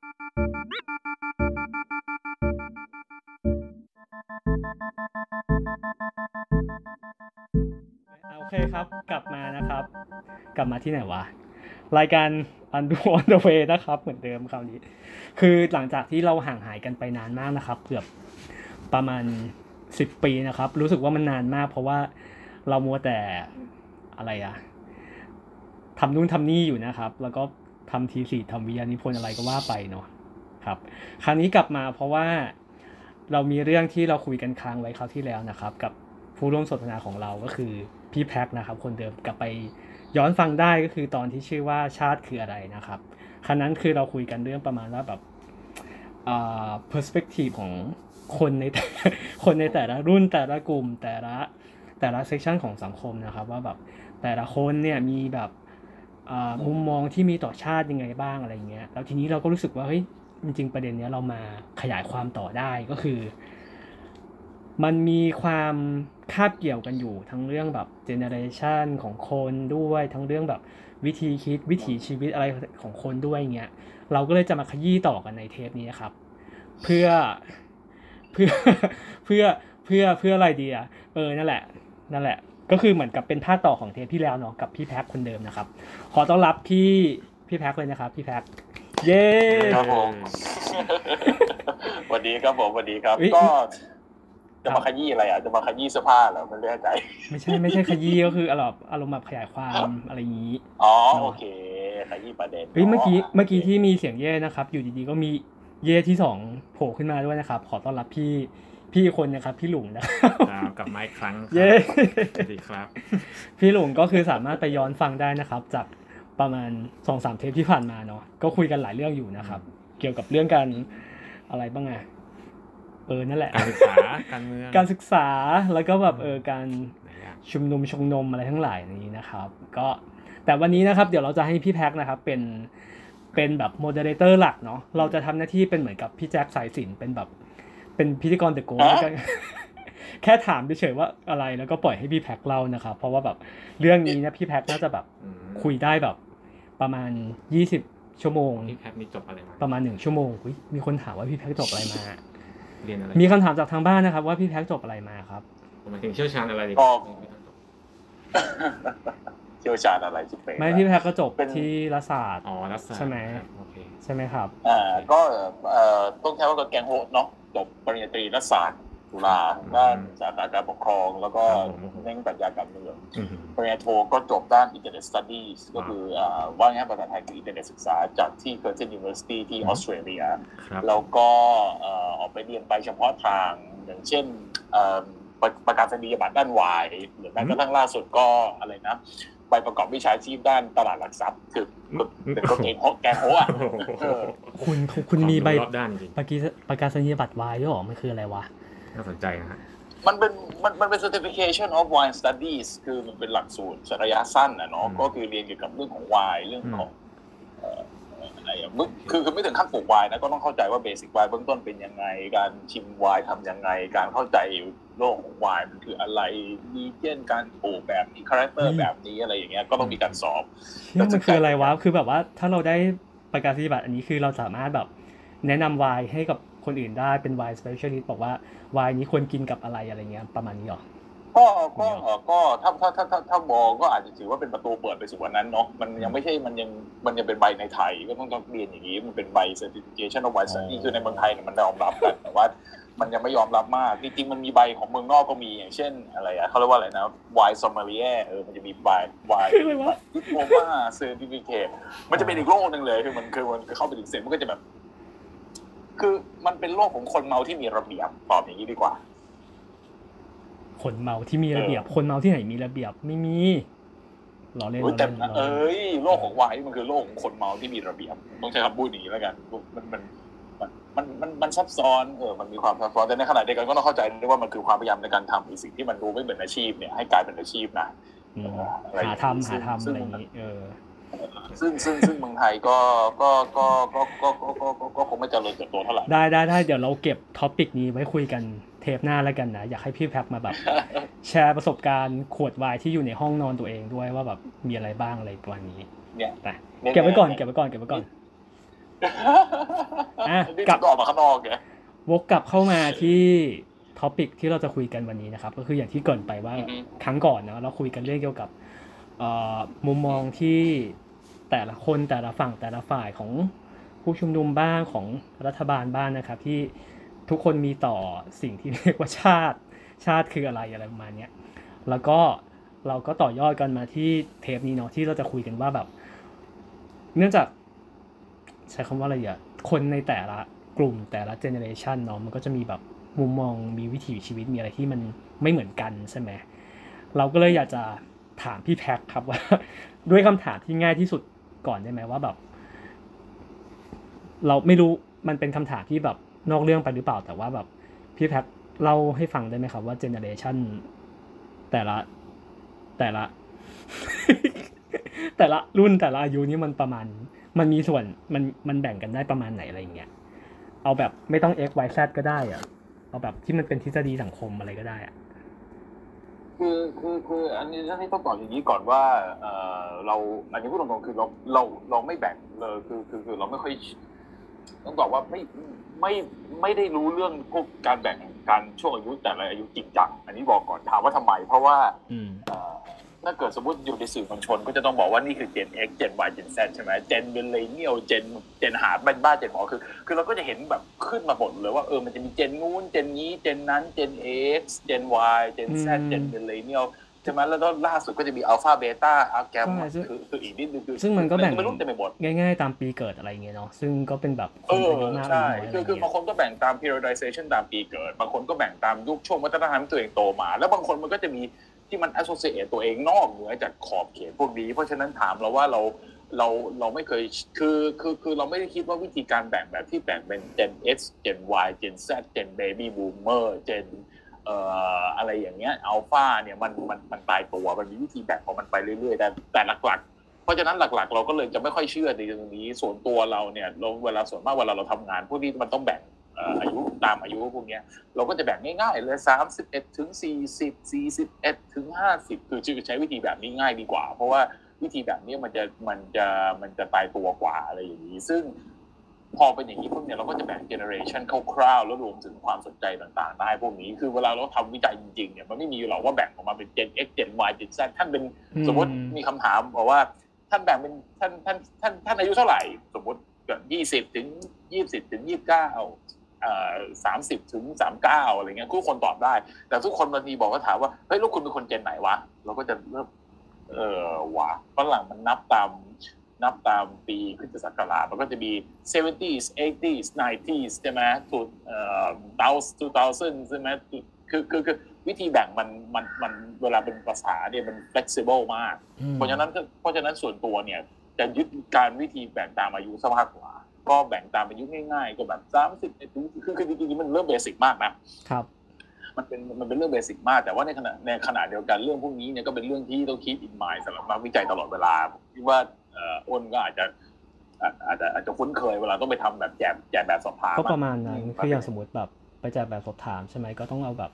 โอเคครับ กลับมานะครับ กลับมาที่ไหนวะ รายการ Undo on the way นะครับ เหมือนเดิมคราวนี้ คือหลังจากที่เราห่างหายกันไปนานมากนะครับ เกือบประมาณสิบปีนะครับ รู้สึกว่ามันนานมาก เพราะว่าเรามัวแต่อะไรอะทำนู่นทำนี่อยู่นะครับ แล้วก็ ทำทีสี่ทำวิทยานิพนธ์อะไรก็ว่าไปเนาะครับ คราวนี้กลับมาเพราะว่าเรามีเรื่องที่เราคุยกันค้างไว้คราวที่แล้วนะครับ กับผู้ร่วมสนทนาของเราก็คือพี่แพ็คนะครับ คนเดิมกลับไปย้อนฟังได้ก็คือตอนที่ชื่อว่าชาติคืออะไรนะครับครั้งนั้นคือเราคุยกันเรื่องประมาณว่าแบบอ่า perspective ของคนในคนในแต่ละรุ่นแต่ละกลุ่มแต่ละแต่ละเซกชันของสังคมนะครับ ว่าแบบแต่ละคนเนี่ยมีแบบ มุมมองที่มีต่อชาติยังไงบ้างอะไรเงี้ยแล้วทีนี้เราก็รู้สึกว่าเฮ้ยจริงๆประเด็นเนี้ยเรามาขยายความต่อได้ก็คือ มันมีความคาบเกี่ยวกันอยู่ทั้งเรื่องแบบเจเนอเรชันของคนด้วยทั้งเรื่องแบบวิธีคิดวิถีชีวิตอะไรของคนด้วยเงี้ยเราก็เลยจะมาขยี้ต่อกันในเทปนี้ครับ เพื่อเพื่อเพื่อเพื่อเพื่ออะไรดีอะเออนั่นแหละนั่นแหละ ก็คือเหมือนกับเป็นภาคต่อของเทปที่แล้วเนาะกับพี่แพ็คคนเดิมนะครับ ขอต้อนรับพี่พี่แพ็คเลยนะครับ พี่แพ็คเย้ครับผมสวัสดีครับผมสวัสดีครับเอ้ยก็จะมาขยี้อะไรอะจะมาขยี้เสื้อผ้าเหรอไม่แน่ใจ ไม่ใช่ไม่ใช่ขยี้ก็คืออารมณ์อารมณ์แบบขยายความอะไรอย่างนี้อ๋อโอเคขยี้ประเด็นเฮ้ยเมื่อกี้เมื่อกี้ที่มีเสียงเย่นะครับ อยู่ดีๆก็มีเย่ที่สองโผล่ขึ้นมาด้วยนะครับ ขอต้อนรับพี่ พี่คนนะครับ พี่หลุงนะครับครับกลับมาอีกครั้งครับเย้สวัสดีครับ พี่หลุงก็คือสามารถไปย้อนฟังได้นะครับ จากประมาณสองสามเทปที่ผ่านมาเนาะก็คุยกันหลายเรื่องอยู่นะครับ เกี่ยวกับเรื่องการอะไรบ้างอะเออนั่นแหละการศึกษาการเมืองการศึกษาแล้วก็แบบเออการหลายอย่างชุมนุมชงนมอะไรทั้งหลายนี้นะครับ ก็แต่วันนี้นะครับ เดี๋ยวเราจะให้พี่แพ็คนะครับเป็นเป็นแบบโมเดเลเตอร์หลักเนาะเราจะทำหน้าที่เป็นเหมือนกับพี่แจ็คสายสินเป็นแบบ เป็นพิธีกรเดอะโกแล้วกันแค่ถามเฉยๆว่าอะไรแล้วก็ปล่อยให้พี่แพ็คเล่านะครับเพราะว่าแบบเรื่องนี้นะพี่แพ็คน่าจะแบบอืมคุยได้แบบ ประมาณยี่สิบชั่วโมงพี่แพทย์นี่จบอะไรมาประมาณหนึ่งชั่วโมงอุ๊ยมีคนถามว่าพี่แพ็คจบอะไรมาเรียนอะไรมีคำถามจากทางบ้านนะครับ ว่าพี่แพ็คจบอะไรมาครับผมหมายถึงเชี่ยวชาญอะไรดีก็ไม่ไม่ต้องจบเชี่ยวชาญอะไรจิเป้ไม่พี่แพ็คก็จบเป็นที่รัฐศาสตร์อ๋อรัฐศาสตร์ใช่ไหมครับโอเคใช่ไหมครับอ่าก็เอ่อต้องใช้ว่าก็แกงโฮเนาะ จบปริญญาตรีรัฐศาสตร์จุฬาด้านสาขาการปกครอง แล้วก็เน้นปรัชญาการเมืองอืมปริญญาโทก็จบด้าน Internet Studies ก็คืออ่าว่าง่ายภาษาไทยคือ Internet ศึกษาจากที่ Curtin University ที่ออสเตรเลียครับแล้วก็เอ่อออกไปเรียนไปเฉพาะทางอย่างเช่นเอ่อประประกาศนียบัตรด้านวายหรือแม้กระทั่งล่าสุดก็อะไรนะ ใบประกอบวิชาชีพด้านตลาดหลักทรัพย์คือคือเป็นก็เก่งโฮแกงโฮอะโอ้โหเออคุณคุณคุณมีใบรอบด้านจริงประกาศประกาศนียบัตรวายด้วยเหรอมันคืออะไรวะน่าสนใจนะฮะมันเป็นมันมันเป็น certification of wine studies คือมันเป็นหลักสูตรระยะสั้นนะเนาะอืมก็คือเรียนเกี่ยวกับเรื่องของไวน์เรื่องของเอ่อ อะไรอะมึคือคือไม่ถึงขั้นปลูกไวน์นะก็ต้องเข้าใจว่า basic ไวน์เบื้องต้นเป็นยังไง การชิมไวน์ทำยังไง การเข้าใจโลกของไวน์มันคืออะไรมีเช่นการปลูกแบบนี้คาแรคเตออืมแบบนี้อะไรอย่างเงี้ยก็ต้องมีการสอบเชื่อมันคืออะไรวะคือแบบว่าถ้าเราได้ประกาศนียบัตรอันนี้คือเราสามารถแบบแนะนำไวน์ให้กับคนอื่นได้เป็นไวน์ specialist บอกว่าไวน์นี้ควรกินกับอะไรอะไรเงี้ยประมาณนี้หรอ ก็ก็เอ่อก็ถ้าถ้าถ้าถ้าถ้ามองก็อาจจะถือว่าเป็นประตูเปิดไปสู่วันนั้นเนาะมันยังไม่ใช่มันยังมันยังเป็นใบในไทยก็ต้องต้องเรียนอย่างนี้มันเป็นใบ certification of wine study คือในเมืองไทยเนี่ยมันยอมรับกันแต่ว่ามันยังไม่ยอมรับมากจริงๆมันมีใบของเมืองนอกก็มีอย่างเช่นอะไรอะเขาเรียกว่าอะไรนะ wine sommelier เออมันจะมีใบ wine คืออะไรวะดิโ o มา certificate มันจะเป็นอีกโลกหนึ่งเลยคือมันคือมันเข้าไปถึงเสร็จมันก็จะแบบ คือมันเป็นโลกของคนเมาที่มีระเบียบตอบอย่างนี้ดีกว่า คนเมาที่มีระเบียบ คนเมาที่ไหนมีระเบียบไม่มีหล่อเล่นแต่เอ้ยโลกของวายมันคือโลกของคนเมาที่มีระเบียบ ต้องใช้คำพูดนี้แล้วกันมันมันมันมันมันซับซ้อนเออมันมีความซับซ้อนแต่ในขณะเดียวกันก็ต้องเข้าใจด้วยว่ามันคือความพยายามในการทำในสิ่งที่มันดูไม่เหมือนอาชีพเนี่ยให้กลายเป็นอาชีพนะหาทำหาทำอะไรนี้เออซึ่งซึ่งซึ่งเมืองไทยก็ก็ก็ก็ก็ก็ก็คงไม่เจริญเติบโตเท่าไหร่ได้ได้ได้เดี๋ยวเราเก็บท็อปิกนี้ไว้คุยกัน เทปหน้าแล้วกันนะ อยากให้พี่แพ็คมาแบบแชร์ประสบการณ์ขวดไวน์ที่อยู่ในห้องนอนตัวเองด้วยว่าแบบมีอะไรบ้างอะไรประมาณนี้เนี่ยแต่เก็บไว้ก่อนเก็บไว้ก่อนเก็บไว้ก่อนนี่กลับก็ออกมาข้างนอกไงวกกลับเข้ามาที่ท็อปิกที่เราจะคุยกันวันนี้นะครับ ก็คืออย่างที่เกรินไปว่าอือฮึครั้งก่อนเนาะเราคุยกันเรื่องเกี่ยวกับเอ่อมุมมองที่แต่ละคนแต่ละฝั่งแต่ละฝ่ายของผู้ชุมนุมบ้างของรัฐบาลบ้างนะครับ ที่ ทุกคนมีต่อสิ่งที่เรียกว่าชาติ ชาติคืออะไรอะไรประมาณนี้แล้วก็เราก็ต่อยอดกันมาที่เทปนี้เนาะที่เราจะคุยกันว่าแบบ เนื่องจากใช้คำว่าอะไรอะคนในแต่ละกลุ่มแต่ละเจเนอเรชันเนาะมันก็จะมีแบบมุมมองมีวิถีชีวิตมีอะไรที่มันไม่เหมือนกันใช่ไหมเราก็เลยอยากจะถามพี่แพ็คครับว่า ด้วยคำถามที่ง่ายที่สุดก่อนได้ไหมว่าแบบ เราไม่รู้มันเป็นคำถามที่แบบ นอกเรื่องไปหรือเปล่าแต่ว่าแบบพี่แพ็คเล่าให้ฟังได้ไหมครับว่า generation แต่ละแต่ละ แต่ละรุ่นแต่ละอายุนี่มันประมาณ มันมีส่วนมันมันแบ่งกันได้ประมาณไหนอะไรอย่างเงี้ยเอาแบบไม่ต้อง x y z ก็ได้อะเอาแบบที่มันเป็นทฤษฎีสังคมอะไรก็ได้อะคือคือคืออันนี้อันนี้ต้องตอบอย่างนี้ก่อนว่าเออเราอันนี้พูดตรงๆคือเราเราเราไม่แบ่งเลยคือคือคือเราไม่ค่อย ต้องบอกว่าไม่ไม่ไม่ได้รู้เรื่องพวกการแบ่งการช่วงอายุแต่ละอายุจริงจังอันนี้บอกก่อนถามว่าทำไม เพราะว่าอืมเอ่อถ้าเกิดสมมติอยู่ในสื่อมวลชน ก็จะต้องบอกว่านี่คือ Gen X Gen Y Gen Z ใช่ไหม Gen Millennial Gen Gen หาบ้านบ้าน Gen หมอคือ คือเราก็จะเห็นแบบขึ้นมาหมดเลยว่าเออมันจะมี Gen นู้น Gen นี้ Gen นั้น Gen X Gen Y Gen Z อืม Gen Millennial ใช่ไหมแล้วก็ล่าสุดก็จะมี Alpha Beta อัลแกมใช่ซึ่งคือคืออีกนิดนึงคือซึ่งมันก็แบ่งไม่รู้เต็มไปหมดง่ายๆ ตามปีเกิดอะไรอย่างเงี้ยเนาะซึ่งก็เป็นแบบคเอนออายุมากอาใช่ยุน้อยอะไรคือคือบางคนก็แบ่งตาม periodization ตามปีเกิด บางคนก็แบ่งตามยุคช่วงวัฒนธรรมที่ตัวเองโตมา แล้วบางคนมันก็จะมีที่มัน associate ตัวเองนอกเหนือจากขอบเขตพวกนี้ เพราะฉะนั้นถามเราว่าเราเราเราไม่เคยคือคือคือเราไม่ได้คิดว่าวิธีการแบ่งแบบที่แบ่งเป็น Gen X Gen Y Gen Z Gen Baby Boomer Gen เอ่ออะไรอย่างเงี้ยอัลฟาเนี่ยมันมันมันตายตัวมันมีวิธีแบ่งของมันไปเรื่อยๆ แต่แต่หลักๆ เพราะฉะนั้นหลักๆ เราก็เลยจะไม่ค่อยเชื่อในตรงนี้ส่วนตัวเราเนี่ยเราเวลาส่วนมากเวลาเราทำงาน พวกนี้มันต้องแบ่งอายุตามอายุพวกเนี้ยเราก็จะแบ่งง่ายๆเลยสามสิบเอ็ดถึงสี่สิบสี่สิบเอ็ดถึงห้าสิบคือใช้วิธีแบบนี้ง่ายดีกว่า เพราะว่าวิธีแบบนี้มันจะมันจะมันจะตายตัวกว่าอะไรอย่างนี้ ซึ่ง พอเป็นอย่างนี้พวกเนี่ยเราก็จะแบ่งเจเนอเรชันคร่าวๆแล้วรวมถึงความสนใจต่างๆได้พวกนี้คือเวลาเราทำวิจัยจริงๆเนี่ยมันไม่มีหรอกว่าแบ่งออกมาเป็น Gen X Gen Y Gen Z ท่านเป็นอืมสมมติมีคำถามบอกว่าท่านแบ่งเป็นท่านท่านท่านท่านอายุเท่าไหร่ สมมติเกิดยี่สิบถึงยี่สิบถึงยี่สิบเก้าเอ่อสามสิบถึงสามเก้าอะไรเงี้ยทุกคนตอบได้ แต่ทุกคนบางทีบอกว่าถามว่าเฮ้ยลูกคุณเป็นคนเจนไหนวะเราก็จะเริ่มเออวะฝรั่งมันนับตาม นับตามปีคริสตศักราชมันก็จะมี 70s 80s 90s ใช่ไหมถูกเอ่อ 2000 ใช่ไหมคือคือคือวิธีแบ่งมันมันมันเวลาเป็นภาษาเนี่ยมัน flexible มากอืมเพราะฉะนั้นเพราะฉะนั้นส่วนตัวเนี่ยจะยึดการวิธีแบ่งตามอายุซะมากกว่า ก็แบ่งตามอายุง่ายๆ ก็แบบสามสิบคือคือจริงๆมันเริ่มเบสิกมากนะครับ มันเป็นมันเป็นเรื่องเบสิกมาก แต่ว่าในขณะในขณะเดียวกันเรื่องพวกนี้เนี่ยก็เป็นเรื่องที่ต้องคิดอินมายสำหรับนักวิจัยตลอดเวลาผมคิดว่าเอ่ออ้นก็อาจจะอาจอาจจะอาจจะคุ้นเคยเวลาต้องไปทำแบบแจกแจกแบบสอบถามก็ประมาณนั้นอืคืออย่างสมมติแบบไปแจกแบบสอบถามใช่ไหมก็ต้องเอาแบบ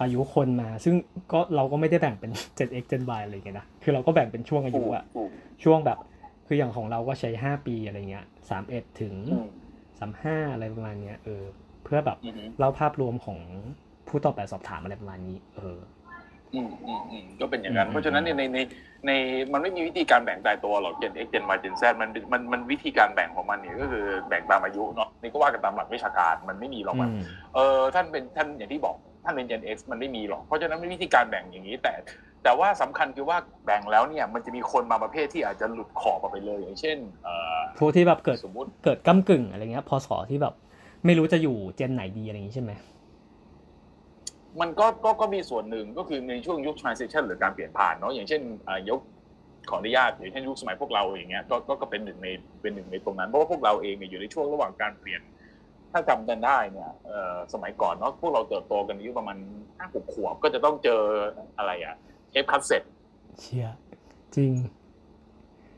อายุคนมา ซึ่งก็เราก็ไม่ได้แบ่งเป็น Gen X Gen Y อะไรอย่างเงี้ยนะคือเราก็แบ่งเป็นช่วงอาถูยุกอะถูกช่วงแบบคืออย่างของเราก็ใช้ห้าปีอะไรเงี้ยสามเอ็ดถึงอืมสามห้าอะไรประมาณเนี้ยเออเพื่อแบบอืมเล่าภาพรวมของผู้ตอบแบบสอบถามอะไรประมาณนี้ เออ อืมอืมอืมก็เป็นอย่างนั้นอืมเพราะฉะนั้นในในในในมันไม่มีวิธีการแบ่งตายตัวหรอก Gen X Gen Y Gen Z มันมันมันวิธีการแบ่งของมันเนี่ยก็คือแบ่งตามอายุเนาะนี่ก็ว่ากันตามหลักวิชาการมันไม่มีหรอกมันอืมเออท่านเป็นท่านอย่างที่บอกท่านเป็น Gen X มันไม่มีหรอก เพราะฉะนั้นวิธีการแบ่งอย่างนี้ แต่แต่ว่าสำคัญคือว่าแบ่งแล้วเนี่ยมันจะมีคนมาประเภทที่อาจจะหลุดขอบออกไปเลย อย่างเช่นเอ่อพวกที่แบบเกิดสมมติเกิดก้ากึ่งอะไรเงี้ยพอสอที่แบบ ไม่รู้จะอยู่เจนไหนดีอะไรอย่างงี้ใช่ไหม มันก็ก็ก็มีส่วนหนึ่งก็คือในช่วงยุค transition หรือการเปลี่ยนผ่านเนาะอย่างเช่นอ่ายกขออนุญาตอย่างเช่นยุคสมัยพวกเราอย่างเงี้ยก็ก็ก็เป็นหนึ่งในเป็นหนึ่งในตรงนั้นเพราะว่าพวกเราเองเนี่ยอยู่ในช่วงระหว่างการเปลี่ยนถ้าจำกันได้เนี่ยเอ่อสมัยก่อนเนาะพวกเราเติบโตกันอายุประมาณห้าหกขวบก็จะต้องเจออะไรอะเทปคัสเซ็ตเชี่ยจริง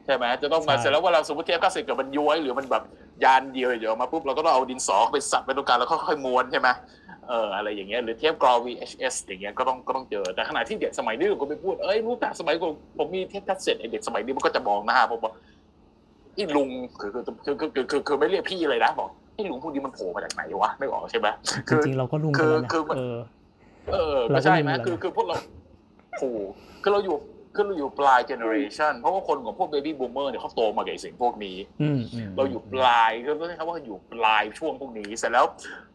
ใช่ไหมจะต้องมาใช่เสร็จแล้วเวลาสมมติเทปคัสเซ็ตเกิดมันย้วยหรือมันแบบยานเดียวเดี๋ยวมาปุ๊บเราก็ต้องเอาดินสอไปสับไปตรงกลางแล้วค่อยๆม้วนใช่ไหมเอออะไรอย่างเงี้ยหรือเทปกรอ VHS อย่างเงี้ยก็ต้องก็ต้องเจอแต่ขณะที่เด็กสมัยนี้เราก็ไปพูดเอ้ยรู้แต่สมัยก่อนผมมีเทปคัสเซ็ตไอเด็กสมัยนี้มันก็จะมองหน้าผมบอกพี่ลุงคือคือคือคือคือคือคือไม่เรียกพี่เลยนะบอกไอ้ลุงพวกนี้มันโผล่มาจากไหนวะไม่ออกใช่ไหมจริงๆเราก็ลุงคืกันแล้วนะคือคือมันเออเออเราก็ก็ใช่ไหมไม่รู้แล้วคือคือพวกเราโอ้โหคือเราอยู่ คือเราอยู่ปลาย generation เพราะว่าคนของพวก baby boomer เนี่ยเขาโตมากับไอ้สิ่งพวกนี้อืมอืมเราอยู่ปลายก็ต้องใช้คำว่าอยู่ปลายช่วงพวกนี้ เสร็จแล้ว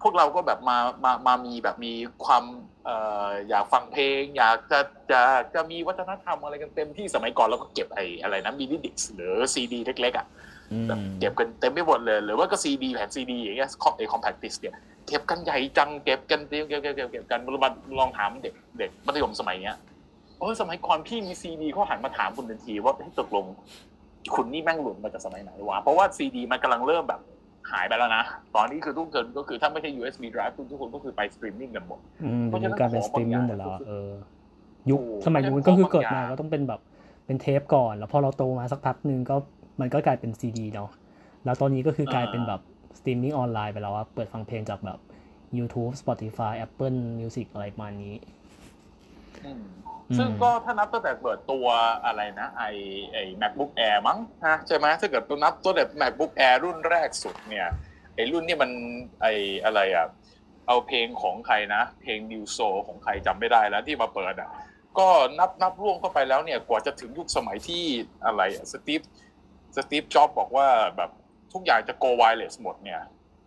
พวกเราก็แบบมามามามีแบบมีความเอ่ออยากฟังเพลง อยากจะจะจะมีวัฒนธรรมอะไรกันเต็มที่สมัยก่อนเราก็เก็บไอ้อะไรนะ MiniDisc หรือซีดีเล็กๆอะอืมแบบเก็บกันเต็มไปหมดเลย หรือว่าก็ซีดีแผ่นซีดีอย่างเงี้ยคอมไอ compact disc เนี่ยเก็บกันใหญ่จังเก็บกันเก็บเก็บเก็บเก็บเก็บกันมาลองถามเด็กเด็กมัธยมสมัยเนี้ย โอ้ยสมัยก่อนพี่มีซีดีเขาหันมาถามคุณทันทีว่าเฮ้ยตกลง คุณนี่แม่งหลุดมาจากสมัยไหนวะเพราะว่าซีดีมันกำลังเริ่มแบบหายไปแล้วนะ ตอนนี้คือทุกคนก็คือถ้าไม่ใช่ USB drive ทุกคนก็คือไปสตรีมมิ่งกันหมดอืมเพราะฉะนั้นการเป็นของตรีมมิ่งบางอย่างหมดแล้วอะคือเออยุคถูกสมัยนู้นเพราะฉะนั้นก็คือเกิดของมาบางอย่างก็ต้องเป็นแบบเป็นเทปก่อน แล้วพอเราโตมาสักพักหนึ่งก็มันก็กลายเป็นซีดีเนาะแล้วตอนนี้ก็คือกลายเป็นแบบสตรีมมิ่งออนไลน์ไปแล้วว่าเปิดฟังเพลงจากแบบ YouTube Spotify Apple Music อะไรประมาณนี้อืมอืม ซึ่งก็ถ้านับตั้งแต่เปิดตัวอะไรนะไอไอ MacBook Air มั้งฮะใช่ไหมถ้าเกิดนับตัวแบบ MacBook Air รุ่นแรกสุดเนี่ยไอรุ่นนี่มันไออะไรอะเอาเพลงของใครนะ เพลงดิวโซของใครจำไม่ได้แล้วที่มาเปิดอะก็นับนับร่วงเข้าไปแล้วเนี่ยกว่าจะถึงยุคสมัยที่อะไรสตีฟสตีฟจ็อบบอกว่าแบบทุกอย่างจะ go wireless หมดเนี่ย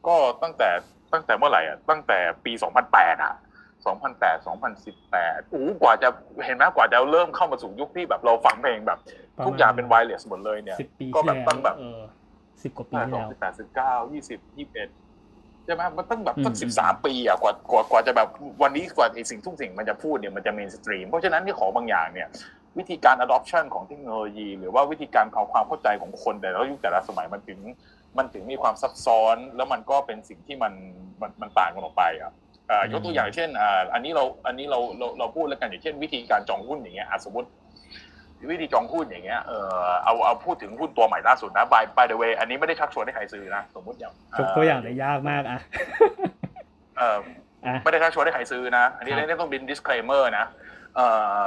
ก็ตั้งแต่ตั้งแต่เมื่อไหร่อะตั้งแต่ปี 2008อะ 2008 2018โอ้โหกว่าจะเห็นไหมกว่าจะเริ่มเข้ามาสู่ยุคที่แบบเราฟังเพลงแบบประมาณทุกอย่างเป็น wireless หมดเลยเนี่ยสิบปีก็ที่แบบแล้วตั้งแบบเออสิบกว่าปีสที่องแล้วสิบแปดสิบเก้ายี่สิบยี่สิบเอ็ดใช่ไหมมันตั้งแบบตั้งอืสิมบสามปีอะกว่ากว่ากว่าจะแบบวันนี้กว่าไอ้สิ่งทุกสิ่งมันจะพูดเนี่ยมันจะ mainstream เพราะฉะนั้นที่ของบางอย่างเนี่ย วิธีการ adoption ของเทคโนโลยี หรือว่าวิธีการเอาความเข้าใจของคนแต่ละยุคแต่ละสมัยมันถึงมันถึงมีความซับซ้อนแล้วมันก็เป็นสิ่งที่มันมันมันต่างกันออกไปอะอ่า ยกตัวอย่างเช่นอ่าอันนี้เราอันนี้เราเราเราพูดแล้วกันอย่างเช่น วิธีการจองหุ้นอย่างเงี้ยอะสมมติวิธีจองหุ้นอย่างเงี้ยเออเอาเอาพูดถึงหุ้นตัวใหม่ล่าสุดนะ by by the way อันนี้ไม่ได้ชักชวนให้ใครซื้อนะสมมติอย่างยกตัวอย่างได้ยากมากอะเอออะไม่ได้ชักชวนให้ใครซื้อนะ อันนี้ครับได้ต้องเป็น disclaimer นะเอ่อ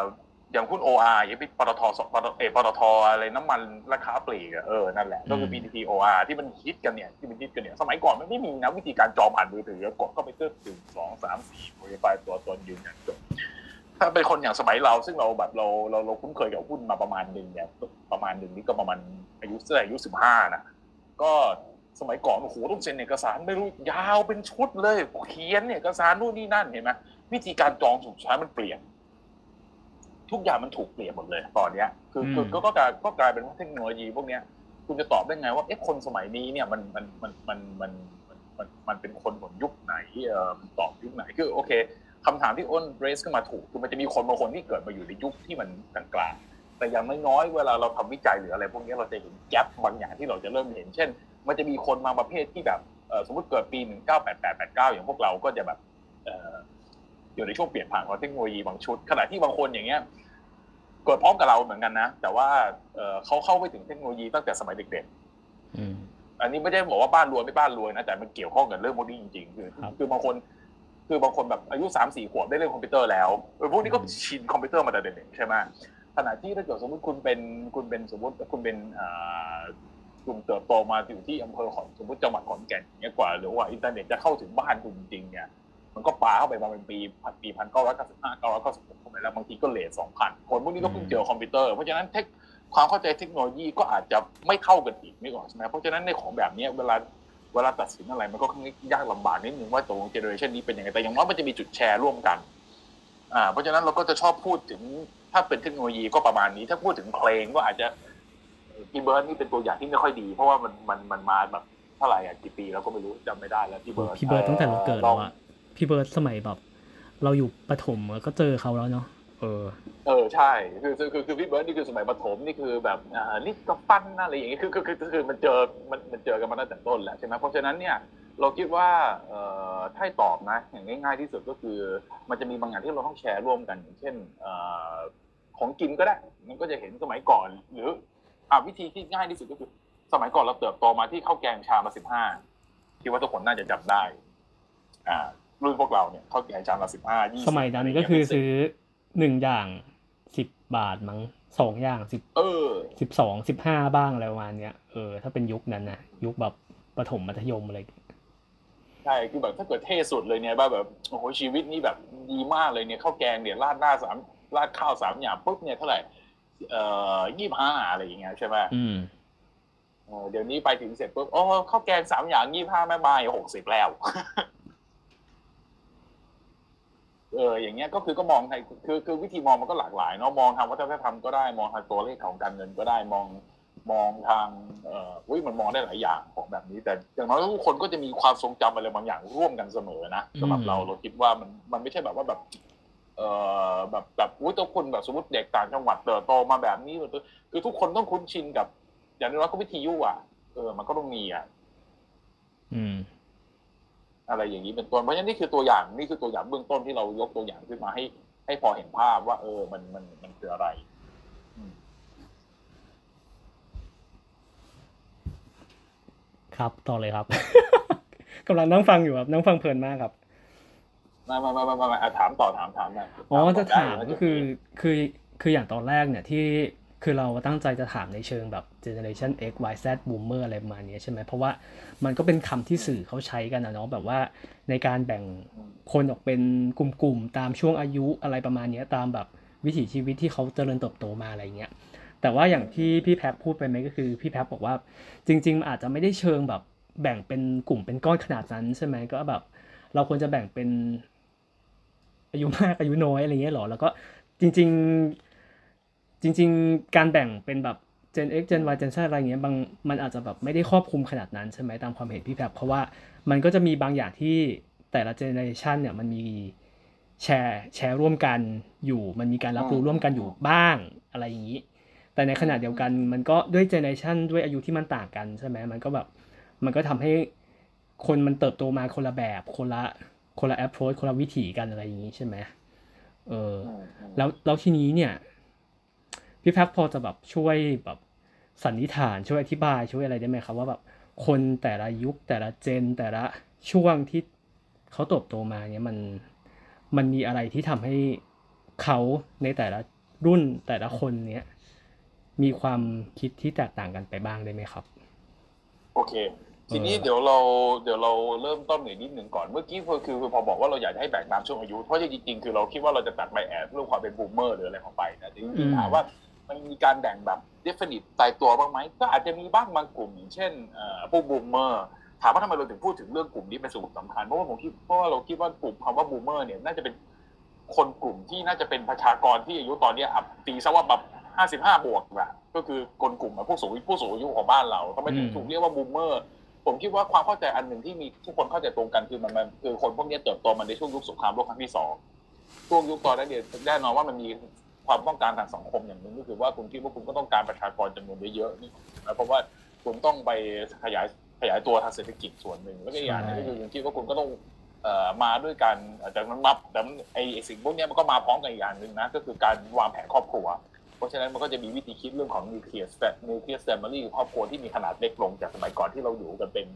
อย่างหุ้น OR อย่างปตทสปตเออปตทอะไรน้ำมันราคาปลีกอะเออนั่นแหละก็คือ PTT OR ที่มันฮิตกันเนี่ยที่มันฮิตกันเนี่ยสมัยก่อนมันไม่มีนะวิธีการจองผ่านมือถือกดเข้าไปเติมถึงสองสามสี่โปรไฟล์ตัวตนยืนยันจบถ้าเป็นคนอย่างสมัยเราซึ่งเราแบบเราเราเราคุ้นเคยกับหุ้นมาประมาณหนึ่งเนี่ยประมาณหนึ่งนี่ก็ประมาณอายุเท่าไหร่อายุสิบห้านะก็สมัยก่อนโอ้โหต้องเซ็นเอกสารไม่รู้ยาวเป็นชุดเลยเขียนเอกสารนู่นนี่นั่นเห็นไหมวิธีการจองสุดท้ายมันเปลี่ยน ทุกอย่างมันถูกเปลี่ยนหมดเลยตอนเนี้ยคือคือก็กลายก็กลายเป็นว่าเทคโนโลยีพวกเนี้ยคุณจะตอบได้ไงว่าเอ๊ะคนสมัยนี้เนี่ยมันมันมันมันมันมันมันเป็นคนของยุคไหนเอ่อตอบยุคไหนคือโอเค คำถามที่อ้นเรสขึ้นมาถูกคือมันจะมีคนบางคนที่เกิดมาอยู่ในยุคที่มันกลางๆแต่อย่างน้อยๆเวลาเราทำวิจัยหรืออะไรพวกนี้เราจะเห็นแกลบบางอย่างที่เราจะเริ่มเห็น เช่น มันจะมีคนมาประเภทที่แบบสมมติเกิดปี 198889 อย่างพวกเราก็จะแบบอยู่ในช่วงเปลี่ยนผ่านของเทคโนโลยีบางชุด ขณะที่บางคนอย่างเงี้ย เกิดพร้อมกับเราเหมือนกันนะ แต่ว่าเอ่อเขาเข้าไปถึงเทคโนโลยีตั้งแต่สมัยเด็กๆอืมอันนี้ไม่ได้บอกว่าบ้านรวยไม่บ้านรวยนะแต่มันเกี่ยวข้องกับเรื่องพวกนี้จริงๆคือครับคือบางคนคือบางคนแบบอายุสามสี่ขวบได้เล่นคอมพิวเตอร์แล้วเออพวกนี้ก็ชินคอมพิวเตอร์มาแต่เด็กๆใช่ไหมขณะที่ถ้าเกิดสมมติคุณเป็นคุณเป็นสมมติคุณเป็นอ่ากลุ่มเติบโตมาอยู่ที่อำเภอของสมมติจังหวัดขอนแก่นอย่างเงี้ยกว่าหรือว่าอินเทอร์เน็ตจะเข้าถึงบ้านคุณจริงๆเนี่ย มันก็ปาเข้าไปมาเป็นปีปีพันเก้าร้อยเก้าสิบห้าเก้าร้อยเก้าสิบหกเข้าไปแล้วบางทีก็ late สองพันคนพวกนี้ก็เพิ่งเจอคอมพิวเตอร์เพราะฉะนั้นเทคความเข้าใจเทคโนโลยีก็อาจจะไม่เท่ากันอีกไม่ออกใช่ไหมเพราะฉะนั้นในของแบบนี้เวลาเวลาตัดสินอะไรมันก็ค่อนข้างยากลำบากนิดนึงว่าตัว generation นี้เป็นยังไงแต่อย่างน้อยมันจะมีจุดแชร์ร่วมกันอ่าเพราะฉะนั้นเราก็จะชอบพูดถึงถ้าเป็นเทคโนโลยีก็ประมาณนี้ถ้าพูดถึงเพลงก็อาจจะพี่เบิร์ดนี่เป็นตัวอย่างที่ไม่ค่อยดี เพราะว่ามันมันมันมาแบบเท่าไหร่อะกี่ปีเราก็ไม่รู้จำไม่ได้แล้วพี่เบิร์ดพี่เบิร์ดตั้งแต่เราเกิดแล้วงอะ พี่เบิร์ดสมัยแบบ เราอยู่ประถมอะก็เจอเขาแล้วเนาะเออเออใช่คือคือคือคือพี่เบิร์ดนี่คือสมัยประถมนี่คือแบบอ่านี่ก็ปั้นอะไรอย่างเงี้ยคือคือคือคือคือมันเจอมันมันเจอกันมาตั้งแต่ต้นแหละใช่ไหมเพราะฉะนั้นเนี่ยเราคิดว่าเอ่อถ้าให้ตอบนะอย่างง่ายๆที่สุดก็คือมันจะมีบางอย่างที่เราต้องแชร์ร่วมกันอย่างเช่นเอ่อของกินก็ได้ มันก็จะเห็นสมัยก่อน หรืออ่าวิธีที่ง่ายที่สุดก็คือ สมัยก่อนเราเติบโตมาที่ข้าวแกงชามละสิบห้าคิดว่าทุกคนน่าจะจำได้อ่า รุ่นพวกเราเนี่ยข้าวแกงชามละสิบห้ายี่สมัยนั้นก็คือซื้อหนึ่งอย่างสิบบาทมั้งสองอย่างสิบเออสิบสองสิบห้าบ้างอะไรประมาณเนี้ยเออถ้าเป็นยุคนั้นนะยุคแบบประถมมัธยมอะไรใช่คือแบบถ้าเกิดเท่สุดเลยเนี่ยว่าแบบโอ้โหชีวิตนี้แบบดีมากเลยเนี่ยข้าวแกงเนี่ยราดหน้าสามราดข้าวสามอย่างปุ๊บเนี่ยเท่าไหร่เอ่อยี่ห้าอะไรอย่างเงี้ยใช่ไหมอืมเออเดี๋ยวนี้ไปถึงเสร็จปุ๊บโอ้ข้าวแกงสามอย่างยี่ห้าแม่บายหกสิบแล้ว เอออย่างเงี้ยก็คือก็มองในคือคือวิธีมองมันก็หลากหลายเนาะมองทางวัฒนธรรมก็ได้มองทางตัวเลขของการเงินก็ได้มองมองทางเอ่ออุ้ยมันมองได้หลายอย่างของแบบนี้ แต่อย่างน้อยทุกคนก็จะมีความทรงจำอะไรบางอย่างร่วมกันเสมอนะสำหรับอืมเราเราคิดว่ามันมันไม่ใช่แบบว่าแบบเอ่อแบบแบบอุ้ยทุกคนแบบสมมติเด็กต่างจังหวัดเติบโตมาแบบนี้คือทุกคนต้องคุ้นชินกับ อย่างน้อยก็วิทยุอะเออมันก็ต้องมีอะอืม อะไรอย่างนี้เป็นต้นเพราะฉะนั้นนี่คือตัวอย่างนี่คือตัวอย่างเบื้องต้นที่เรายกตัวอย่างขึ้นมาให้ ให้พอเห็นภาพว่า เออมันมันมันคืออะไรอืมครับต่อเลยครับกำลังนั่งฟังอยู่ครับนั่งฟังเพลินมากครับมามามามามามาอะถามต่อถามถามนะอ๋อต่จะถามได้ก็คือคือคืออย่างตอนแรกเนี่ยที่ คือเราตั้งใจจะถามในเชิงแบบ generation X Y Z boomer อะไรประมาณนี้ใช่ไหมเพราะว่ามันก็เป็นคำที่สื่อเขาใช้กันนะเนาะแบบว่าในการแบ่งคนออกเป็นกลุ่มๆ ตามช่วงอายุอะไรประมาณนี้ตามแบบวิถีชีวิตที่เขาเจริญเติบโตมาอะไรเงี้ยแต่ว่าอย่างที่พี่แพ็คพูดไปไหมก็คือพี่แพ็คบอกว่าจริงๆ อาจจะไม่ได้เชิงแบบแบ่งเป็นกลุ่มเป็นก้อนขนาดนั้นใช่ไหมก็แบบ เราควรจะแบ่งเป็นอายุมากอายุน้อยอะไรเงี้ยหรอแล้วก็จริง ๆ จริง ๆ การแบ่งเป็นแบบ Gen X Gen Y Gen Z อะไรเงี้ยบางมันอาจจะแบบไม่ได้ครอบคลุมขนาดนั้นใช่ไหมตามความเห็นพี่แพรเพราะว่ามันก็จะมีบางอย่างที่แต่ละเจเนอเรชันเนี่ยมันมีแชร์แชร์ร่วมกันอยู่ มันมีการรับรู้ร่วมกันอยู่บ้างอะไรอย่างนี้ แต่ในขณะเดียวกันมันก็ด้วยเจเนอเรชันด้วยอายุที่มันต่างกันใช่ไหมมันก็แบบมันก็ทำให้คนมันเติบโตมาคนละแบบคนละคนละ approach คนละวิถีกันอะไรอย่างนี้ใช่ไหมเอออืมอืมแล้วแล้วทีนี้เนี่ย พี่แพ็คพอจะแบบช่วยแบบสันนิษฐานช่วยอธิบายช่วยอะไรได้ไหมครับว่าแบบคนแต่ละยุคแต่ละ gen แต่ละช่วงที่เขาเติบโตมาเนี่ยมันมันมีอะไรที่ทำให้เขาในแต่ละรุ่นแต่ละคนเนี้ยมีความคิดที่แตกต่างกันไปบ้างได้ไหมครับ โอเค ทีนี้เออเดี๋ยวเราเดี๋ยวเราเริ่มต้นหน่อยนิดหนึ่งก่อนเมื่อกี้คือคือพอบอกว่าเราอยากจะให้แบ่งตามช่วงอายุเพราะจริงๆคือเราคิดว่าเราจะตัด bias เรื่องความเป็น boomer หรืออะไรของไปนะจริงๆถามว่า มันมีการแบ่งแบบ definite ตายตัวบ้างไหมก็อาจจะมีบ้างบางกลุ่มอย่างเช่นเอ่อพวก boomer ถามว่าทำไมเราถึงพูดถึงเรื่องกลุ่มนี้เป็นส่วนสำคัญเพราะว่าผมคิดเพราะว่าเราคิดว่ากลุ่มคำว่า boomer เนี่ยน่าจะเป็นคนกลุ่มที่น่าจะเป็นประชากรที่อายุตอนเนี้ยอะตีซะว่าแบบห้าสิบห้าบวกอะก็คือคนกลุ่มอะผู้สูงผู้สูงอายุของบ้านเราทำไมถึงอืมถูกเรียกว่า boomer ผมคิดว่าความเข้าใจอันหนึ่งที่มีทุกคนเข้าใจตรงกันคือมันมันคือคนพวกเนี้ยเติบโตมาในช่วงยุคสงครามโลกครั้งที่สองช่วงยุคตอนนั้นเนี่ยแน่นอนว่ามันมี ความต้องการทางสังคมอย่างหนึ่งก็คือว่าคุณคิดว่าคุณก็ต้องการประชากรจำนวนเยอะๆนี่นะเพราะว่าคุณต้องไปขยายขยายตัวทางเศรษฐกิจส่วนหนึ่งแล้วก็อีกอย่างหนึงก็คือคุณคิดว่าคุณก็ต้องมาด้วยกันแต่มันมาแต่ไอ้สิ่งพวกนี้มันก็มาพร้อมกันอีกอย่างหนึ่งนะก็คือการวางแผนครอบครัว เพราะฉะนั้นมันก็จะมีวิธีคิดเรื่องของนิวเคลียร์นิวเคลียร์แฟมิลี่ครอบครัวที่มีขนาดเล็กลงจากสมัยก่อนที่เราอยู่กันเป็น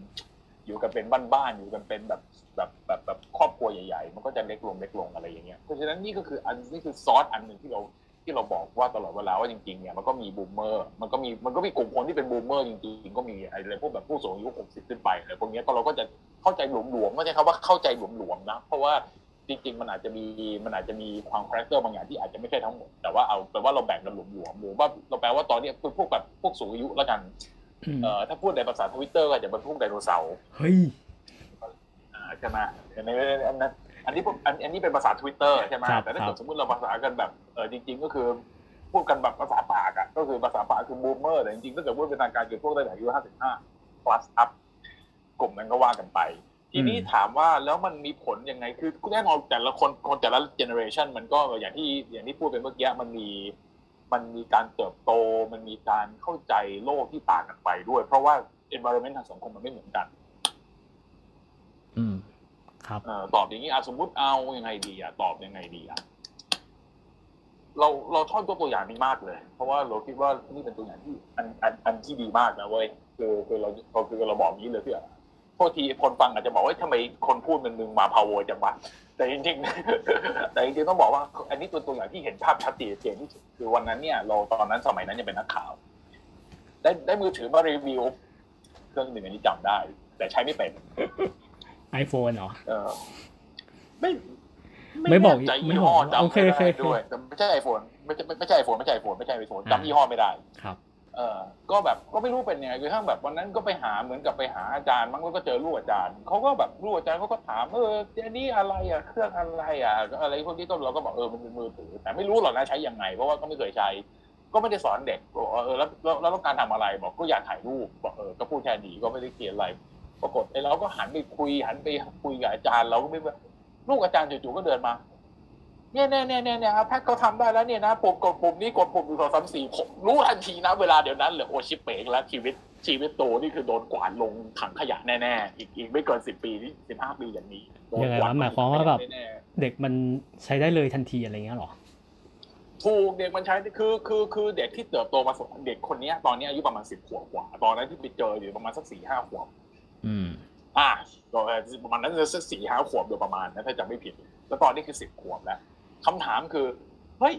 อยู่กันเป็นบ้านๆอยู่กันเป็นแบบแบบแบบแบบครอบครัวใหญ่ๆ มันก็จะเล็กลงเล็กลงอะไรอย่างเงี้ยเพราะฉะนั้นนี่ก็คืออันนี่คือซอสอันหนึ่งที่เราที่เราบอกว่าตลอดเวลาว่าจริงๆเนี่ยมันก็มี boomer มันก็มีมันก็มีกลุ่มคนที่เป็น boomer จริงๆก็มีอะไรพวกแบบผู้สูงอายุ60ขึ้นไปอะไรพวกเนี้ยก็เราก็จะเข้าใจหลวมๆไม่ใช่คำว่าเข้าใจหลวมๆนะเพราะว่าจริงๆมันอาจจะมีมันอาจจะมีความ character บางอย่างที่อาจจะไม่ใช่ทั้งหมดแต่ว่าเอาแปลว่าเราแบ่งกันหลวมๆหรือว่าเราแปลว่าตอนเนี้ยคือพวกแบบพวกสูงอายุแล้วกัน เอ่อถ้าพูดในภาษาทวิตเตอร์ก็อาจจะเป็นพวกไดโนเสาร์เฮ้ยอ่าใช่ไหมอันนี้อันนั้นอันนี้พวกอันอันนี้เป็นภาษาทวิตเตอร์ใช่ไหมครับแต่ถ้าเกิดครับสมมติเราภาษากันแบบเออจริง ๆ ก็คือพูดกันแบบภาษาปากอะก็คือภาษาปากคือ boomer แต่จริงๆถ้าเกิดพูดเป็นทางการคือพวกตั้งแต่อายุห้าสิบห้า plus up กลุ่มนั้นก็ว่ากันไป ทีนี้อืมถามว่าแล้วมันมีผลยังไงคือแน่นอนแต่ละคนคนแต่ละ generation มันก็อย่างที่อย่างที่พูดไปเมื่อกี้มันมี มันมีการเติบโต มันมีการเข้าใจโลกที่ต่างกันไปด้วย เพราะว่า environment ทางสังคมมันไม่เหมือนกัน อืม ครับเออตอบอย่างนี้อะสมมติเอายังไงดีอะตอบยังไงดีอะเราเราชอบยกตัวอย่างนี้มากเลย เพราะว่าเราคิดว่านี่เป็นตัวอย่างที่อันอันอันที่ดีมากนะเว้ยคือคือเราเราคือเราบอกอย่างนี้เลยพี่อะโทษทีคนฟังอาจจะบอกว่าทำไมคนพูดมันมึงมาพาวเวอร์จังวะ แต่จริงๆแต่จริงๆต้องบอกว่า อันนี้ตัวตัวอย่างที่เห็นภาพชัดเจนที่สุดคือวันนั้นเนี่ยเราตอนนั้นสมัยนั้นยังเป็นนักข่าว ได้ได้มือถือมารีวิวเครื่องหนึ่งอันนี้จำได้ แต่ใช้ไม่เป็น iPhone เหรอเออไม่ไม่บอกแน่ใจไม่ยี่บห้ออกจำโอเคไม่โอเคได้ด้วยแต่ไม่ใช่ไอโฟนไม่ใช่ไม่ใช่ไอโฟนไม่ใช่ไอโฟนไม่ใช่ไอโฟนอ่าจำยี่ห้อไม่ได้ครับ เออก็แบบก็ไม่รู้เป็นยังไงคือทั้งแบบวันนั้นก็ไปหาเหมือนกับไปหาอาจารย์มั้งแล้วก็เจอลูกอาจารย์เขาก็แบบลูกอาจารย์เขาก็ถามเอออันนี้อะไรอะเครื่องอะไรอะอะไรพวกนี้ก็เราก็บอกเออมันเป็นมือถือแต่ไม่รู้หรอกนะใช้ยังไงเพราะว่าก็ไม่เคยใช้ ก็ไม่ได้สอนเด็กบอกเออแล้วแล้วต้องการทำอะไรบอกก็อยากถ่ายรูปบอกเออก็พูดแค่นี้ก็ไม่ได้เขียนอะไร ปรากฏไอ้เราก็หันไปคุยหันไปคุยกับอาจารย์เราก็ไม่ว่าลูกอาจารย์จู่ๆก็เดินมา เนี่ยเนี่ยเนี่ยเนี่ยเนี่ยครับแพทย์เขาทำได้แล้วเนี่ยนะปุ่มกดปุ่มนี้กดปุ่มหนึ่งสองสามสี่ผมรู้ทันทีนะเวลาเดี๋ยวนั้นเลยโอชิเป๋งแล้วชีวิตชีวิตโตนี่คือโดนกวาดลงถังขยะแน่ๆอีกอีกไม่เกินสิบปีนี่สิบห้าปีอย่างนี้โดนยังไงกวะหมายความว่าแบบแน่เด็กมันใช้ได้เลยทันทีอะไรเงี้ยเหรอๆถูกเด็กมันใช้คือคือคือเด็กที่เติบโตมาสเด็กคนเนี้ยตอนนี้อายุประมาณสิบขวบกว่าตอนนั้นที่ไปเจออยู่ประมาณสักสี่ห้าขวบอืมอ่าก็ประมาณนั้นจะสักสี่ห้าขวบโดยประมาณนะถ้าจำไม่ผิด แล้วตอนนี้คือสิบขวบแล้ว คำถามคือ เฮ้ย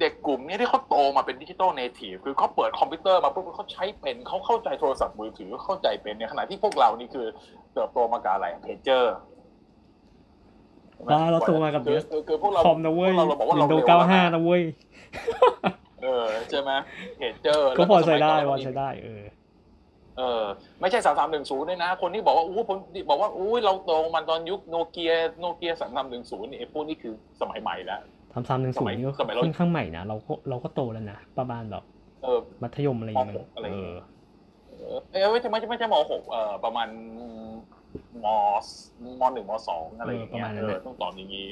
เด็กกลุ่มเนี้ยที่เขาโตมาเป็น digital native คือเขาเปิดคอมพิวเตอร์มาปุ๊บเขาใช้เป็นเขาเข้าใจโทรศัพท์มือถือเข้าใจเป็นในขณะที่พวกเรานี่คือเติบโตมากับอะไรเพจเจอร์อ่าเราโตมากับคือคือคือพวกเราคอมนะเว้ยพวกเราเราบอกว่าเรา Windows เร็วแล้วนะ95นะเว้ยเออใช่ไหมเพจเจอร์ก็พอใช้ได้พอใช้ได้เออ เออไม่ใช่สามสามหนึ่งศูนย์ด้วยนะ คนที่บอกว่าอู้ผมบอกว่าอู้เราโตมันตอนยุคโนเกียโนเกียสามสามหนึ่งศูนย์นี่ไอ้พวกนี้คือสมัยใหม่แล้วทำซ้ำหนึ่งศูนย์นี่ก็สมัยเราค่อนข้างใหม่นะเราก็เราก็โตแล้วนะประมาณแบบเออมัธยมอะไรอย่างเงี้ยมหกอะไรอย่างเอเงี้อยเออเอ้ยไม่ใช่ไม่ใช่ไม่ใช่มหกเอ่อประมาณมมหนึ่งมสองอะไรอย่างเงี้ยเออประมาณนั้เอนแหอละต้องตอบอย่างงี้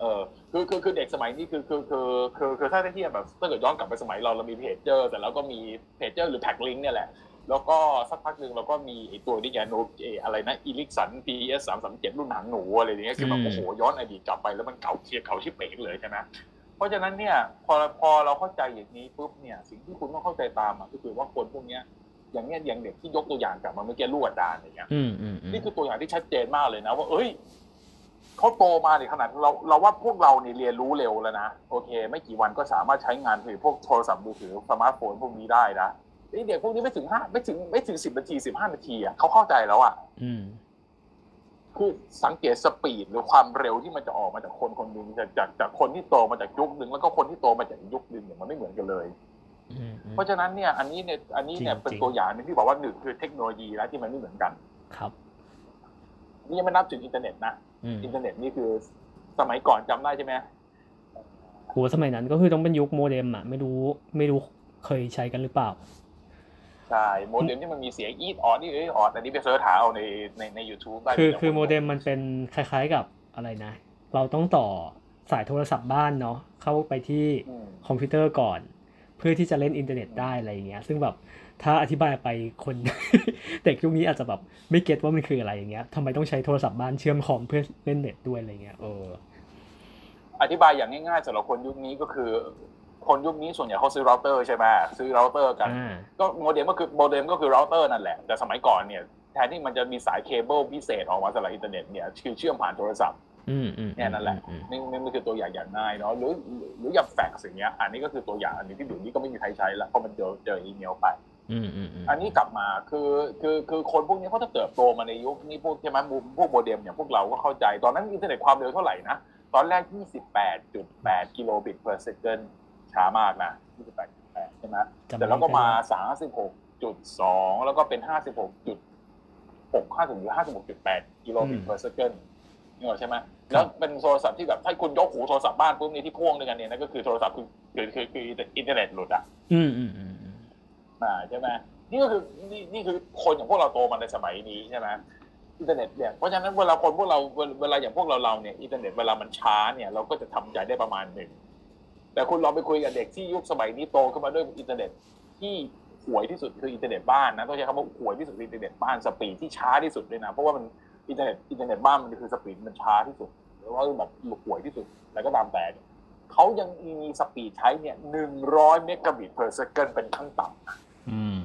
เออคือคือคือเด็กสมัยนี้คือคือคือคือคือถ้าเทียบแบบถ้าเกิดย้อนกลับไปสมัยเราเรามีเพจเจอร์แต่แล้วก็มีเพจเจอร์หรือแพ็กลิงเนี่ยแหละ แล้วก็สักพักหนึ่งเราก็มีไอ้ตัวนี่ไงโนเออะไรนะอีลิกสัน PS สามสามเจ็ดรุ่นหางหนูอะไรอย่างเงี้ยคือแบบอืมโอ้โหย้อนอดีตกลับไปแล้วมันเก่าเชียร์เก่าชิบเป๋งเลยใช่ไหมเพราะฉะนั้นเนี่ยพอพอเราเข้าใจอย่างนี้ปุ๊บเนี่ยสิ่งที่คุณต้องเข้าใจตามอะก็คือว่าคนพวกเนี้ยอย่างเนี้ยอย่างเด็กที่ยกตัวอย่างกลับมาเมื่อกี้ลูกอาจารย์อย่างเงี้ยอืมอืมอืมนี่คือตัวอย่างที่ชัดเจนมากเลยนะ ว่า เอ้ยเขาโตมาในขณะเราเราว่าพวกเราเนี่ยเรียนรู้เร็วแล้วนะโอเค ไม่กี่วันก็สามารถใช้งานถือพวกโทรศัพท์มือถือสมาร์ทโฟนพวกนี้ได้นะ ไอ้เด็กพวกนี้ไม่ถึงห้าไม่ถึงไม่ถึงสิบนาทีสิบห้านาทีอะเขาเข้าใจแล้วอะอืมคือสังเกต speed หรือความเร็วที่มันจะออกมาจากคนคนหนึ่งจากจากจากคนที่โตมาจากยุคหนึ่งแล้วก็คนที่โตมาจากยุคหนึ่งเนี่ยมันไม่เหมือนกันเลยอืมอืมเพราะฉะนั้นเนี่ย อันนี้เนี่ยอันนี้เนี่ยจริงเป็นจริงตัวอย่างหนึ่งที่บอกว่าหนึ่งคือเทคโนโลยีนะที่มันไม่เหมือนกัน ครับ นี่ยังไม่นับถึงอินเทอร์เน็ตนะอืมอินเทอร์เน็ตนี่คือสมัยก่อนจำได้ใช่ไหมโหสมัยนั้นก็คือต้องเป็นยุคโมเด็มอะไม่รู้ไม่รู้เคยใช้กันหรือเปล่า ใช่โมเด็มที่มันมีเสียงอีดออดนี่เอ้ยออดอันนี้ไป search หาเอาในในในยูทูบได้คือแต่คือโมเด็มมันเป็นคล้ายๆกับอะไรนะ เราต้องต่อสายโทรศัพท์บ้านเนาะเข้าไปที่อืมคอมพิวเตอร์ก่อน เพื่อที่จะเล่นอินเทอร์เน็ตได้อะไรอย่างเงี้ย ซึ่งแบบถ้าอธิบายไปคนเด็กยุคนี้อาจจะแบบไม่ get ว่ามันคืออะไรอย่างเงี้ยทำไมต้องใช้โทรศัพท์บ้านเชื่อมคอมเพื่อเล่นเน็ตด้วยอะไรเงี้ยเอออธิบายอย่างง่ายๆสำหรับคนยุคนี้ก็คือ คนยุคนี้ส่วนใหญ่เขาซื้อเราเตอร์ใช่ไหมซื้อเราเตอร์กันอ่าก็โมเด็มก็คือโมเด็มก็คือเราเตอร์นั่นแหละ แต่สมัยก่อนเนี่ยแทนที่มันจะมีสายเคเบิลพิเศษออกมาสำหรับอินเทอร์เน็ตเนี่ยคือเชื่อมผ่านโทรศัพท์อืมอืมเนี่ยนั่นแหละอืมนี่นี่นี่คือตัวอย่างอย่างง่ายเนาะหรือหรืออย่างแฟกซ์อย่างเงี้ย อันนี้ก็คือตัวอย่างอันนี้ที่เดี๋ยวนี้ก็ไม่มีใครใช้แล้วเพราะมันเจอเจออีเมลไปอืมอืมอืมอันนี้กลับมาคือคือคือคนพวกนี้เขาจะเติบโตมาในยุคนี้พวกใช่ไหมมุมพวกโมเด็มอย่างพวกเราก็เข้าใจ ตอนนั้นอินเทอร์เน็ตความเร็วเท่าไหร่นะตอนแรก 28.8 กิโลบิต per second ช้ามากนะ28.8ใช่ไหมจำแต่แล้วก็มาได้36.2 แล้วก็เป็น 56.6 50หรือ56.8 กิโลบิต per second นี่หรอกใช่ไหมแล้วเป็นโทรศัพท์ที่แบบถ้าคุณยกหูโทรศัพท์บ้านปุ๊บนี่ที่พ่วงด้วยกันเนี่ยนั่นก็คือโทรศัพท์คือคือคือคืออินเทอร์เน็ตหลุดอะอืมอืมอืมอืมอ่าใช่ไหมนี่ก็คือนี่นี่คือคนอย่างพวกเราโตมาในสมัยนี้ใช่ไหมอินเทอร์เน็ตเนี่ยเพราะฉะนั้นเวลาคนพวกเราเวลเวลาอย่างพวกเราเราเนี่ยอินเทอร์เน็ตเวลามันช้าเนี่ยเราก็จะทำใจได้ประมาณหนึ่ง แต่คุณลองไปคุยกับเด็กที่ยุคสมัยนี้โตขึ้นมาด้วยอินเทอร์เน็ตที่ห่วยที่สุดคืออินเทอร์เน็ตบ้านนะต้องใช้คำว่าห่วยที่สุดคืออินเทอร์เน็ตบ้าน speed ที่ช้าที่สุดด้วยนะเพราะว่ามันอินเทอร์เน็ตอินเทอร์เน็ตบ้านมันคือ speed มันช้าที่สุดหรือว่าแบบห่วยที่สุดอะไรก็ตามแต่เนี่ยเขายังมี speed ใช้เนี่ยหนึ่งร้อยเมกะบิต per second เป็นขั้นต่ำอืม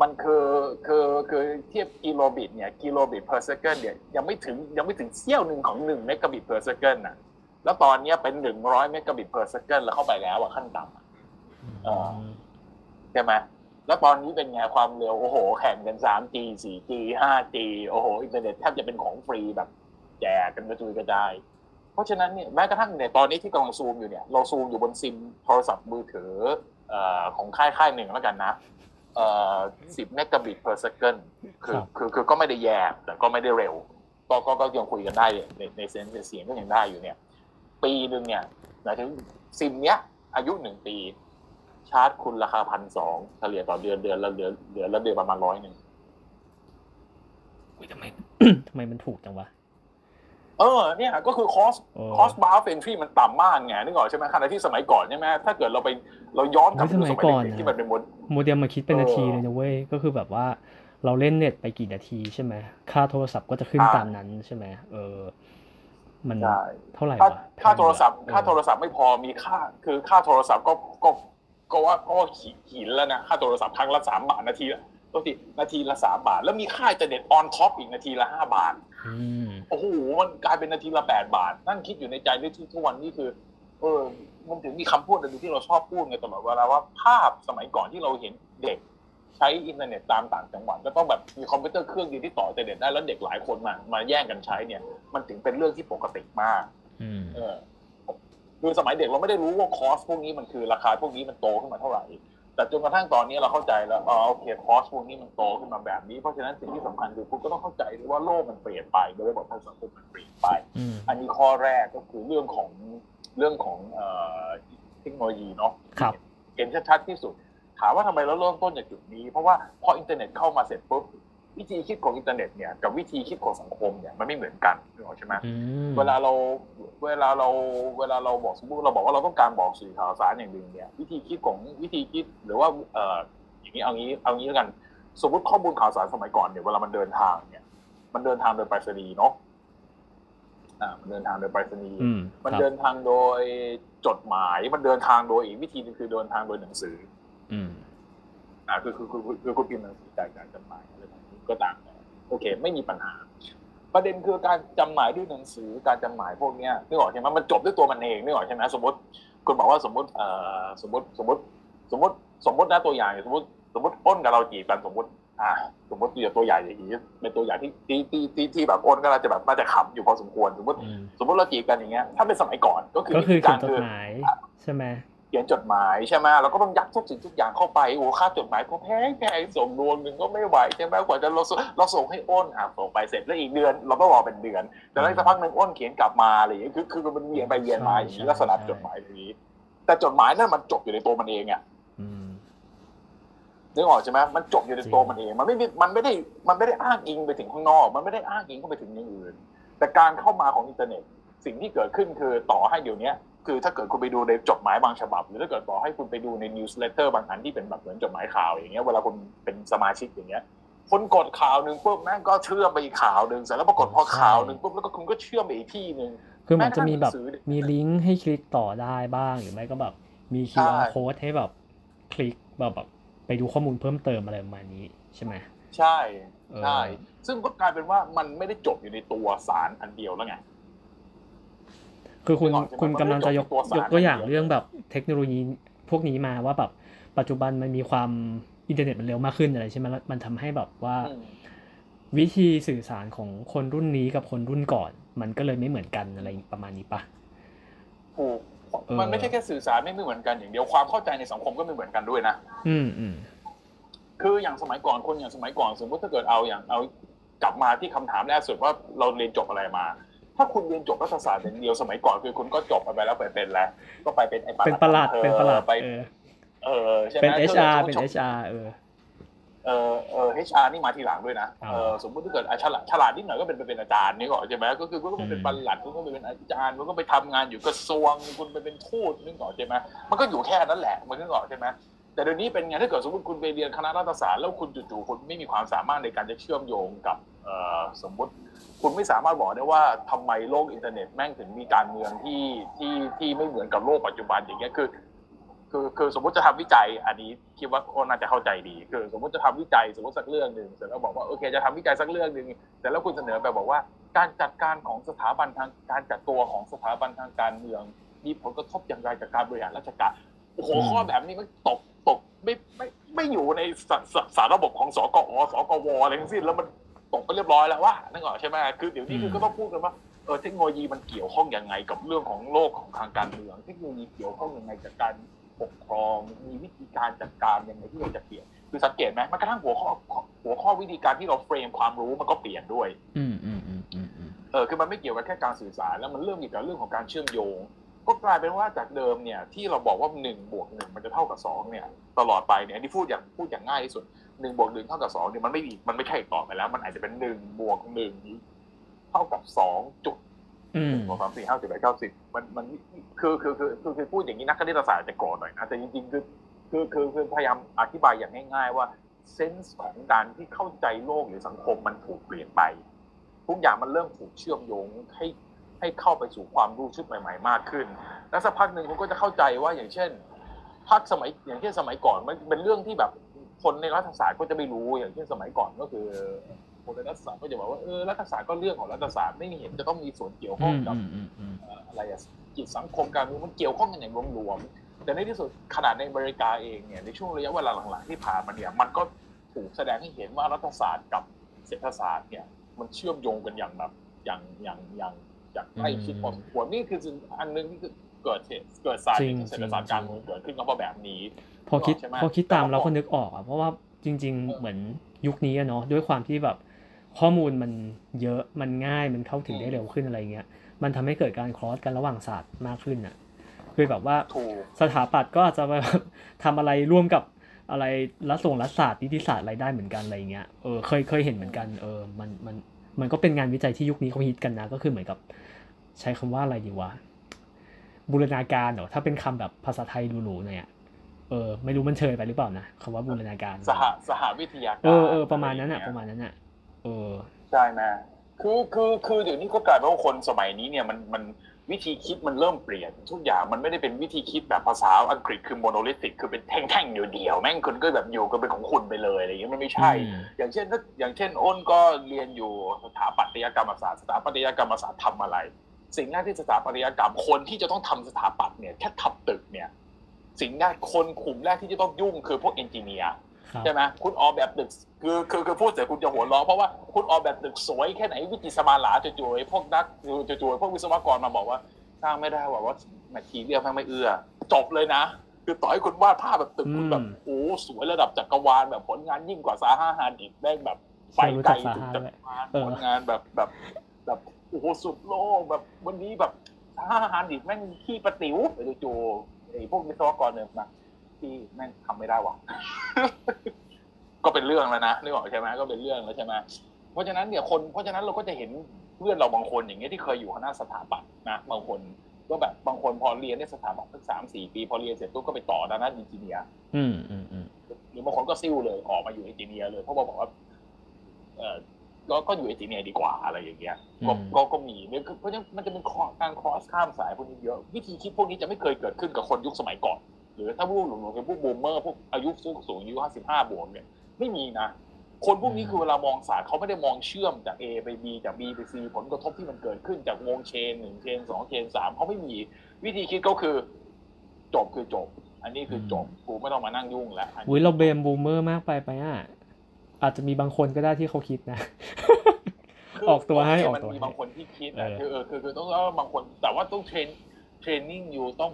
มันคือคือคือเทียบกิโลบิตเนี่ยกิโลบิต per second เนี่ยยังไม่ถึงยังไม่ถึงเสี้ยวหนึ่งของหนึ่งเมกะบิต per second นะ แล้วตอนเนี้ยเป็นหนึ่งร้อยเมกะบิต per second แล้วเข้าไปแล้วอะขั้นต่ำอะเออใช่ไหมแล้วตอนนี้เป็นไงความเร็วโอ้โห แข่งกัน 3G 4G 5G โอ้โห อินเทอร์เน็ตแทบจะเป็นของฟรีแบบแจกกันกระจุยกระจาย เพราะฉะนั้นเนี่ยแม้กระทั่งในตอนนี้ที่กำลังซูมอยู่เนี่ย เราซูมอยู่บนซิมโทรศัพท์มือถือเอ่อของค่ายค่ายหนึ่งแล้วกันนะเอ่อ10 megabit per second คือครับคือคือก็ไม่ได้แย่แต่ก็ไม่ได้เร็ว ก็ก็ก็ยังคุยกันได้ในใน sense เสียงก็ยังได้อยู่เนี่ย ปีหนึ่งเนี่ยหมายถึงซิมเนี้ย อายุหนึ่งปี ชาร์จคุณราคาพันสองเฉลี่ยต่อเดือนเดือนละเดือนเดือนละเดือนประมาณร้อยหนึ่งอุ๊ยทำไมทำไมมันถูกจังวะเออเนี่ยก็คือ cost โอ้ cost bar of entry มันต่ำมากไงนึกออกใช่ไหมขณะที่สมัยก่อนใช่ไหมถ้าเกิดเราไปเราย้อนกลับไปดูสมัยเด็กๆที่มันเป็นมดโมเดลมาคิดเป็นเออนาทีเลยนะเว้ยก็คือแบบว่าเราเล่นเน็ตไปกี่นาทีใช่ไหมค่าโทรศัพท์ก็จะขึ้นอ่าตามนั้นใช่ไหมเออ มันใช่เท่าไหร่ค่าวะค่าโทรศัพท์เออค่าโทรศัพท์ไม่พอมีค่า คือค่าโทรศัพท์ก็ก็ก็ว่าก็ว่าหินแล้วนะค่าโทรศัพท์ครั้งละสามบาทนาทีละตัวทีนาทีละสามบาท แล้วมีค่าอินเทอร์เน็ต on top อีกนาทีละห้าบาทอืมโอ้โหมันกลายเป็นนาทีละแปดบาท นั่งคิดอยู่ในใจด้วยทุกวันนี่คือ เออ มันถึงมีคำพูดอันหนึ่งที่เราชอบพูดไงตลอดเวลาว่าภาพสมัยก่อนที่เราเห็นเด็ก ใช้อินเทอร์เน็ตตามต่างจังหวัดก็ต้องแบบมีคอมพิวเตอร์เครื่องเดียวที่ต่ออินเทอร์เน็ตได้แล้วเด็กหลายคนมามาแย่งกันใช้เนี่ย มันถึงเป็นเรื่องที่ปกติมากอืมเออคือสมัยเด็กเราไม่ได้รู้ว่า cost พวกนี้มันคือราคาพวกนี้มันโตขึ้นมาเท่าไหร่แต่จนกระทั่งตอนนี้เราเข้าใจแล้วอ๋อโอเค cost พวกนี้มันโตขึ้นมาแบบนี้ เพราะฉะนั้นสิ่งที่สำคัญคือคุณก็ต้องเข้าใจด้วยว่าโลกมันเปลี่ยนไปโดยระบบทางสังคมมันเปลี่ยนไปอืมอันนี้ข้อแรกก็คือเรื่องของเรื่องของเอ่อเทคโนโลยีเนาะครับเห็นชัดๆที่สุด ถามว่าทำไมเราเริ่มต้นจากจุดนี้ เพราะว่าพออินเทอร์เน็ตเข้ามาเสร็จปุ๊บวิธีคิดของอินเทอร์เน็ตเนี่ยกับวิธีคิดของสังคมเนี่ยมันไม่เหมือนกันนึกออกใช่ไหมอืมเวลาเราเวลาเราเวลาเราบอกสมมติเราบอกว่าเราต้องการบอกสื่อข่าวสารอย่างหนึ่งเนี่ยวิธีคิดของวิธีคิดหรือว่าเอ่ออย่างนี้เอางี้เอางี้แล้วกัน สมมติข้อมูลข่าวสารสมัยก่อนเนี่ยเวลามันเดินทางเนี่ย มันเดินทางโดยไปรษณีย์เนาะอ่ามันเดินทางโดยไปรษณีย์อืมมันครับเดินทางโดยจดหมายมันเดินทางโดยอีกวิธีหนึงคือเดินทางโดยหนังสือ อืม อ่าคือคือคือคือคือคุณพิมพ์หนังสือจากการจำหมายอะไรแบบนี้ก็ตามแต่โอเค ไม่มีปัญหา ประเด็นคือการจำหมายด้วยหนังสือการจำหมายพวกเนี้ยนึกออกใช่ไหมมันจบด้วยตัวมันเองนึกออกใช่ไหมสมมติคุณบอกว่าสมมติเอ่อสมมติสมมติ สมมติสมมตินะตัวอย่างสมมติ สมมติอ้นกับเราจีบกันสมมติ อ่า สมมติตัวตัวใหญ่อย่างนี้เป็นตัวอย่างที่ที่ที่ที่ที่แบบอ้นก็น่าจะแบบน่าจะขำอยู่พอสมควร สมมติอืมสมมติเราจีบกันอย่างเงี้ยถ้าเป็นสมัยก่อนก็คือก็คือวิธีเขีกายนรจดคือหมายใช่ไหม เขียนจดหมายใช่ไหมเราก็ต้องยัดทุกสิ่งทุกอย่างเข้าไปโอ้ค่าจดหมายก็แพงแพงส่งดวงหนึ่งก็ไม่ไหวใช่ไหมกว่าจะเราส่งเราส่งให้อ้นอะส่งไปเสร็จแล้วอีกเดือน เราก็รอเป็นเดือน แต่แล้วสักพักหนึ่งอ้นเขียนกลับมาอะไรอย่างเงี้ยคือคือมันเวียนไปเวียนมาอย่างนี้ลักษณะจดหมายอย่างนี้ แต่จดหมายนั่นมันจบอยู่ในตัวมันเองอะอืมนึกออกใช่ไหมมันจบอยู่ในตัวมันเอง มันไม่ได้มันไม่ได้ มันไม่ได้อ้างอิงไปถึงข้างนอก มันไม่ได้อ้างอิงเข้าไปถึงอย่างอื่น แต่การเข้ามาของอินเทอร์เน็ต สิ่งที่เกิดขึ้นคือต่อให้เดี๋ยวนี้ คือถ้าเกิดคุณไปดูในจดหมายบางฉบับ หรือถ้าเกิดต่อให้คุณไปดูใน newsletter บางอันที่เป็นแบบเหมือนจดหมายข่าวอย่างเงี้ยเวลาคุณเป็นสมาชิกอย่างเงี้ยคนกดข่าวหนึ่งปุ๊บแม่งก็เชื่อมไปอีกข่าวหนึ่งเสร็จแล้วปรากฏพอข่าวหนึ่งปุ๊บแล้วก็คุณก็เชื่อมไปอีกที่หนึ่งคือมันจะมีแบบแม้กระทั่งหนังสือเนี่ยมีลิงก์ให้คลิกต่อได้บ้างหรือไม่ก็แบบมีใช่ QR code ให้แบบคลิกแบบแบบไปดูข้อมูลเพิ่มเติมอะไรประมาณนี้ใช่ไหมใช่ใช่เออซึ่งก็กลายเป็นว่ามันไม่ได้จบอยู่ในตัวสารอันเดียวแล้วไง คือคุณนึกออกใช่ไหมคุณกำลังจะยกมันไม่ได้จบที่ตัวสารยกตัวอย่างอย่างเดียวเรื่องแบบเทคโนโลยีพวกนี้มาว่าแบบปัจจุบันมันมีความอินเทอร์เน็ตมันเร็วมากขึ้นอะไรใช่ไหมแล้วมันทำให้แบบว่าอืมวิธีสื่อสารของคนรุ่นนี้กับคนรุ่นก่อน มันก็เลยไม่เหมือนกันอะไรประมาณนี้ปะถูกเออมันไม่ใช่แค่สื่อสารไม่เหมือนกันอย่างเดียวความเข้าใจในสังคมก็ไม่เหมือนกันด้วยนะอืมอืมคืออย่างสมัยก่อนคนอย่างสมัยก่อนสมมติถ้าเกิดเอาอย่างเอากลับมาที่คำถามแรกสุดว่าเราเรียนจบอะไรมา ถ้าคุณเรียนจบรัฐศาสตร์อย่างเดียวสมัยก่อนคือคุณก็จบไปแล้วไปเป็นแล้วก็ไปเป็นไอ้เป็นประหลัดออเป็นประหลัดไปเออเออใช่ไหมเป็นถ้ากิด HR สมมุเป็นติจบ HR เออเออเออ HR นี่มาทีหลังด้วยนะอ๋อเออสมมติถ้าเกิดอะฉลาดฉลาดนิดหน่อยก็เป็นไปเป็นอาจารย์นี่ก่อนใช่ไหมก็คือคุณก็ไปเป็นอืมประหลัดคุณก็ไปเป็นอาจารย์คุณก็ไปทำงานอยู่กระทรวงคุณไปเป็นทูตนึกออกใช่ไหมมันก็อยู่แค่นั้นแหละมันนึกออกใช่ไหมแต่เดี๋ยวนี้เป็นไงถ้าเกิดสมมติคุณไปเรียนคณะรัฐศาสตร์แล้วคุณจู่ๆคุณไม่มีความสามารถในการจะเชื่อมโยงกับเอ่อ สมมติคุณไม่สามารถบอกได้ว่าทำไมโลกอินเทอร์เน็ตแม่งถึงมีการเมืองที่ที่ที่ไม่เหมือนกับโลกปัจจุบันอย่างเงี้ยคือคือคือสมมติจะทำวิจัยอันนี้คิดว่าโอ้น่าจะเข้าใจดี คือ สมมติจะทำวิจัยสมมติสักเรื่องหนึ่งเสร็จแล้วบอกว่าโอเคจะทำวิจัยสักเรื่องหนึ่งแต่แล้วคุณเสนอไปบอกว่า การจัดการของสถาบันทางการจัดตัวของสถาบันทางการเมือง มีผลกระทบอย่างไรกับการบริหารราชการโอ้โหข้อแบบนี้มันตกตกไม่ไม่ไม่อยู่ในสสสารระบบของสกอสกวอะไรทั้งสิ้นแล้วมัน ตกไปเรียบร้อยแล้วว่านึกออกใช่ไหมคือเดี๋ยวนี้คือก็ต้องพูดกันว่าเออเทคโนโลยีมันเกี่ยวข้องยังไงกับเรื่องของโลกของทางการเมือง เทคโนโลยีเกี่ยวข้องยังไงกับการปกครองมีวิธีการจัดการยังไงที่เราจะเปลี่ยนคือสังเกตไหมแม้กระทั่งหัวข้อหัวข้อวิธีการที่เราเฟรมความรู้มันก็เปลี่ยนด้วย อืมอืมอืมอืมอืมเออคือมันไม่เกี่ยวกับแค่การสื่อสารแล้วมันเริ่มเกี่ยวกับเรื่องของการเชื่อมโยง ก็กลายเป็นว่าจากเดิมเนี่ยที่เราบอกว่าหนึ่งบวกหนึ่งมันจะเท่ากับสองเนี่ย ตลอดไปเนี่ยอันนี้พูดอย่างพูดอย่างง่ายที่สุด หนึ่งบวกหนึ่งเท่ากับสองเนี่ยมันไม่มีมันไม่ใช่อีกต่อไปแล้ว มันอาจจะเป็นหนึ่งบวกหนึ่งเท่ากับสองจุดอืมสองสามสี่ห้าสิบแปดเก้าสิบมันมันคือคือคือคือคือพูดอย่างนี้นักคณิตศาสตร์จะโกรธหน่อยนะแต่จริงๆคือคือคือคือพยายามอธิบายอย่างง่าย ๆ ว่าเซนส์ของการที่เข้าใจโลกหรือสังคมมันถูกเปลี่ยนไป ทุกอย่างมันเริ่มถูกเชื่อมโยงให้ให้เข้าไปสู่ความรู้ชุดใหม่ ๆ มากขึ้น แล้วสักพักหนึ่งคุณก็จะเข้าใจว่าอย่างเช่นพักสมัยอย่างเช่นสมัยก่อนมันเป็นเรื่องที่แบบ คนในรัฐศาสตร์ก็จะไม่รู้อย่างเช่นสมัยก่อนก็คือคนในรัฐศาสตร์ก็จะบอกว่าเออรัฐศาสตร์ก็เรื่องของรัฐศาสตร์ไม่มีเห็นจะต้องมีส่วนเกี่ยวข้อืองมกับอืมอืมอืมเอ่ออะไรอะจิตสังคมการเมืองมันเกี่ยวข้องกันอย่างรวมๆแต่ในที่สุดขนาดในอเมริกาเองเนี่ยในช่วงระยะเวลาหลังๆที่ผ่านมาเนี่ยมันก็ถูกแสดงให้เห็นว่ารัฐศาสตร์กับเศรษฐศาสตร์เนี่ยมันเชื่อมโยงกันอย่างแบบอย่างอย่างอย่างอย่างใกล้ชิดพอสมควรนี่คือสิ่งอันหนึงที่คือเกิดเหตุเกิดสารจริงเศรษฐศาสตร์การเมืองเกิดขึ้นก็เพราะแบบนี้ พอคิดใช่ไหมพอคิดตามแต่ว่าเราก็นึกออกอะเพราะว่าจริง ๆ เหมือนยุคนี้อะเนาะด้วยความที่แบบข้อมูลมันเยอะมันง่ายมันเข้าถึงได้เร็วขึ้นอะไรเงี้ย มันทำให้เกิดการครอสกันระหว่างศาสตร์มากขึ้นอะคือแบบว่าถูกสถาปัตย์ก็อาจจะแบบทำอะไรร่วมกับอะไรรัฐส่งรัฐศาสตร์นิติศาสตร์อะไรได้เหมือนกันอะไรเงี้ยเออเคยเคยเห็นเหมือนกันเออมันมันมันก็เป็นงานวิจัยที่ยุคนี้เขาฮิตกันนะ ก็คือเหมือนกับ ใช้คำว่าอะไรดีวะบูรณาการเหรอถ้าเป็นคำแบบภาษาไทยหรูๆหน่อยอะ เออไม่รู้มันเชยไปหรือเปล่านะคำว่าบูรณาการสหสหวิทยาการเออเออประมาณนั้นอะประมาณนั้นอะเออใช่ไหมคือคือคือเดี๋ยวนี้ก็กลายเป็นว่าคนสมัยนี้เนี่ยมันมันวิธีคิดมันเริ่มเปลี่ยน ทุกอย่างมันไม่ได้เป็นวิธีคิดแบบภาษาอังกฤษคือโมโนลิธิกคือเป็นแท่งๆเดียวๆแม่งคุณก็แบบอยู่ก็เป็นของคุณไปเลยอะไรอย่างเงี้ยมันไม่ใช่อืมอย่างเช่นถ้าอย่างเช่นอ้นก็เรียนอยู่สถาปัตยกรรมศาสตร์สถาปัตยกรรมศาสตร์ทำอะไร สิ่งแรกที่สถาปัตยกรรมคนที่จะต้องทำสถาปัตย์เนี่ยแค่ทำตึกเนี่ย สิ่งแรกคนกลุ่มแรกที่จะต้องยุ่งคือพวกเอนจิเนียร์ครับใช่ไหมคุณออกแบบตึกคือคือคือพูดเสร็จคุณจะหัวเราะเพราะว่าคุณออกแบบตึกสวยแค่ไหนวิจิสมาลาจู่ๆพวกนักจู่ๆพวกวิศวกรมาบอกว่าสร้างไม่ได้ว่าว่าแมททีเรียลแม่งไม่เอื้อจบเลยนะ คือต่อให้คุณวาดภาพแบบตึกคุณแบบโอ้สวยระดับจักรวาลแบบผลงานยิ่งกว่าซาฮาฮาดิดแม่งแบบไปไกลถึงจักรวาลผลงานแบบแบบแบบโอ้โหสุดโลกแบบวันนี้แบบซาฮาฮาดิดแม่งขี้ประติ๋วไปจู่ๆ ไอ้พวกวิศวกรเนี่ยมาที่แม่งทำไม่ได้ว่ะ ก็เป็นเรื่องแล้วนะนึกออกใช่ไหมก็เป็นเรื่องแล้วใช่ไหมเพราะฉะนั้นเนี่ยคนเพราะฉะนั้นเราก็จะเห็นเพื่อนเราบางคนอย่างเงี้ยที่เคยอยู่คณะสถาปัตย์นะบางคนก็แบบบางคนพอเรียนได้สถาปัตย์สักสามสี่ปีพอเรียนเสร็จปุ๊บก็ไปต่อด้านอินจิเนียร์อืมอืมอืมหรือบางคนก็ซิ่วเลยออกมาอยู่เอนจิเนียร์เลยเพราะว่าบอกว่า เออก็ก็อยู่ engineer ดีกว่าอะไรอย่างเงี้ยก็ก็ก็มีเนี่ยคือเพราะฉะนั้นมันจะเป็นการ cross ข้ามสายพวกนี้เยอะ วิธีคิดพวกนี้จะไม่เคยเกิดขึ้นกับคนยุคสมัยก่อน หรือถ้าพวกหลงๆคือพวก boomer พวกอายุสูงสูงอายุห้าสิบห้าบวกเนี่ยไม่มีนะ คนพวกนี้คือเวลามองศาสตร์เขาไม่ได้มองเชื่อมจาก A ไป B จาก B ไป C ผลกระทบที่มันเกิดขึ้นจากวง chain หนึ่ง chain สอง chain สามเขาไม่มีวิธีคิดก็คือ จบคือจบ อันนี้คือจบกูไม่ต้องมานั่งยุ่งแล้วะนี้อุ้ยเราเบมบูมเมอร์มากไปไปอะ อาจจะมีบางคนก็ได้ที่เขาคิดนะคืออกตัวให้โเคออกมันตัวมีให้บางคนที่คิดนะเออคือเออคือคือต้องว่าบางคน แต่ว่าต้องเทรนเทรนนิ่งอยู่ต้อง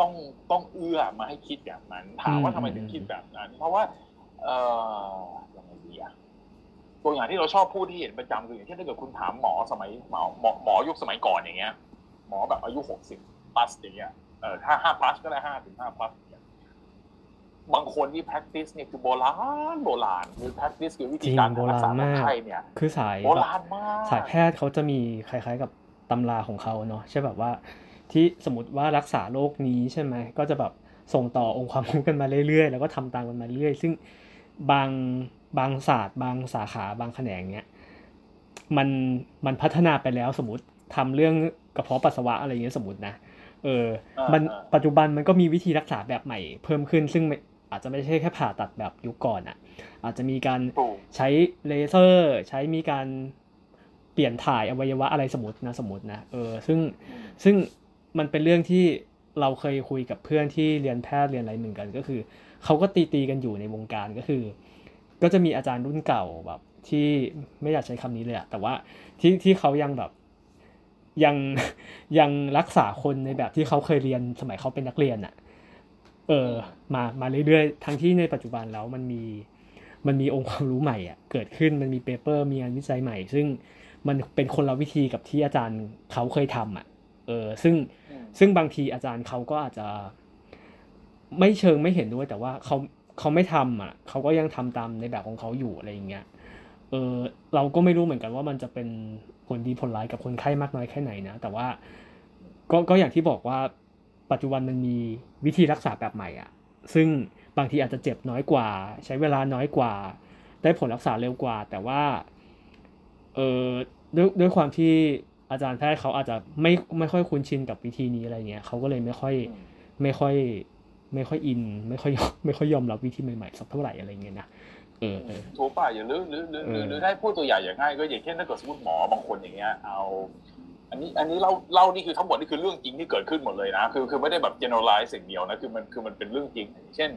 ต้องต้องเอื้อมาให้คิดแบบนั้น ถามว่าทำไมถึงคิดแบบนั้น เพราะว่า เอ่อยังไงดีอะตัวอย่างที่เราชอบพูดที่เห็นประจำคืออย่างเช่นถ้าเกิดคุณถามหมอสมัยหมอหมอหมอยุคสมัยก่อนอย่างเงี้ย หมอแบบอายุหกสิบ plus อย่างเงี้ยเออถ้าห้า plus ก็ได้ห้าถึงห้า plus อย่างเงี้ย บางคนที่ practice เนี่ยคือโบราณโบราณหรือ practice คือวิธีการจริงโบรัราณกษาคนมากไข้เนี่ยคือสายโบแบบราณมากสายแพทย์เขาจะมีคล้ายๆกับตำราของเขาเนาะใช่แบบว่า ที่สมมติว่ารักษาโรคนี้ใช่ไหมก็จะแบบส่งต่อองค์ความรู้กันมาเรื่อยๆ แล้วก็ทำตามกันมาเรื่อยๆซึ่งบางบางศาสตร์ บางสาขาบางแขนงเนี้ยมันมันพัฒนาไปแล้วสมมติทำเรื่องกระเพาะปัสสาวะอะไรอย่างเงี้ยสมมตินะเอออ่ามันอ่าปัจจุบันมันก็มีวิธีรักษาแบบใหม่เพิ่มขึ้น ซึ่งไม่ อาจจะไม่ใช่แค่ผ่าตัดแบบยุคก่อนอะ อาจจะมีการถูกใช้เลเซอร์ ใช้มีการเปลี่ยนถ่ายอวัยวะอะไรสมมตินะสมมตินะเออซึ่งซึ่งมันเป็นเรื่องที่เราเคยคุยกับเพื่อนที่เรียนแพทย์เรียนอะไรเหมือนกัน ก็คือเขาก็ตีตีกันอยู่ในวงการก็คือ ก็จะมีอาจารย์รุ่นเก่าแบบที่ไม่อยากใช้คำนี้เลยอะแต่ว่าที่ที่เขายังแบบยังยังรักษาคนในแบบที่เขาเคยเรียนสมัยเขาเป็นนักเรียนอะ เออมามาเรื่อยๆ ทั้งที่ในปัจจุบันแล้วมันมีมันมีองค์ความรู้ใหม่อะเกิดขึ้นมันมี paper มีงานวิจัยใหม่ ซึ่งมันเป็นคนละวิธีกับที่อาจารย์เขาเคยทำอะเออซึ่งอืมซึ่งบางทีอาจารย์เขาก็อาจจะ ไม่เชิงไม่เห็นด้วยแต่ว่าเขาเขาไม่ทำอะเขาก็ยังทำตามในแบบของเขาอยู่อะไรอย่างเงี้ยเออเราก็ไม่รู้เหมือนกันว่ามันจะเป็นผลดีผลร้ายกับคนไข้มากน้อยแค่ไหนนะ แต่ว่าก็ก็อย่างที่บอกว่า ปัจจุบันมันมีวิธีรักษาแบบใหม่อะซึ่งบางทีอาจจะเจ็บน้อยกว่า ใช้เวลาน้อยกว่า ได้ผลรักษาเร็วกว่า แต่ว่าเออด้วยด้วยความที่อาจารย์แพทย์เขาอาจจะไม่ไม่ค่อยคุ้นชินกับวิธีนี้อะไรเงี้ยเขาก็เลยไม่ค่อยอืมไม่ค่อยไม่ค่อยอิน ไม่ค่อยไม่ค่อยยอมรับวิธีใหม่ๆสักเท่าไหร่อะไรเงี้ยนะเออเออถูกป่ะอย่างหรือหรือหรือหรือเออหรือให้พูดตัวอย่างอย่างง่ายก็อย่างเช่นถ้าเกิดสมมติหมอบางคนอย่างเงี้ยเอา อันนี้อันนี้เล่าเล่านี่คือทั้งหมดนี่คือเรื่องจริงที่เกิดขึ้นหมดเลยนะคือคือไม่ได้แบบ generalize สิ่งเดียวนะคือมันคือมันเป็นเรื่องจริงอย่างเช่น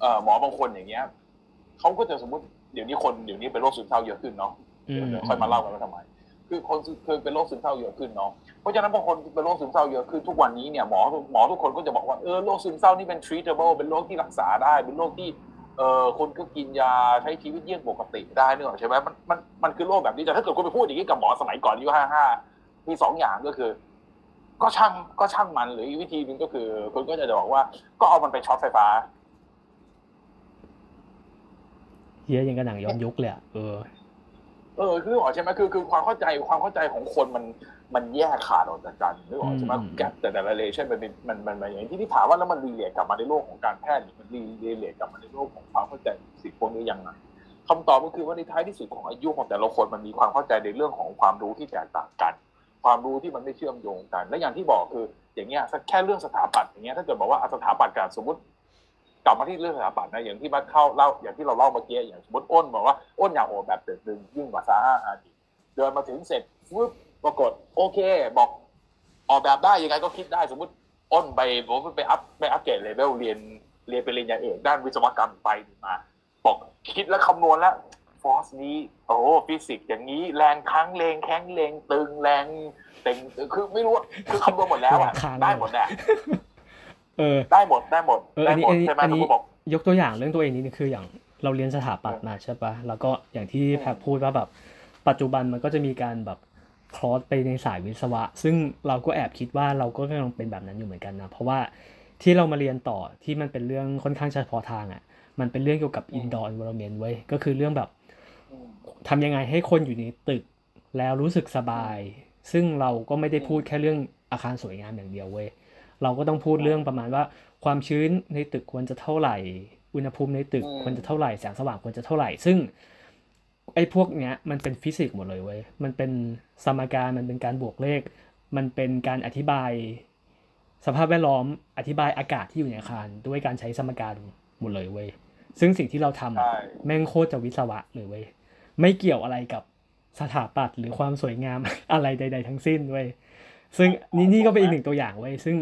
เอ่อหมอบางคนอย่างเงี้ยเขาก็จะสมมติเดี๋ยวนี้คนเดี๋ยวนี้เป็นโรคซึมเศร้าเยอะขึ้นเนาะอืมเดี๋ยวค่อยมาเล่ากันว่าทำไมคือคนคือเป็นโรคซึมเศร้าเยอะขึ้นเนาะเพราะฉะนั้นพอคนเป็นโรคซึมเศร้าเยอะขึ้นทุกวันนี้เนี่ยหมอหมอทุกคนก็จะบอกว่าเออโรคซึมเศร้านี่เป็น treatable เป็นโรคที่รักษาได้ เป็นโรคที่เออคนก็กินยาใช้ชีวิตเยี่ยงปกติได้นึกออกใช่ไหมมันมันมันคือโรคแบบนี้แต่ถ้าเกิดคุณไปพูดอย่างนี้กับหมอสมัยก่อนอายุห้าห้า มีสองอย่างก็คือ ก็ช่างก็ช่างมันหรืออีกวิธีหนึ่งก็คือคุณก็จะบอกว่า ก็เอามันไปช็อตไฟฟ้าเฮียยังกระหนังย้อนยุคเลยอะเออ เออคือนึกออกใช่ไหมคือคือความเข้าใจความเข้าใจของคนมันมันแยกขาดออกจากกันนึกออกใช่ไหมอืมแกแต่แต่ละเลชั่นมันเป็นมันมันมันอย่างที่ที่ถามว่าแล้วมันรีเลทกลับมาในโลกของการแพทย์หรือมันรีเลทกลับมาในโลกของความเข้าใจสิ่งพวกนี้ยังไงคำตอบก็คือว่าในท้ายที่สุดของอายุของแต่ละคนมันมีความเข้าใจในเรื่องของความรู้ที่แตกต่างกัน ความรู้ที่มันไม่เชื่อมโยงกัน และอย่างที่บอกคืออย่างเงี้ยแค่เรื่องสถาปัตย์อย่างเงี้ยถ้าเกิดบอกว่าสถาปัตย์การสมมติกลับมาที่เรื่องสถาปัตย์นะอย่างที่บัดเข้าเล่าอย่างที่เราเล่าเมื่อกี้อย่างสมมติอ้นบอกว่าอ้นอยากออกแบบตึกหนึ่งยิ่งกว่าซาฮาฮาดีเดินมาถึงเสร็จฟึบปรากฏโอเค บอกออกแบบได้ยังไงก็คิดได้สมมติอ้นไปผมไปอัพไปอัพเกรดเลเวลเรียนเรียนเป็นปริญญาเอกด้านวิศวกรรมไปมาบอกคิดแล้วคำนวณแล้ว ฟอสนี้ โอ้ฟิสิกส์อย่างนี้แรงค้างแรงแข็งแรงตึงแรงเต็งคือไม่รู้อะคือคำนวณหมดแล้วอะแรงค้างได้หมดแหละเออ ได้หมดได้หมดเอออัได้นนี้หมอัดนนี้ใช่ไหมอันสมนี้มติบอกยกตัวอย่างเรื่องตัวเองนิดนึงคืออย่างเราเรียนสถาปัตย์มาใช่ปะแล้วก็อย่างที่แพทพูดว่าแบบ ปัจจุบันมันก็จะมีการแบบคลอสไปในสายวิศวะ ซึ่งเราก็แอบคิดว่าเราก็กำลังเป็นแบบนั้นอยู่เหมือนกันนะ เพราะว่าที่เรามาเรียนต่อที่มันเป็นเรื่องค่อนข้างเฉพาะทางอะ มันเป็นเรื่องเกี่ยวกับ indoor environment เว้ย ก็คือเรื่องแบบ ทำยังไงให้คนอยู่ในตึกแล้วรู้สึกสบาย ซึ่งเราก็ไม่ได้พูดแค่เรื่องอาคารสวยงามอย่างเดียวเว้ยเราก็ต้องพูดเรื่องประมาณว่า ความชื้นในตึกควรจะเท่าไหร่ อุณหภูมิในตึกอืมควรจะเท่าไหร่แสงสว่างควรจะเท่าไหร่ ซึ่งไอ้พวกเนี้ยมันเป็นฟิสิกส์หมดเลยเว้ยมันเป็นสมการมันเป็นการบวกเลข มันเป็นการอธิบาย สภาพแวดล้อมอธิบายอากาศที่อยู่ในอาคาร ด้วยการใช้สมการหมดเลยเว้ยซึ่งสิ่งที่เราทำอะใช่แม่งโคตรจะวิศวะเลยเว้ย ไม่เกี่ยวอะไรกับสถาปัตย์หรือความสวยงามอะไรใด ๆ ทั้งสิ้นเว้ยซึ่งนี่นี่ก็เป็นอีกหนึ่งตัวอย่างเว้ยซึ่ง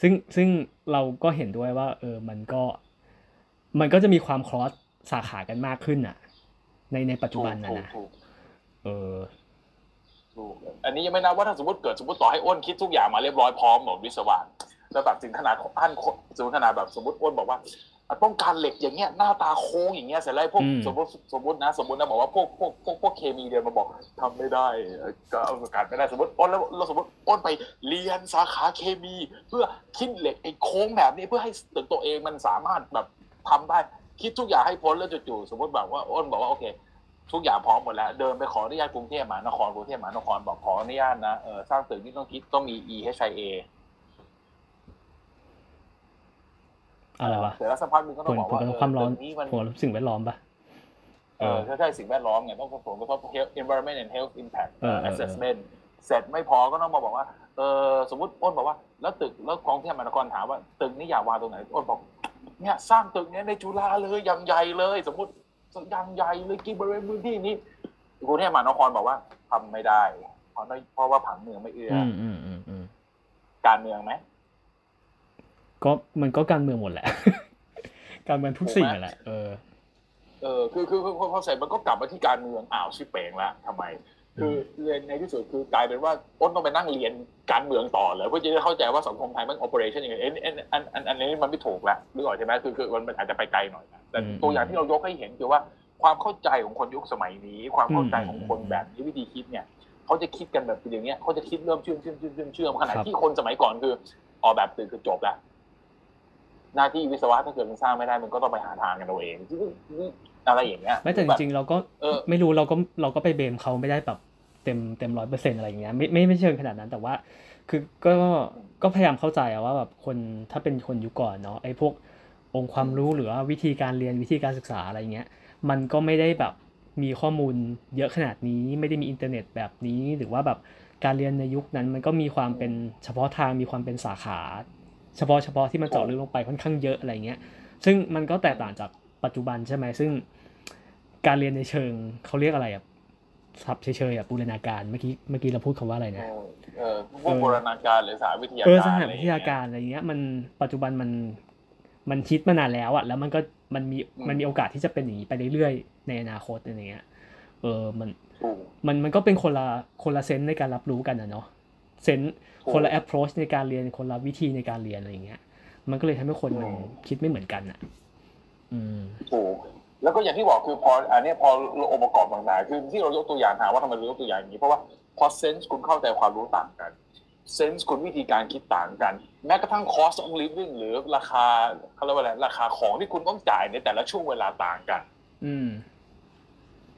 ซึ่งซึ่งเราก็เห็นด้วยว่า เออมันก็มันก็จะมีความคลอสสาขากันมากขึ้นอะ ในในปัจจุบันนะนะถูกเออถูกถูกอันนี้ยังไม่นับว่าถ้าสมมติเกิดสมมติต่อให้อ้นคิดทุกอย่างมาเรียบร้อยพร้อมหมดวิศวะแล้วแบบถึงขนาดของท่านถึงขนาดแบบสมมติอ้นบอกว่า อะต้องการเหล็กอย่างเงี้ยหน้าตาโค้งอย่างเงี้ยเสร็จแล้วไอ้พวกอืมสมมติสมมตินะ สมมตินะบอกว่าพวกพวกพวกพวกเคมีเดินมาบอกทำไม่ได้เออก็เอาการไม่ได้สมมติอ้นแล้วเราสมมติอ้นไปเรียนสาขาเคมี เพื่อคิดเหล็กไอ้โค้งแบบนี้เพื่อให้ตึกตัวเองมันสามารถแบบทำได้คิดทุกอย่างให้พ้นแล้วจู่ๆสมมติแบบว่าอ้นบอกว่าโอเค ทุกอย่างพร้อมหมดแล้ว เดินไปขออนุญาตกรุงเทพมหานครกรุงเทพมหานครบอกขออนุญาตนะเออสร้างตึกนี่ต้องคิดต้องมี EHIA อะไรวะเสร็จแล้วสักพักหนึงก็ผต้องลบอกผลว่ากระทเอบอความร้อนตึกนี้มันผลกระทบสิ่งแวดล้อมปะเออใช่ใช่สิ่งแวดล้อมไงต้องผลกระทบ health environment and health impact เออเออเออ assessment เสร็จไม่พอก็ต้องมาบอกว่าเออสมมติอ้นบอกว่า แล้วตึกแล้วกรุงเทพมหานครถามว่า ตึกนี้อยากวางตรงไหนอ้นบอกเนี่ยสร้างตึกเนี้ยในจุฬาเลยอย่างใหญ่เลย สมมติอย่างใหญ่เลยกินบริเวณพื้นที่นี้กรุงเทพมหานครบอกว่าทำไม่ได้เพราะเพราะว่าผังเมืองไม่เอื้ออือมอืมอืมอืมการเมืองไหม ก็มันก็การเมืองหมดแหละ การเมืองทุกสิ่งอะแหละเออเออคือคือคือพอเสร็จมันก็กลับมาที่การเมืองอ้าวชิบเป่งละทำไม คือเรียนในที่สุดคือกลายเป็นว่าอ้นต้องไปนั่งเรียนการเมืองต่อเลยเพื่อจะได้เข้าใจว่าสังคมไทยมัน operation ยังไงเอ้ยอันอันอันอันนี้มันไม่ถูกละนึกออกใช่ไหมคือคือมันอาจจะไปไกลหน่อยนะแต่อืมตัวอย่างที่เรายกให้เห็นคือว่าความเข้าใจของคนยุคสมัยนี้ ความเข้าใจของคนอืมแบบนี้วิธีคิดเนี่ยเขาจะคิดกันแบบอย่างเงี้ยเขาจะคิดเริ่มเชื่อมเชื่อมเชื่อมเชื่อมเชื่อมขณะครับที่คนสมัยก่อนคือออกแบบตื่นคือจบละ หน้าที่วิศวะถ้าเกิดมันสร้างไม่ได้มันก็ต้องไปหาทางกันเอาเองอะไรอย่างเงี้ยไม่แต่จริงๆเราก็เออไม่รู้เราก็เราก็ไปเบมเขาไม่ได้แบบเต็มเต็มร้อยเปอร์เซ็นต์อะไรอย่างเงี้ยไม่ไม่ไม่เชิงขนาดนั้นแต่ว่า คือก็ก็พยายามเข้าใจอะว่าแบบคนถ้าเป็นคนยุคก่อนเนาะไอ้พวกองค์ความรู้หรือว่าวิธีการเรียนวิธีการศึกษาอะไรเงี้ย มันก็ไม่ได้แบบมีข้อมูลเยอะขนาดนี้ไม่ได้มีอินเทอร์เน็ตแบบนี้ หรือว่าแบบการเรียนในยุคนั้นมันก็มีความเป็นเฉพาะทางมีความเป็นสาขา เฉพาะเฉพาะที่มันเจาะลึกลงไปค่อนข้างเยอะอะไรเงี้ย ซึ่งมันก็แตกต่างจากปัจจุบันใช่ไหมซึ่ง การเรียนในเชิงเขาเรียกอะไรอะศัพท์เฉยๆอะบูรณาการเมื่อกี้เมื่อกี้เราพูดคำว่าอะไรนะเออเออพวกโบราณการหรือสายวิทยาเออการสถานอะไรวิองทเงี้ยาการอะไรเงี้ย มันปัจจุบันมันมันคิดมานานแล้วอะแล้วมันก็มันมีมันมีโอกาสที่จะเป็นอย่างนี้ไปเรื่อยๆในอนาคตอะไรเงี้ยเออมันถูกมันมันก็เป็นคนละคนละเซนส์ในการรับรู้กันนะเนาะเซนส์ถูกคนละ approach ในการเรียนคนละวิธีในการเรียนอะไรอย่างเงี้ย มันก็เลยทำให้คนมันอืมคิดไม่เหมือนกันอะ อืมถูกแล้วก็อย่างที่บอกคือพออันเนี้ยพอเราองค์ประกอบต่างๆคือที่เรายกตัวอย่างถามว่าทำไมเรายกตัวอย่างอย่างนี้เพราะว่าพอเซนส์คุณเข้าใจความรู้ต่างกันเซนส์คุณวิธีการคิดต่างกัน แม้กระทั่ง cost of living หรือราคาเขาเรียกว่าอะไรราคาของที่คุณต้องจ่ายในแต่ละช่วงเวลาต่างกัน อืม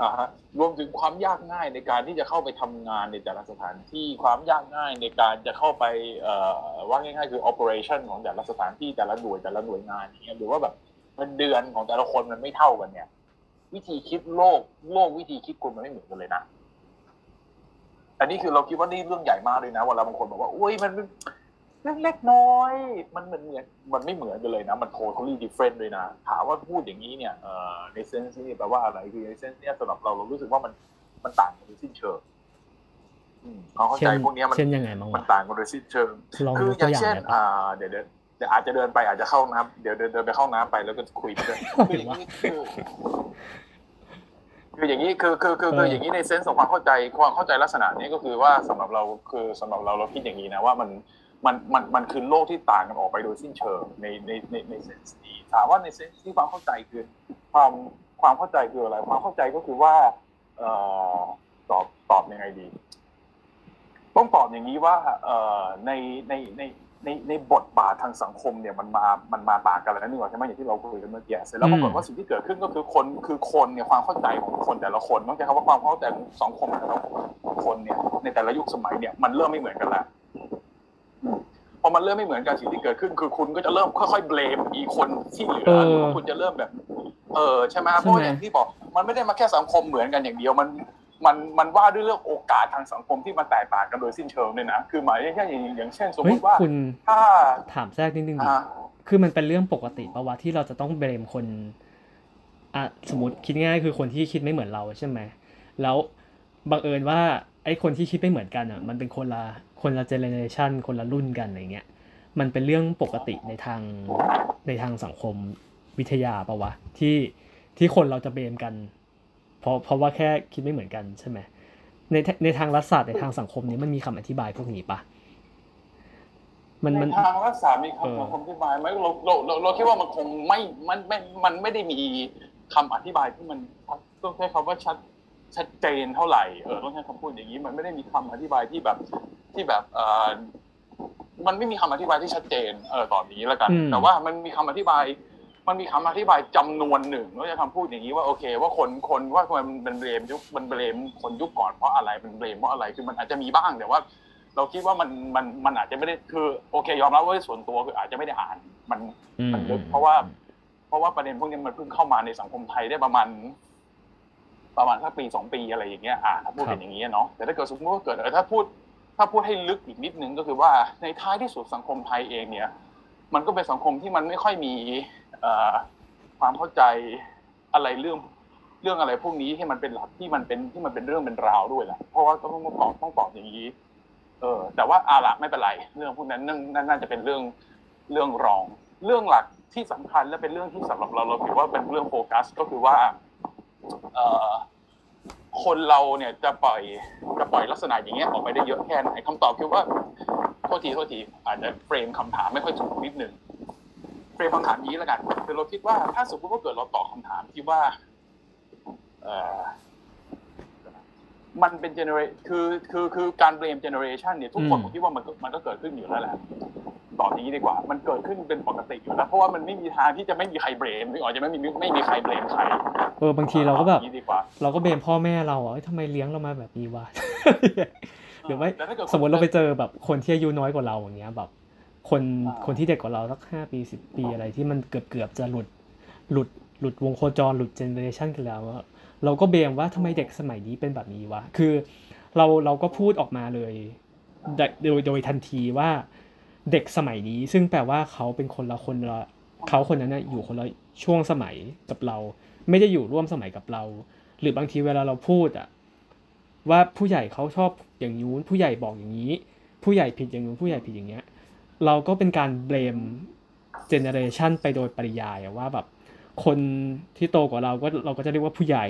อ่าฮะรวมถึงความยากง่ายในการที่จะเข้าไปทำงานในแต่ละสถานที่ความยากง่ายในการจะเข้าไปเอ่อว่าง่ายๆคือ operation ของแต่ละสถานที่แต่ละหน่วยแต่ละหน่วยงานอย่างเงี้ยหรือว่าแบบเงินเดือนของแต่ละคนมันไม่เท่ากันเนี่ย วิธีคิดโลกโลกวิธีคิดคุณมันไม่เหมือนกันเลยนะอันนี้คือเราคิดว่านี่เรื่องใหญ่มากเลยนะเวลาบางคนบอกว่าอุ้ยมัน เล็กๆน้อยมันเหมือนเหมือนมันไม่เหมือนกันเลยนะ มัน totally different เลยนะ ถามว่าพูดอย่างนี้เนี่ยเอ่อในเซนส์นี่แปลว่าอะไรคือในเซนส์เนี่ยสำหรับเราเรารู้สึกว่ามันมันต่างกันโดยสิ้นเชิงอืมเขาเข้าเช่ใจนพวกเนี้ยมันเช่นยังไงบ้างมันวะต่างกันโดยสิ้นเชิงลองคืยอกอตัวย่างอย่างเช่นได้ปะอ่าเดี๋ยวเดี๋ยวเดี๋ยวอาจจะเดินไปอาจจะเข้าน้ำเดี๋ยวเดินเดินไปเข้าน้ำไปแล้วก็คุยไปด้วยคืออย่างนี้คือคืออย่างนี้คือคือคือคืออย่างนี้ในเซนส์ของความเข้าใจความเข้าใจลักษณะนี้ก็คือว่าสำหรับเราคือสำหรับเราเราคิดอย่างนี้นะว่ามัน มันมันมันคือโลกที่ต่างกันออกไปโดยสิ้นเชิงในในในในเซนส์นี้ถามว่าในเซนส์ที่ความเข้าใจคือความความเข้าใจคืออะไร ความเข้าใจก็คือว่าเออตอบตอบยังไงดี ต้องตอบอย่างนี้ว่าเออในในในในในบทบาททางสังคมเนี่ยมันมามันมาต่างกันแล้วนี่หว่าใช่ไหมอย่างที่เราคุยกันเมื่อกี้เสร็จแล้วปรากฏว่าสิ่งที่เกิดขึ้นก็คือคนคือคนเนี่ยความเข้าใจของคนแต่ละคนต้องใช้คำว่าความเข้าใจของสังคมแต่ละคนเนี่ยในแต่ละยุคสมัยเนี่ยมันเริ่มไม่เหมือนกันแล้ว พอมันเริ่มไม่เหมือนกันสิ่งที่เกิดขึ้น คือคุณก็จะเริ่มค่อยๆเบลมอีกคนที่เหลือเออหรือว่าคุณจะเริ่มแบบ เออใช่ไหมเพราะว่าอย่างที่บอก มันไม่ได้มาแค่สังคมเหมือนกันอย่างเดียวมันมันมันว่าด้วยเรื่องโอกาสทางสังคมที่มันแตกต่างกันโดยสิ้นเชิงเลยนะคือหมายถึงแค่อย่างอย่างเช่น สมมเฮ้ยติว่าคุณถ้าถามแทรกนิดนึงดิอ่าคือมันเป็นเรื่องปกติปะวะที่เราจะต้องเบรมคนอะสมมติคิดง่ายๆคือคนที่คิดไม่เหมือนเราใช่ไหมแล้วบังเอิญว่าไอ้คนที่คิดไม่เหมือนกันอะ มันเป็นคนละ คนละเจเนเรชันคนละรุ่นกันอะไรเงี้ยมันเป็นเรื่องปกติในทางในทางสังคมวิทยาปะวะที่ที่คนเราจะเบรมกัน เพราะเพราะว่าแค่คิดไม่เหมือนกันใช่ไหมในในทางรัฐศาสตร์ในทางสังคมนี้มันมีคำอธิบายพวกนี้ปะมันมันในทางรัฐศาสตร์มีเออคำสังคมอธิบายไหมเราเราเราเราคิดว่ามันคงไม่มันไม่มันไม่ได้มีคำอธิบายที่มันต้องใช้คำว่าชัด ชัดเจนเท่าไหร่เออต้องใช้คำพูดอย่างนี้ มันไม่ได้มีคำอธิบายที่แบบที่แบบเออมันไม่มีคำอธิบายที่ชัดเจนเออตอนนี้แล้วกันอืมแต่ว่ามันมีคำอธิบาย มันมีคำอธิบายจำนวนหนึ่งเราจะคำพูดอย่างนี้ว่าโอเค ว่าคนคนว่ามันเป็นเบรมยุคมันเบรมคนยุคก่อนเพราะอะไรมันเบรมเพราะอะไรคือมันอาจจะมีบ้างแต่ว่า เราคิดว่ามันมันมันอาจจะไม่ได้คือโอเค ยอมรับว่าส่วนตัวคืออาจจะไม่ได้อ่านมันอืมมันลึกเพราะว่า เพราะว่าประเด็นพวกนี้มันเพิ่งเข้ามาในสังคมไทยได้ประมาณ ประมาณสักปีสองปีอะไรอย่างเงี้ยอ่าถ้าพูดเป็นอย่างนี้เนาะแต่ถ้าเกิดสมมติว่าเกิดเออถ้าพูดถ้าพูดให้ลึกอีกนิดนึงก็คือว่าในท้ายที่สุดสังคมไทยเองเนี่ย มันก็เป็นสังคมที่มันไม่ค่อยมีเอ่อความเข้าใจอะไรเรื่องเรื่องอะไรพวกนี้ที่มันเป็นหลักที่มันเป็นที่มันเป็นเรื่องเป็นราวด้วยแหละเพราะว่าต้องต้องตอบต้องตอบอย่างนี้ เออ แต่ว่าอาละไม่เป็นไร เรื่องพวกนั้นนั่นนั่นน่าจะเป็นเรื่องเรื่องรอง เรื่องหลักที่สำคัญและเป็นเรื่องที่สำหรับเราเราคิดว่าเป็นเรื่องโฟกัส ก็คือว่าเอ่อ คนเราเนี่ยจะปล่อยจะปล่อยลักษณะอย่างเงี้ยออกไปได้เยอะแค่ไหนคำตอบคือว่าโทษทีโทษทีอาจจะเฟรมคำถามไม่ค่อยถูกนิดนึงเฟรมคำถามนี้แล้วกันคือเราคิดว่าถ้าสมมติว่าเกิดเราตอบคำถามที่ว่าเอ มันเป็นเจเนอเรคือคือคือการเบรมเจเนอเรชันเนี่ยทุกคนอืมผมคิดว่ามันก็มันก็เกิดขึ้นอยู่แล้วแหละตอบอย่างนี้ดีกว่า มันเกิดขึ้นเป็นปกติอยู่แล้ว เพราะว่ามันไม่มีทางที่จะไม่มีใครเบรมหรืออาจจะไม่มีไม่มีใครเบรมใครเออบางทีเราก็แบบออย่งนี้ดีกว่าเราก็เบมพ่อแม่เราอะเอ้ยทำไมเลี้ยงเรามาแบบนี้วะหรือไม่แต่ถ้าเกิดสมมติเราไปเจอแบบคนที่อายุน้อยกว่าเราอย่างเงี้ยแบบ คนอ่าคนที่เด็กกว่าเราสักห้าปีสิบปีอะไรที่มันเกือบเกือบจะหลุดหลุดหลุดวงโคจรหลุด generation กันแล้วอะ เราก็ blame ว่าทำไมเด็กสมัยนี้เป็นแบบนี้วะ คือเราเราก็พูดออกมาเลยโดยโดยทันทีว่าเด็กสมัยนี้ ซึ่งแปลว่าเขาเป็นคนละคนละเขาคนนั้นนะอยู่คนละช่วงสมัยกับเรา ไม่ได้อยู่ร่วมสมัยกับเรา หรือบางทีเวลาเราพูดอะว่าผู้ใหญ่เขาชอบอย่างนู้นผู้ใหญ่บอกอย่างนี้ ผู้ใหญ่ผิดอย่างนู้นผู้ใหญ่ผิดอย่างเงี้ย เราก็เป็นการเบลมเจเนอเรชันไปโดยปริยายว่าแบบ คนที่โตกว่าเราก็เราก็จะเรียกว่าผู้ใหญ่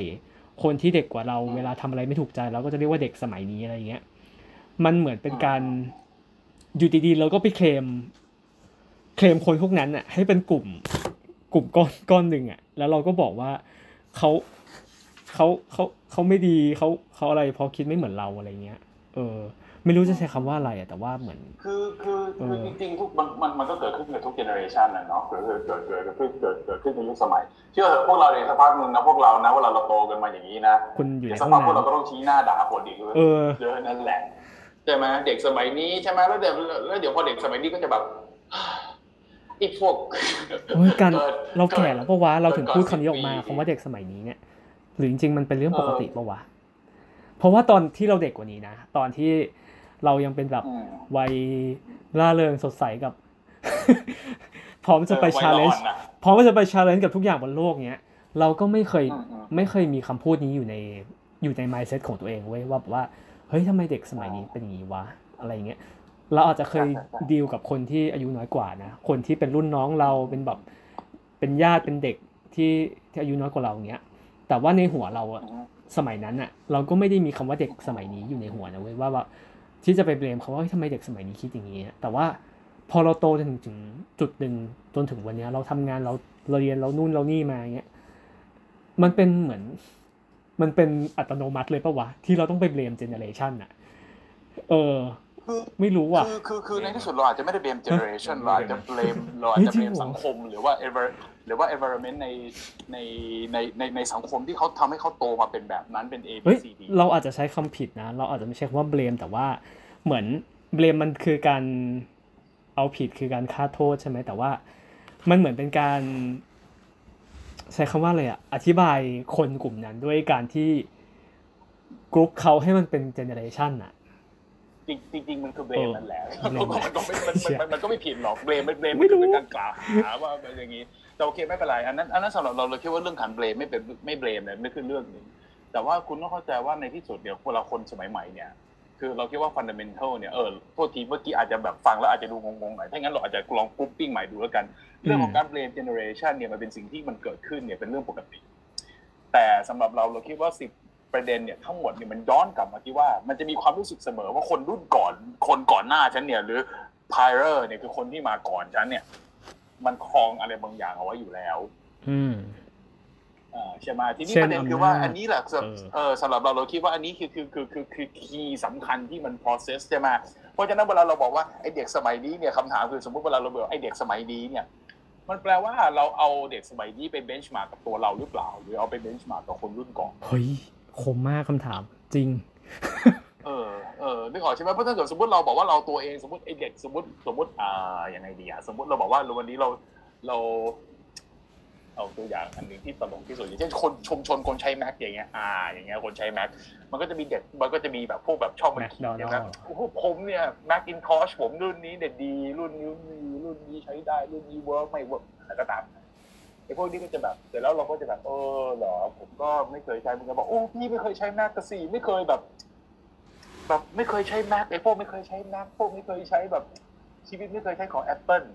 คนที่เด็กกว่าเราเวลาทำอะไรไม่ถูกใจ เราก็จะเรียกว่าเด็กสมัยนี้อะไรเงี้ย มันเหมือนเป็นการอยู่ดีๆเราก็ไปเคลม เคลมคนพวกนั้นอะให้เป็นกลุ่มกลุ่มก้อนก้อนหนึ่งอะแล้วเราก็บอกว่าเขาเขาเขาเขาไม่ดีเขาเขาอะไรเพราะคิดไม่เหมือนเราอะไรเงี้ย เออ ไม่รู้จะใช้คำว่าอะไรอะแต่ว่าเหมือน คือคือคือเออจริงๆทุกมันมันมันก็เกิดขึ้นกับทุกเจเนอเรชันนะเนาะเกิดเกิดเกิดเกิดเกิดเกิดเกิดขึ้นในยุคสมัย เชื่อเถอะพวกเราในสักพักหนึ่งนะพวกเรานะเวลาเราโตกันมาอย่างนี้นะคุณอยู่ในสัห้กองพักพวกเราน้ำก็ต้องชี้หน้าด่าคนอีกเออเยอะนั่นแหละใช่ไหมเด็กสมัยนี้ใช่ไหมแล้วเดี๋ยวแล้วเดี๋ยวพอเด็กสมัยนี้ก็จะแบบอีกพวกเฮ้ยการกิดเราแก่แล้วปะวะเราถึงพูดเกิคำนี้ออกมาสิบปีคำว่าเด็กสมัยนี้เนี่ยหรือจริงๆมันเป็นเรื่องปกติเออปะวะ เพราะว่าตอนที่เราเด็กกว่านี้นะ ตอนที่เรายังเป็นแบบอืมวัยร่าเริงสดใสกับ พร้อมจะไปเออวัยชาเลนจ์ร้อนน่ะพร้อมจะไป challenge กับทุกอย่างบนโลกเนี้ย เราก็ไม่เคยอืมอืมไม่เคยมีคำพูดนี้อยู่ในอยู่ใน mindset ของตัวเองเว้ยว่าแบบว่าเฮ้ยทำไมเด็กสมัยนี้เป็นอย่างนี้วะอะไรอย่างเงี้ยเราอาจจะเคยดีลกับคนที่อายุน้อยกว่านะคนที่เป็นรุ่นน้องเราเป็นแบบเป็นญาติเป็นเด็กที่ที่อายุน้อยกว่าเราอย่างเงี้ยแต่ว่าในหัวเราอะอืม สมัยนั้นอะเราก็ไม่ได้มีคำว่าเด็กสมัยนี้อยู่ในหัวนะเว้ยว่าว่าที่จะไปเบลมเขาว่าเฮ้ยทำไมเด็กสมัยนี้คิดอย่างนี้อะแต่ว่าพอเราโตจนถึงถึงจุดหนึ่งจนถึงวันเนี้ยเราทำงานเราเราเรียนเรานู่นเรานี่มาอย่างเงี้ยมันเป็นเหมือนมันเป็นอัตโนมัติเลยปะวะ ที่เราต้องไปเบลมเจเนอเรชันอะเออคือไม่รู้อะคือคือคือในที่สุดเราอาจจะไม่ได้เบมเจเนอเรชันเราอาจจะเบลมเราอาจจะเฮ้ยจริเบงมเหรอสังคมหรือว่า ever หรือว่า environment ในในในในในสังคมที่เขาทำให้เขาโตมาเป็นแบบนั้นเป็น A B เฮ้ย C D เราอาจจะใช้คำผิดนะ เราอาจจะไม่ใช่คำว่าเบลมแต่ว่าเหมือนเบลมมันคือการเอาผิดคือการฆ่าโทษใช่ไหมแต่ว่ามันเหมือนเป็นการ ใช้คำว่าอะไรอะอธิบายคนกลุ่มนั้นด้วยการที่กรุ๊ปเขาให้มันเป็น generation อะจริงจริงๆมันคือ blame นั่นแหละเออมันก็ไม่มันเชี่ยมันมันก็ไม่ผิดหรอก blame มัน blame ไม่มันรู้คือเป็นการกล่าวหาว่าเป็นอย่างนี้ แต่โอเคไม่เป็นไรอันนั้นอันนั้นสำหรับเราเราคิดว่าเรื่องการ blame ไม่เป็นไม่ blame เนี่ยไม่คือเรื่องหนึงแต่ว่าคุณต้องเข้าใจว่าในที่สุดเดี๋ยวเวลาคนสมัยใหม่เนี่ยคือเราคิดว่า fundamental เนี่ยเออโทษทีเมื่อกี้อาจจะแบบฟังแล้วอาจจะดูงงๆหน่อยถ้างั้นเราอาจจะลอง grouping ใหม่ดูแล้วกัน เรื่องของการ blame generation เนี่ยมันเป็นสิ่งที่มันเกิดขึ้นเนี่ยเป็นเรื่องปกติ แต่สำหรับเราเราคิดว่าสิบประเด็นเนี่ยทั้งหมดเนี่ยมันย้อนกลับมาที่ว่า มันจะมีความรู้สึกเสมอว่าคนรุ่นก่อนคนก่อนหน้าฉันเนี่ยหรือพายเรอร์เนี่ยคือคนที่มาก่อนฉันเนี่ย มันครองอะไรบางอย่างเอาไว้อยู่แล้ว อืมอ่าใช่ไหมทีนี้เช่นประเด็นคือว่าอำนาจอันนี้แหละสำหรับเออเออสำหรับเราเราคิดว่าอันนี้คือคือคือคือคือคีย์สำคัญที่มัน process ใช่ไหมเพราะฉะนั้นเวลาเราบอกว่าไอเด็กสมัยนี้เนี่ยคำถามคือสมมติเวลาเราบอกไอเด็กสมัยนี้เนี่ย มันแปลว่าเราเอาเด็กสมัยนี้ไป benchmark กับตัวเราหรือเปล่า หรือเอาไป benchmark กับคนรุ่นก่อนเฮ้ยคมมากคำถามจริง เออเออนึกออกใช่ไหมเพราะถ้าเกิดสมมติเราบอกว่าเราตัวเองสมมติไอเด็กสมมติสมมติอ่ายังไงดีอะสมมติเราบอกว่าวันนี้เราเราเอาตัวอย่างอันหนึ่งที่ตลกที่สุดอย่างเช่นคนชุมชนคนใช้ Mac อย่างเงี้ยอ่า อย่างเงี้ยคนใช้ Mac มันก็จะมีเด็กมันก็จะมีแบบพวกแบบชอบมันขี่เนี่ยนะ McDonald โอ้โหผมเนี่ย Macintosh ผมรุ่นนี้เนี่ยดี รุ่นนี้ดีรุ่นนี้ใช้ได้รุ่นนี้ work ไม่ work อะไรก็ตามไอ้พวกนี้ก็จะแบบเสร็จแล้วเราก็จะแบบเออเหรอผมก็ไม่เคยใช้มึงก็บอกโอ้พี่ไม่เคยใช้แม็กกะสี่ไม่เคยแบบ แบบไม่เคยใช้แม็กไอ้พวกไม่เคยใช้แม็กพวกไม่เคยใช้แบบ ชีวิตไม่เคยใช้ของ Apple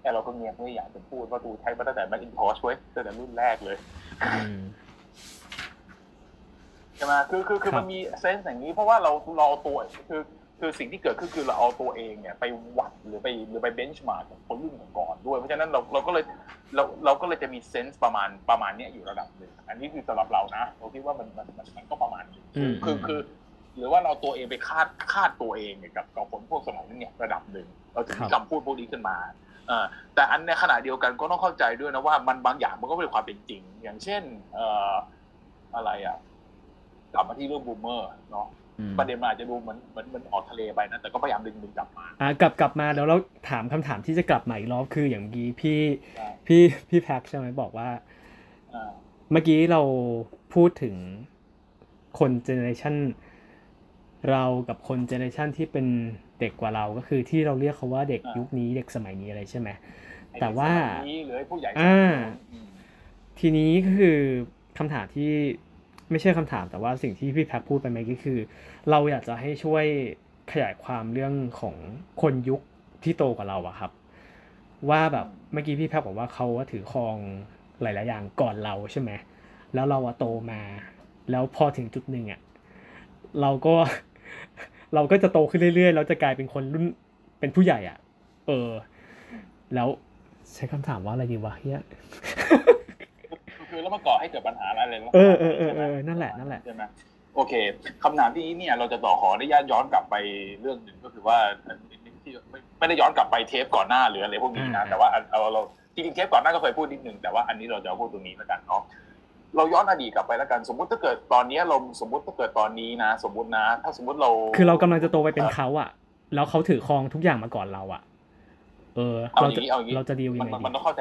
แต่เราก็เงียบไม่อยากจะพูดว่าตูใช้มาตั้งแต่ Macintosh เว้ยตั้งแต่รุ่นแรกเลยอืมใช่ไหมคือคือคือครับมันมีเซนส์อย่างนี้ เพราะว่าเราเราเอาตัวคือคือสิ่งที่เกิดขึ้นคือเราเอาตัวเองเนี่ยไปวัดหรือไปหรือไป benchmark กับคนรุ่นก่อนๆด้วย เพราะฉะนั้นเราเราก็เลยเราเราก็เลยจะมี sense ประมาณประมาณเนี้ยอยู่ระดับหนึ่งอันนี้คือสำหรับเรานะเราคิดว่ามันมันมันมันก็ประมาณนี้อืมคือคือ หรือว่าเราตัวเองไปคาดคาดตัวเองเนี่ยกับกับคนพวกสมัยนั้นเนี่ยระดับหนึ่งเราถึงมีคำพูดพวกนี้ขึ้นมาเออแต่อันในขณะเดียวกันก็ต้องเข้าใจด้วยนะว่ามันบางอย่างมันก็เป็นความเป็นจริง อย่างเช่น เอ่ออะไรอะกลับมาที่เรื่อง boomer เนาะอืมประเด็นมันอาจจะดูเหมือนเหมือนเหมันออกทะเลไปนะแต่ก็พยายามดึงดึงกลับมาอะกลับกลับมาแล้วเราถามคำถามที่จะกลับมาอีกรอบคืออย่างเมื่อกี้พี่ใช่พี่พี่แพ็กใช่ไหมบอกว่าอ่าเมื่อกี้เราพูดถึงคนเจเนอเรชัน เรากับคนเจเนอเรชันที่เป็นเด็กกว่าเราก็คือที่เราเรียกเขาว่าเด็กยุคนี้เด็กสมัยนี้อะไรใช่ไหมแต่ว่าไอ้เด็กสมัยนี้หรือไอ้ผู้ใหญ่อ่าอืมทีนี้ก็คือคำถามที่ไม่ใช่คำถามแต่ว่าสิ่งที่พี่แพ็กพูดไปเมื่อกี้คือ เราอยากจะให้ช่วยขยายความเรื่องของคนยุคที่โตกว่าเราอะครับ ว่าแบบเมื่อกี้พี่แพ็กบอกว่าเขาอะถือครองหลาย ๆ อย่างก่อนเราใช่ไหมแล้วเราอะโตมา แล้วพอถึงจุดหนึ่งอะเราก็ เราก็จะโตขึ้นเรื่อยๆ เราจะกลายเป็นคนรุ่นเป็นผู้ใหญ่อะเออ แล้วใช้คำถามว่าอะไรดีวะเฮียคือคือแล้วมาก่อให้เกิดปัญหาอะไรเลยเออเออเออเออนั่นแหละนั่นแหละใช่ไหมโอเคคำถามที่นี้เนี่ย เราจะต่อขออนุญาตย้อนกลับไปเรื่องหนึ่งก็คือว่าที่ไม่ไม่ได้ย้อนกลับไปเทปก่อนหน้าหรืออะไรพวกนี้นะแต่ว่าเอาเราจริงๆเทปก่อนหน้าก็เคยพูดนิดนึงแต่ว่าอันนี้เราจะเอาพูดตรงนี้แล้วกันเนาะ เราย้อนอดีตกลับไปแล้วกัน สมมุติถ้าเกิดตอนนี้เราสมมุติถ้าเกิดตอนนี้นะ สมมุตินะ ถ้าสมมุติเรา คือเรากำลังจะโตไปเป็นเขาอะแล้วเขาถือครองทุกอย่างมาก่อนเราอะเออเอาเราอย่าจะงนี้เอาอย่างนี้เราจะดีลยัมังนไงมันมันดีต้องเข้าใจ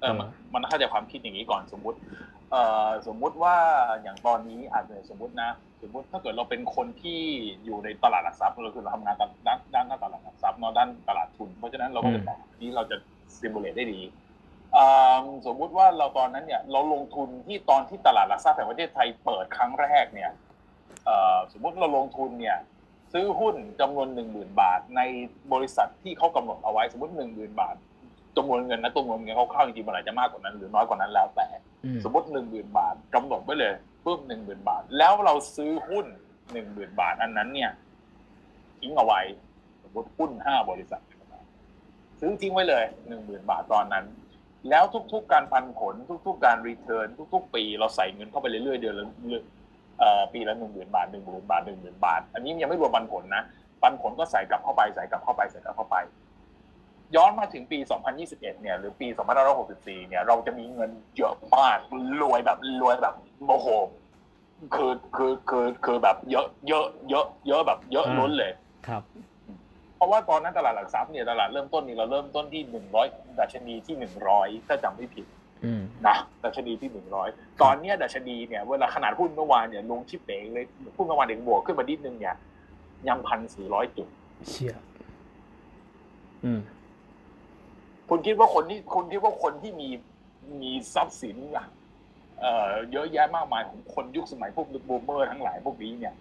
เออเออมันมันต้องเข้าใจความคิดอย่างนี้ก่อนสมมุติ เอ่อสมมุติว่าอย่างตอนนี้อาจจะสมมุตินะ สมมุติถ้าเกิดเราเป็นคนที่อยู่ในตลาดหลักทรัพย์เราคือเราทำงานด้านด้านด้านตลาดหลักทรัพย์เนาะด้านตลาดทุน เพราะฉะนั้นเราก็จะบอกนี้เราจะซิมูเลตได้ดีอ่า สมมุติว่าเราตอนนั้นเนี่ยเราลงทุนที่ตอนที่ตลาดหลักทรัพย์แห่งประเทศไทยเปิดครั้งแรกเนี่ยเอ่อสมมุติเราลงทุนเนี่ยซื้อหุ้นจำนวนหนึ่งหมื่นบาท ในบริษัทที่เขากำหนดเอาไว้สมมติหนึ่งหมื่นบาทจำนวนเงินนะจำนวนเงินเขาเข้าๆจริงๆมันอาจจะมากกว่านั้นหรือน้อยกว่านั้นแล้วแต่อืมสมมติหนึ่งหมื่นบาทกำหนดไว้เลยปุ๊บหนึ่งหมื่นบาท แล้วเราซื้อหุ้นหนึ่งหมื่นบาทอันนั้นเนี่ยทิ้งเอาไว้ สมมติหุ้นห้าบริษัทซื้อทิ้งไว้เลยหนึ่งหมื่นบาทตอนนั้น แล้วทุก ๆ การปันผลทุก ๆ การรีเทิร์นทุก ๆ ปี เราใส่เงินเข้าไปเรื่อยๆเดือนละเอ่อปีละหนึ่งหมื่นบาทหนึ่งหมื่นบาทหนึ่งหมื่นบาท อันนี้ยังไม่รวมปันผลนะ ปันผลก็ใส่กลับเข้าไปใส่กลับเข้าไปใส่กลับเข้าไป ย้อนมาถึงปี 2021 เนี่ยหรือปี 2564 เนี่ย เราจะมีเงินเยอะมากรวยแบบรวยแบบโมโหคือคือคือคือแบบเยอะเยอะเยอะเยอะแบบเยอะล้นเลยครับ เพราะว่าตอนนั้นตลาดหลักทรัพย์เนี่ยตลาดเริ่มต้นนี่เราเริ่มต้นที่100ดัชนีที่100ถ้าจำไม่ผิดอืมนะดัชนีที่100ตอนเนี้ยดัชนีเนี่ยเวลาขนาดหุ้นเมื่อวานเนี่ยลงชิปเป๋งเลยหุ้นเมื่อวานเองบวกขึ้นมานิดนึงเนี่ยยังพันสี่ร้อยจุดเชี่ยอืมคุณคิดว่าคนที่คุณคิดว่าคนที่มีมีทรัพย์สินอะเอ่อเยอะแยะมากมายของคนยุคสมัยพวกบูมเมอร์ทั้งหลายพวกนี้เนี่ย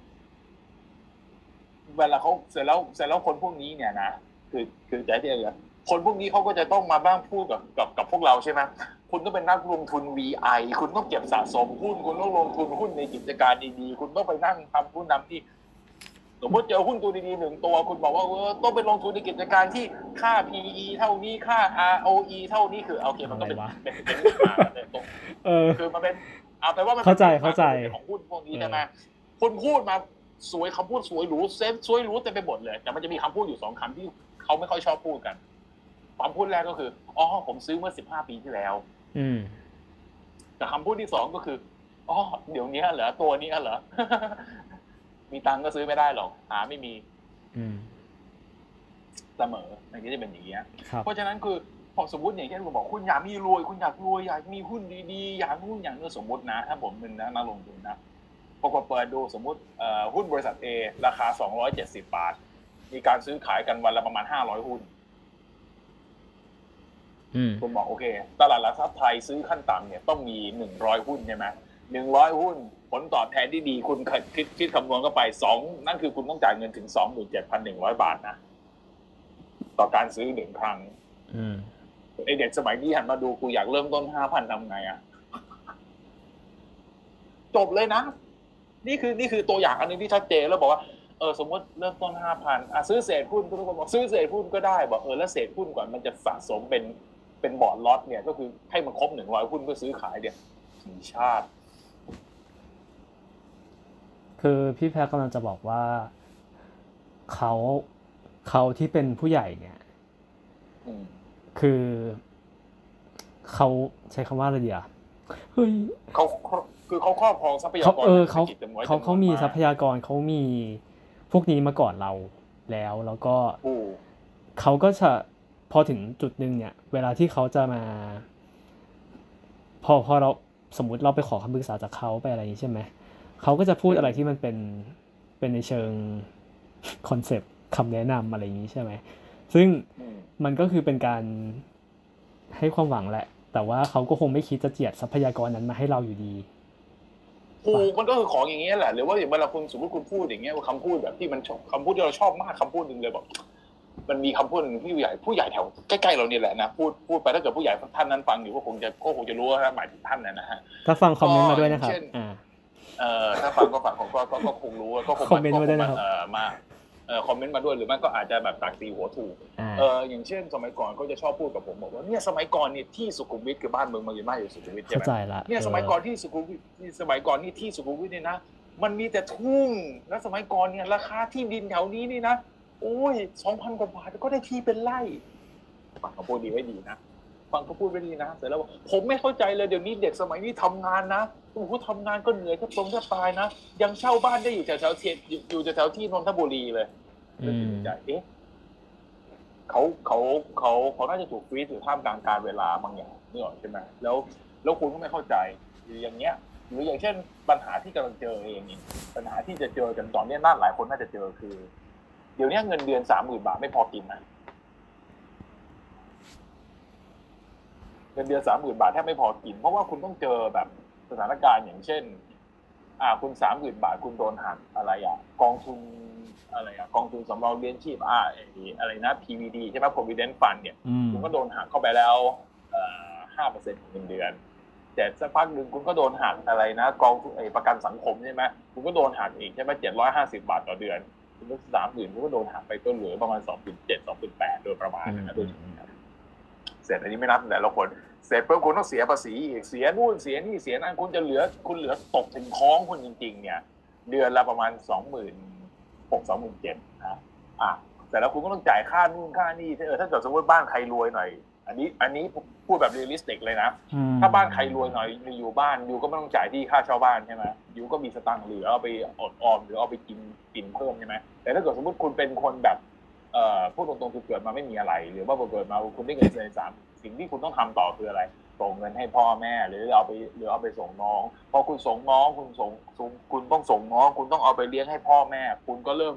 เวลาเขาเสร็จแล้วเสร็จแล้วคนพวกนี้เนี่ยนะคือคือใจที่อะไรคนพวกนี้เขาก็จะต้องมาบ้างพูดกับกับกับพวกเราใช่ไหมคุณต้องเป็นนักลงทุน VI คุณต้องเก็บสะสมหุ้นคุณต้องลงทุนหุ้นในกิจการดีๆ คุณต้องไปนั่งทำผู้นำที่ สมมติเจอหุ้นตัวดีๆหนึ่งตัว คุณบอกว่าเออต้องไปลงทุนในกิจการที่ค่า PE เท่านี้ค่า ROE เท่านี้คือโอเคมันก็เป็นอะไรวะเป็นเป็นเรื่องมาเลยตรงเออคือมันเป็นเอาไปว่ามันป็นเข้าใจเข้าใจของหุ้นพวกนี้ใช่ไหมคุณพูดมา สวยคำพูดสวยหรูเซฟสวยหรูเต็มไปหมดเลย แต่มันจะมีคำพูดอยู่สองคำที่เขาไม่ค่อยชอบพูดกันคำพูดแรกก็คืออ๋อผมซื้อเมื่อสิบห้าปีที่แล้ว อืมแต่คำพูดที่สองก็คืออ๋อเดี๋ยวนี้เหรอตัวนี้เหรอมีตังค์ก็ซื้อไม่ได้หรอกหาไม่มี อืมเสมอมันก็จะเป็นอย่างนี้ยครับเพราะฉะนั้นคือพอสมมติอย่างเช่นคุณบอกคุณอยากมีรวย คุณอยากรวยอยากมีหุ้นดีๆอยากหุ้นอย่างนี้สมมตินะ ถ้าผมเป็นนักลงทุนนะ ปรากฏเปิดดูสมมติเอ่อหุ้นบริษัท A ราคา 270 บาท มีการซื้อขายกันวันละประมาณ 500 หุ้นอืมคุณบอกโอเค ตลาดหลักทรัพย์ไทยซื้อขั้นต่ำเนี่ยต้องมี 100 หุ้นใช่ไหม100หุ้น ผลตอบแทนที่ดีคุณคิดคิดคิดคำนวณเข้าไปสองนั่นคือคุณต้องจ่ายเงินถึง27,100บาทนะต่อการซื้อหนึ่งครั้งอืมไอเด็กสมัยนี้หันมาดูกูอยากเริ่มต้นห้าพันทำไงอะ จบเลยนะ นี่คือนี่คือตัวอย่างอันหนึงที่ชัดเจนแล้วบอกว่าเออสมมติเริ่มต้นห้าพันอะซื้อเศษหุ้นทุกคนบอกซื้อเศษหุ้นก็ได้บอกเออแล้วเศษหุ้นก่อนมันจะสะสมเป็นเป็นบอร์ดล็อตเนี่ยก็คือให้มันครบหนึ่งร้อยหุ้นเพื่อซื้อขายเนี่ยกี่ชาติ คือพี่แพรกำลังจะบอกว่าเขาเขาที่เป็นผู้ใหญ่เนี่ยอืมคือเขาใช้คำว่าอะไรดีอะ เฮ้ยเขาเขาคือเขาครอบครองทรัพยาเขากรเออเขาศรษฐกิจต็ไว้เขาเขามีจำนวนกทรัพยากรเขามีพวกนี้มาก่อนเราแล้วแล้วก็ถูกเขาก็จะพอถึงจุดหนึ่งเนี่ย เวลาที่เขาจะมา พอพอเราสมมุติเราไปขอคำปรึกษาจากเขาไปอะไรอย่างนี้ใช่ไหมเขาก็จะพูดอะไรที่มันเป็นเป็นในเชิง concept คำแนะนำอะไรอย่างนี้ใช่ไหมซึ่งอืมมันก็คือเป็นการให้ความหวังแหละ แต่ว่าเขาก็คงไม่คิดจะเจียดทรัพยากรนั้นมาให้เราอยู่ดีถูกมันก็คือของอย่างเงี้ยแหละหรือว่าอย่างเวลาคุณสมมติคุณพูดอย่างเงี้ยว่าคำพูดแบบที่มันชอบคำพูดที่เราชอบมากคำพูดหนึ่งเลยบอกมันมีคำพูดหนึ่งที่ผู้ใหญ่ผู้ใหญ่แถวใกล้ๆเราเนี่ยแหละนะพูดพูดไปถ้าเกิดผู้ใหญ่ท่านนั้นฟังอยู่ก็คงจะก็คงจะรู้ว่าหมายถึงท่านนะนะฮะถ้าฟังคอมเมนต์มาด้วยนะครับเช่นอ่าเอ่อถ้าฟังก็ฟังผมก็ก็ก็คงรู้ก็คงคอมเมนต์มาด้วยนะครับเอ่อมาเอ่อ คอมเมนต์มาด้วยหรือไม่ก็อาจจะแบบตักตีหัวถูกอ่าเอออย่างเช่นสมัยก่อนเขาจะชอบพูดกับผมบอกว่าเนี่ยสมัยก่อนเนี่ยที่สุขุมวิทคือบ้านเมืองมันอยู่มากอยู่สุขุมวิทใช่เข้าไหมใจละเนี่ยสมัยก่อนที่สุขุมวิทที่สมัยก่อนนี่ที่สุขุมวิทเนี่ยนะ มันมีแต่ทุ่งแล้วสมัยก่อนเนี่ยราคาที่ดินแถวนี้นี่นะโอ้ยสองพันกว่าบาทก็ได้ที่เป็นไร่ฟังเขาพูดดีไว้ดีนะ ฟังเขาพูดไว้ดีนะเสร็จแล้วบอกผมไม่เข้าใจเลยเดี๋ยวนี้เด็กสมัยนี้ทำงานนะโอ้โหทำงานก็เหนื่อยแทบตรงแทบตายนะยังเช่าบ้านได้อยู่แถวแถวๆเทียนอยู่อยู่แถวๆที่นนทบุรีเลยอืมใจเอ๊ะเขาเขาเขาเขาน่าจะถูกฟรีซอยู่ท่ามกลางการเวลาบางอย่างนี่หรอกใช่ไหมแล้วแล้วคุณก็ไม่เข้าใจหรืออย่างเงี้ย หรืออย่างเช่น ปัญหาที่กำลังเจอเองนี่ปัญหาที่จะเจอกันตอนเนี้ยน่าหลายคนน่าจะเจอคือ เดี๋ยวนี้เงินเดือนสามหมื่นบาทไม่พอกินนะ เงินเดือนสามหมื่นบาทแทบไม่พอกิน เพราะว่าคุณต้องเจอแบบสถานการณ์อย่างเช่น อ่าคุณสามหมื่นบาทคุณโดนหักอะไรอะกองทุนอะไรอะกองทุนสำรองเลี้ยงชีพอ่าไอ้อะไรนะ PVD ใช่ไหม Provident Fund เนี่ยอืมคุณก็โดนหักเข้าไปแล้วห้าเปอร์เซ็นต์ของเงินเดือน แต่สักพักหนึ่งคุณก็โดนหักอะไรนะ กองทุนไอ้ประกันสังคมใช่ไหมคุณก็โดนหักอีกใช่ไหมเจ็ดร้อยห้าสิบาทต่อเดือนคุณก็สามหมื่นคุณก็โดนหักไปก็เหลือประมาณสองเจ็ดสองแปดโดยประมาณนะโดยเฉลี่ยเสร็จอันนี้ไม่นับแต่ละคน เสร็จปุ๊บคุณต้องเสียภาษีอีกเสียนู่นเสียนี่เสียนั่นคุณจะเหลือคุณเหลือตกถึงท้องคุณจริง ๆ เนี่ย เดือนละประมาณสองหมื่นหกสองหมื่นเจ็ดนะอะแต่แล้วคุณก็ต้องจ่ายค่านู่นค่านี่เออถ้าเกิดสมมติบ้านใครรวยหน่อย อันนี้อันนี้พูดแบบ realistic เลยนะอืมถ้าบ้านใครรวยหน่อยอยู่บ้านอยู่ก็ไม่ต้องจ่ายที่ค่าเช่าบ้านใช่ไหมอยู่ก็มีสตังค์เหลือเอาไปอดออมหรือเอาไปกินกินเพิ่มใช่ไหมแต่ถ้าเกิดสมมติคุณเป็นคนแบบเอ่อพูดตรงๆคือเกิดมาไม่มีอะไร หรือว่าเกิดมาคุณได้เงินเดือนสาม สิ่งที่คุณต้องทำต่อคืออะไร ส่งเงินให้พ่อแม่ หรือเอาไปหรือเอาไปส่งน้อง พอคุณส่งน้องคุณส่งส่งคุณต้องส่งน้อง คุณต้องเอาไปเลี้ยงให้พ่อแม่ คุณก็เริ่ม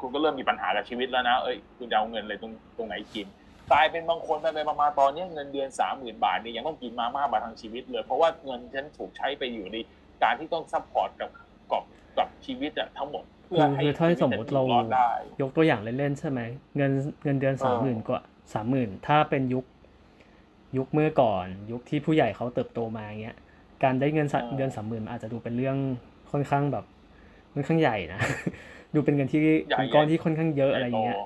คุณก็เริ่มมีปัญหากับชีวิตแล้วนะเอ้ยคุณจะเอาเงินอะไรตรงตรงไหนกินกลายเป็นบางคนไปไปมาๆตอนนี้เงินเดือนสามหมื่นบาทเนี่ยยังต้องกินมาม่ามาทั้งชีวิตเลย เพราะว่าเงินฉันถูกใช้ไปอยู่ในการที่ต้อง support กับกับกับชีวิตอะทั้งหมดเพื่อให้คือถ้าสมมุติเราชีวิตอะอยู่รอดได้ยกตัวอย่างเล่นๆใช่ไหมเงินเงินเดือนสามหมื่นกว่าสามหมื่นถ้าเป็นยุค ยุคเมื่อก่อน ยุคที่ผู้ใหญ่เขาเติบโตมาเงี้ยการได้เงินสะอ่าเดือนสามหมื่นอาจจะดูเป็นเรื่องค่อนข้างแบบค่อนข้างใหญ่นะ ดูเป็นเงินที่เป็นก้อนที่ค่อนข้างเยอะอะไรอย่างเงี้ย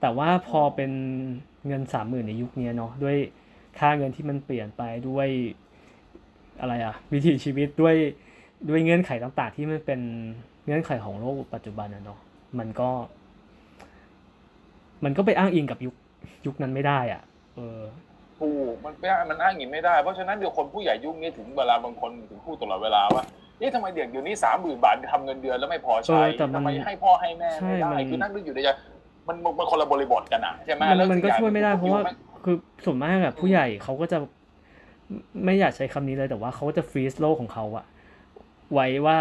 แต่ว่าพอเป็นเงินสามหมื่นในยุคนี้เนาะด้วยค่าเงินที่มันเปลี่ยนไปด้วยอะไรอะวิถีชีวิตด้วยด้วยเงื่อนไขต่าง ๆ ที่มันเป็นเงื่อนไขของโลกปัจจุบันนะเนาะมันก็ มันก็ไปอ้างอิงกับยุคยุคนั้นไม่ได้อะ เออ ถูกมันไม่ได้มันอ้างอย่างนี้ไม่ได้ เพราะฉะนั้นเดี๋ยวคนผู้ใหญ่ยุ่งนี้ถึงเวลาบางคนถึงพูดตลอดเวลาว่านี่ทำไมเด็กอยู่นี้สามหมื่นบาททำเงินเดือนแล้วไม่พอใช้เออแต่มันทำไมให้พ่อให้แม่ไม่ใช่ได้มันคือนั่งนึกอยู่ในใจมันมันมันคนละบริบทกันอะใช่ไหมมันแล้วมันก็อีอย่งช่วยไม่ได้เพราะว่ามันคือส่วนมากอะผู้ใหญ่เขาก็จะไม่อยากใช้คำนี้เลยแต่ว่าเขาก็จะฟรีซโลกของเขาอะไว้ว่า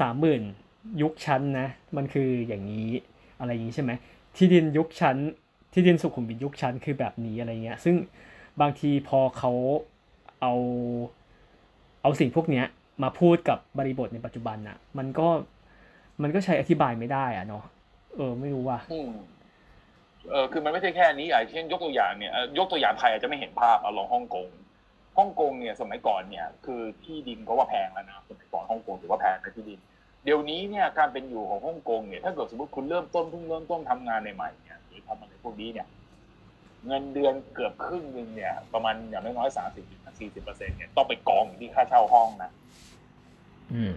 สามหมื่นยุคชั้นนะ มันคืออย่างนี้อะไรอย่างนี้ใช่ไหมที่ดินยุคชั้นที่ดินสุขุมวิทยุคชั้นคือแบบนี้อะไรเงี้ย ซึ่ง บางทีพอเขาเอาเอาสิ่งพวกเนี้ยมาพูดกับบริบทในปัจจุบันอะมันก็มันก็ใช้อธิบายไม่ได้อะเนาะเออไม่รู้ว่าเออคือมันไม่ใช่แค่นี้อะเช่นยกตัวอย่างเนี่ยยกตัวอย่างไทยอาจจะไม่เห็นภาพเอาลองฮ่องกงฮ่องกงเนี่ยสมัยก่อนเนี่ยคือที่ดินก็ว่าแพงแล้วนะสมัยก่อนฮ่องกงถือว่าแพงนะที่ดิน เดี๋ยวนี้เนี่ยการเป็นอยู่ของฮ่องกงเนี่ยถ้าเกิดสมมติคุณเริ่มต้นเพิ่งเริ่มต้นทำงานใหม่ๆเนี่ยหรือทำอะไรพวกนี้เนี่ย เงินเดือนเกือบครึ่งหนึ่งเนี่ย ประมาณอย่างน้อยๆสามสิบสี่สิบเปอร์เซ็นต์เนี่ยต้องไปกองอยู่ที่ค่าเช่าห้องนะอืม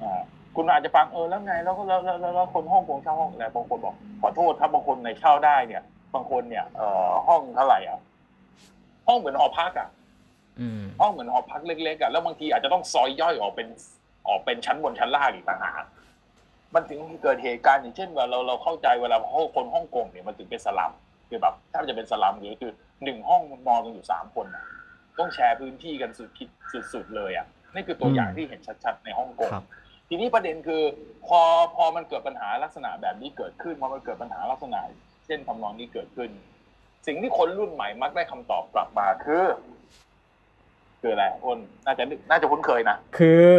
อ่าคุณอาจจะฟังเออแล้วไงแล้วก็แล้วแล้วแล้วแล้วคนฮ่องกงเช่าห้องแต่บางคนบอกขอโทษถ้าบางคนในเช่าได้เนี่ย บางคนเนี่ยเอ่อห้องเท่าไหร่อะห้องเหมือนหอพักอะอืมห้องเหมือนหอพักเล็กๆอะแล้วบางทีอาจจะต้องซอยย่อยออกเป็นออกเป็นชั้นบนชั้นล่างอีกต่างหากมันถึงเกิดเหตุการณ์อย่างเช่นว่าเราเราเข้าใจเวลาคนฮ่องกงเนี่ยมันถึงเป็นสลัม คือแบบถ้าจะเป็นสลัมเนี่ยคือหนึ่งห้องนอนกันอยู่สามคนอะต้องแชร์พื้นที่กันสุดคิดสุดๆเลยอะนี่คือตัวอย่างที่เห็นชัดๆในฮ่องกงครับทีนี้ประเด็นคือพอพอมันเกิดปัญหาลักษณะแบบนี้เกิดขึ้นพอมันเกิดปัญหาลักษณะ เช่นทำนองนี้เกิดขึ้น สิ่งที่คนรุ่นใหม่มักได้คำตอบกลับมาคือคืออะไรคนน่าจะนึกน่าจะคุ้นเคยนะคือ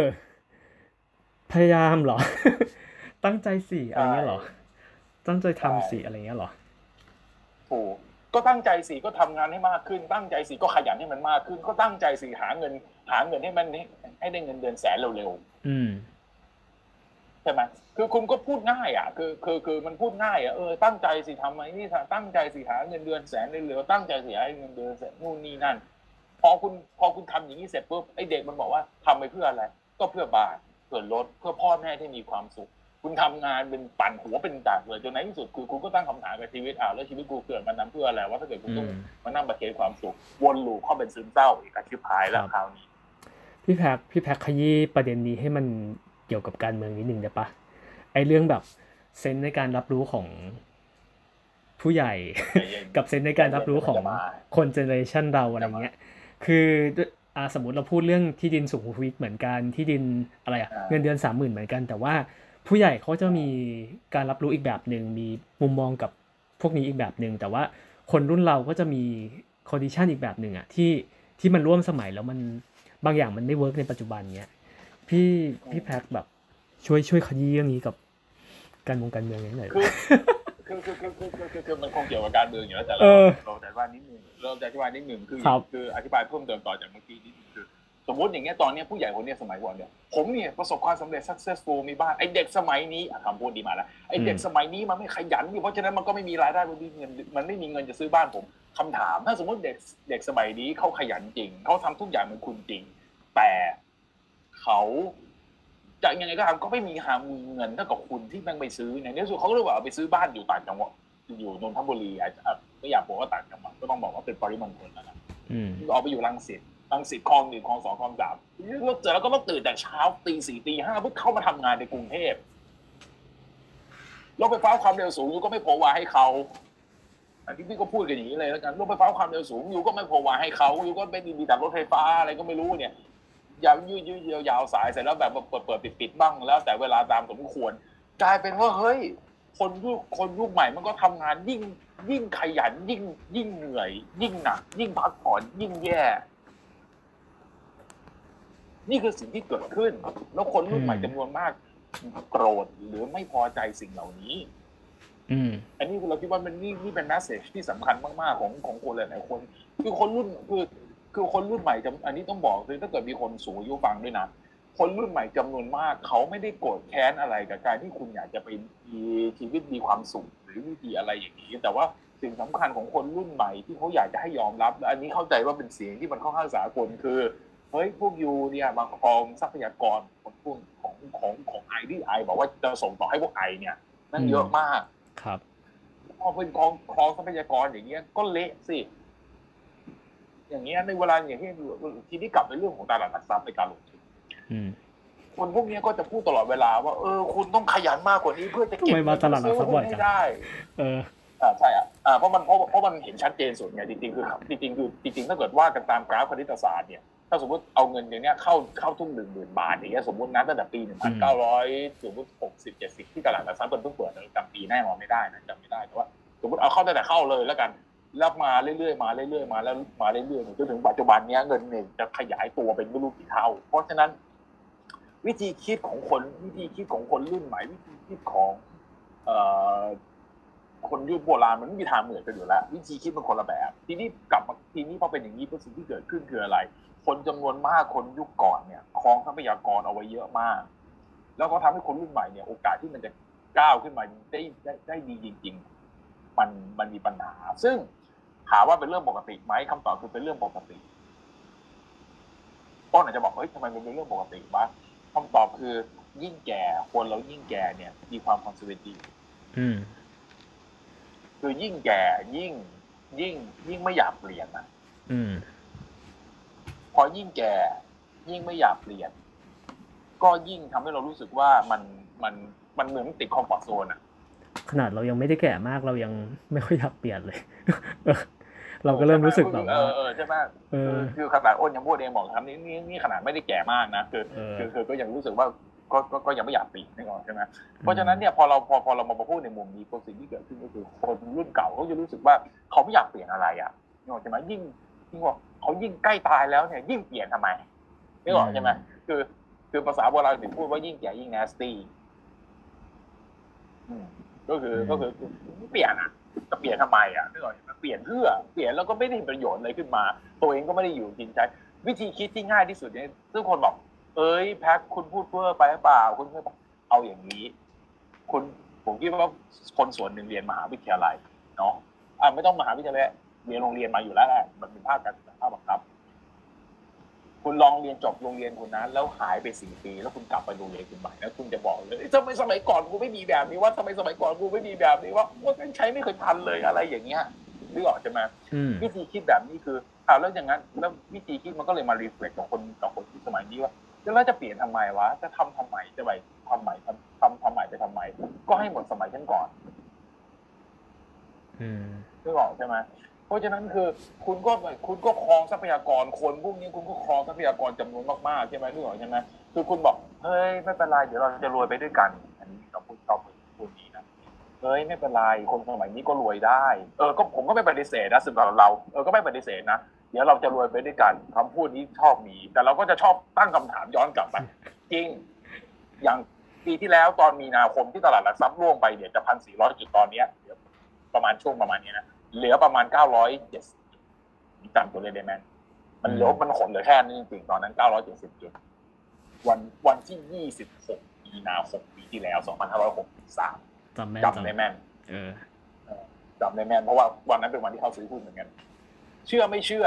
พยายามเหรอ ตั้งใจสิอะไรเงี้ยเหรอ ตั้งใจทำสิอะไรเงี้ยเหรอ ถูกก็ตั้งใจสิก็ทำงานให้มากขึ้น ตั้งใจสิก็ขยันให้มันมากขึ้น ก็ตั้งใจสิหาเงิน หาเงินให้มันให้ให้ได้เงินเดือนแสนเร็วๆอืมใช่ไหมคือคุณก็พูดง่ายอะ คือคือคือมันพูดง่ายอะเออตั้งใจสิทำไอ้นี่ตั้งใจสิหาเงินเดือนแสนเร็วๆตั้งใจสิหาเงินเดือนแสนนู่นนี่นั่น พอคุณพอคุณทำอย่างนี้เสร็จปุ๊บไอ้เด็กมันบอกว่าทำไปเพื่ออะไร ก็เพื่อบ้านเพื่อรถเพื่อพ่อแม่ที่มีความสุข คุณทำงานเป็นปั่นหัวเป็นตากเลยจนในที่สุดคือคุณก็ตั้งคำถามกับชีวิตอ่าวแล้วชีวิตกูเกิดมานั้นเพื่ออะไรว่าถ้าเกิดคุณต้องอืมมานั่งประเคนความสุขวนลูปเข้าเป็นซึมเศร้าอีกอาชีพพายแล้วครับคราวนี้ พี่แพ็คพี่แพ็คขยี้ประเด็นนี้ให้มันเกี่ยวกับการเมืองนิดนึงได้ปะไอเรื่องแบบเซนส์ในการรับรู้ของผู้ใหญ่ กับ sense ในการรับรู้ของคน generation เราอะไรเงี้ย คือด้วยอ่าสมมติเราพูดเรื่องที่ดินสุขุมวิทเหมือนกันที่ดินอะไรอะอ่าเงินเดือนสามหมื่นเหมือนกันแต่ว่า ผู้ใหญ่เขาจะมีการรับรู้อีกแบบหนึ่งมีมุมมองกับพวกนี้อีกแบบหนึ่งแต่ว่าคนรุ่นเราก็จะมี condition อีกแบบหนึ่งอะที่ที่มันร่วมสมัยแล้วมันบางอย่างมันไม่ work ในปัจจุบันเนี้ยพี่พี่แพ็คแบบช่วยช่วยขยี้เรื่องนี้กับการมองการเมืองนิดหน่อยคือคือคือคือคือคือมันคงเกี่ยวกับการเมืองอยู่แล้วแต่เราเราแจะว่านิดหนึ่งเราจะอธิบานิดหนึ่งคือคืออธิบายเพิ่มเติมต่อจากเมื่อกี้นิดนึง สมมติอย่างเงี้ยตอนเนี้ยผู้ใหญ่คนเนี้ยสมัยก่อนเนี่ยผมเนี่ยประสบความสำเร็จ successful มีบ้านไอเด็กสมัยนี้อะคำพูดดีมาแล้วไอเด็กสมัยนี้มันไม่ขยันนี่เพราะฉะนั้นมันก็ไม่มีรายได้มันไม่มีเงินมันไม่มีเงินจะซื้อบ้านผมคำถาม ถ้าสมมติเด็กเด็กสมัยนี้เขาขยันจริงเขาทำทุกอย่างเหมือนคุณจริง แต่เขาจะยังไงก็ตามก็ไม่มีหามีเงินเท่ากับคุณที่แม่งไปซื้อเนี่ยในที่สุดเขาก็เลยว่าเอาไปซื้อบ้านอยู่ต่างจังหวัดอยู่นนทบุรีอาจจะอะไม่อยากบอกว่าต่างจังหวัดก็ต้องบอกว่าเป็นปริมณฑลแล้วนะอืมเอาไปอยู่รังสิต รังสิตคลองหนึ่งคลองสองคลองสามแล้วเสร็จแล้วก็ต้องตื่นแต่เช้าตีสี่ตีห้าเพื่อเข้ามาทำงานในกรุงเทพรถไฟฟ้าความเร็วสูงอยู่ก็ไม่พอวาให้เขาอันที่พี่ก็พูดกันอย่างนี้เลยแล้วกันรถไฟฟ้าความเร็วสูงอยู่ก็ไม่พอวาให้เขาอยู่ก็ไม่มีแต่รถไฟฟ้าอะไรก็ไม่รู้เนี่ยยาวยืดยืดยาวสายเสร็จแล้วแบบเปิดเปิดปิดปิดบ้างแล้ว แต่เวลาตามสมควร กลายเป็นว่าเฮ้ย คนยุคคนยุคใหม่มันก็ทำงานยิ่งยิ่งขยันยิ่งยิ่งเหนื่อย ยิ่งหนัก ยิ่งพักผ่อนยิ่งแย่ นี่คือสิ่งที่เกิดขึ้น แล้วคนรุ่นใหม่อืมจำนวนมากโกรธหรือไม่พอใจสิ่งเหล่านี้อืมอันนี้เราคิดว่ามันนี่นี่เป็น message ที่สำคัญมากๆของของคนหลายๆคน คือคนรุ่นคือคือคนรุ่นใหม่จำอันนี้ต้องบอกเลยถ้าเกิดมีคนสูงอายุฟังด้วยนะคนรุ่นใหม่จำนวนมาก เขาไม่ได้โกรธแค้นอะไรกับการที่คุณอยากจะไปมีชีวิตมีความสุขหรือวิธีอะไรอย่างนี้ แต่ว่าสิ่งสำคัญของคนรุ่นใหม่ที่เขาอยากจะให้ยอมรับและอันนี้เข้าใจว่าเป็นเสียงที่มันค่อนข้างสากลคือ เฮ้ยพวกยูเนี่ยมาครองทรัพยากรของพวกของของของไอที่ไอบอกว่าจะส่งต่อให้พวกไอเนี่ย นั่นเยอะมากครับพอเป็นคลองคลองทรัพยากรอย่างเงี้ยก็เละสิอย่างเงี้ยในเวลาอย่างที่ทีนี้กลับไปเรื่องของตลาดหลักทรัพย์ในการลงทุนอืมคนพวกเนี้ยก็จะพูดตลอดเวลาว่าเออคุณต้องขยันมากกว่านี้เพื่อจะเก็บทำไมมาตลาดหลักทรัพย์บ่อยจังให้ได้ เอออ่าใช่อะอ่าเพราะมันเพราะเพราะมันเห็นชัดเจนสุดไงจริงๆคือจริงๆคือจริงๆถ้าเกิดว่ากันตามกราฟคณิตศาสตร์เนี่ย ถ้าสมมติเอาเงินอย่างเนี้ยเข้าเข้าทุกหนึ่งหมื่นบาทอย่างเงี้ยสมมตินับตั้งแต่ปีหนึ่งพันเก้าร้อยสมมติหกสิบเจ็ดสิบที่ตลาดหลักทรัพย์มันเพิ่งเปิดจำปีแน่นอนไม่ได้นะจำไม่ได้แต่ว่า สมมติเอาเข้าตั้งแต่เข้าเลยแล้วกันแล้วมาเรื่อยๆมาเรื่อยๆมาแล้วมาเรื่อยๆจนถึงปัจจุบันเนี้ยเงินเนี่ยจะขยายตัวเป็นไม่รู้กี่เท่า เพราะฉะนั้น วิธีคิดของคนวิธีคิดของคนรุ่นใหม่วิธีคิดของ เอ่อคนยุคโบราณมันไม่มีทางเหมือนกันอยู่แล้ว วิธีคิดมันคนละแบบ ทีนี้กลับมาทีนี้พอเป็นอย่างนี้ปุ๊บสิ่งที่เกิดขึ้นคืออะไร คนจำนวนมากคนยุคก่อนเนี่ยคลองทรัพยากรเอาไว้เยอะมาก แล้วก็ทำให้คนรุ่นใหม่เนี่ย โอกาสที่มันจะก้าวขึ้นมาได้ได้ได้ดีจริง ๆ มันมันมีปัญหา ซึ่งถามว่าเป็นเรื่องปกติไหมคำตอบคือเป็นเรื่องปกติต้นอาจจะบอกเฮ้ยทำไมมันเป็นเรื่องปกติวะคำตอบคือยิ่งแก่คนเรายิ่งแก่เนี่ย มีความคอนเซอร์เวทีฟอืมคือยิ่งแก่ยิ่ง ยิ่ง ยิ่งไม่อยากเปลี่ยนนะอืมพ อยิ่งแก่ยิ่งไม่อยากเปลี่ยน ก็ยิ่งทำให้เรารู้สึกว่ามันมันมันเหมือนติดคอมฟอร์ทโซนอะขนาดเรายังไม่ได้แก่มากเรายังไม่ค่อยอยากเปลี่ยนเลยเออเราก็เริ่มรู้สึกแบบเอว่าอเออใช่ไหมเออคือคือขนาดอ้นยังพูดเองบอกคำนี้นี่นี่ขนาดไม่ได้แก่มากนะคือเออคือคือก็ยังรู้สึกว่าก็ก็ก็ยังไม่อยากเปลี่ยนนึกออกใช่ไหมเพราะฉะนั้นเนี่ยพอเราพอพอเรามาพูดในมุมนี้ตัวสิ่งที่เกิดขึ้นก็คือคนรุ่นเก่าเขาจะรู้สึกว่าเขาไม่อยากเปลี่ยนอะไรอะนึกออกใช่ไหมยิ่งยิ่งว่า เขายิ่งใกล้ตายแล้วเนี่ยยิ่งเปลี่ยนทำไมนึกออกใช่ไหมคือ คือภาษาโบราณถึงพูดว่ายิ่งแก่ยิ่ง nasty อืมก็คือก็คือเปลี่ยนอะจะเปลี่ยนทำไมอะนึกออกไหมเปลี่ยนเพื่อเปลี่ยนแล้วก็ไม่ได้เห็นประโยชน์อะไรขึ้นมา ตัวเองก็ไม่ได้อยู่จริงใจวิธีคิดที่ง่ายที่สุดเนี่ยซึ่งคนบอก เอ้ยแพ็คคุณพูดเพื่อไปหรือเปล่าคุณเพื่อเอาอย่างนี้ คุณผมคิดว่าคนส่วนหนึ่งเรียนมหาวิทยาลัยเนาะอ่าไม่ต้องมหาวิทยาลัย เรียนโรงเรียนมาอยู่แล้วแหละมันเป็นภาคการศึกษาภาคบังคับ คุณลองเรียนจบโรงเรียนคุณนะแล้วหายไปสี่ปี แล้วคุณกลับไปโรงเรียนคุณใหม่แล้วคุณจะบอกเลยเอ้ยทำไมสมัยก่อนกูไม่มีแบบนี้ว่าทำไมสมัยก่อนกูไม่มีแบบนี้ว่าว่าใช้ไม่เคยทันเลยอะไรอย่างเงี้ยนึกออกใช่ไหมอืมวิธีคิดแบบนี้คืออ้าวแล้วอย่างนั้นแล้ววิธีคิดมันก็เลยมารีเฟล็กกับคนกับคนที่สมัยนี้ว่าแล้วจะเปลี่ยนทำไมวะ จะทำทำไม จะไปทำใหม่ทำทำทำใหม่ไปทำไม ก็ให้หมดสมัยฉันก่อนอืมนึกออกใช่ไหม เพราะฉะนั้นคือคุณก็คุณก็ครองทรัพยากรคนพวกนี้คุณก็ครองทรัพยากรจำนวนมากๆใช่ไหมนึกออกใช่ไหมคือคุณบอกเฮ้ยไม่เป็นไรเดี๋ยวเราจะรวยไปด้วยกัน อันนี้เราพูดชอบพูดนี้นะเฮ้ยไม่เป็นไรคนสมัยนี้ก็รวยได้เออก็ผมก็ไม่ปฏิเสธนะสำหรับเราเออก็ไม่ปฏิเสธนะเดี๋ยวเราจะรวยไปด้วยกันคำพูดนี้ชอบมี แต่เราก็จะชอบตั้งคำถามย้อนกลับไปจริงอย่างปีที่แล้วตอนมีนาคมที่ตลาดหลักทรัพย์ร่วงไปเนี่ยจะพันสี่ร้อยจุดตอนเนี้ยประมาณช่วงประมาณนี้นะ เหลือประมาณเก้าร้อยเจ็ดจำตัวเลขได้ไหมมันเหลือมันขนเหลือแค่นี้จริงๆตอนนั้นเก้าร้อยเจ็ดสิบจุด วันวันที่ยี่สิบหกมีนาคมปีที่แล้วสองพันห้าร้อยหกสิบสามจำแม่นจำได้แม่นเออจำได้แม่นเพราะว่าวันนั้นเป็นวันที่เขาซื้อหุ้นเหมือนกัน เชื่อไม่เชื่อ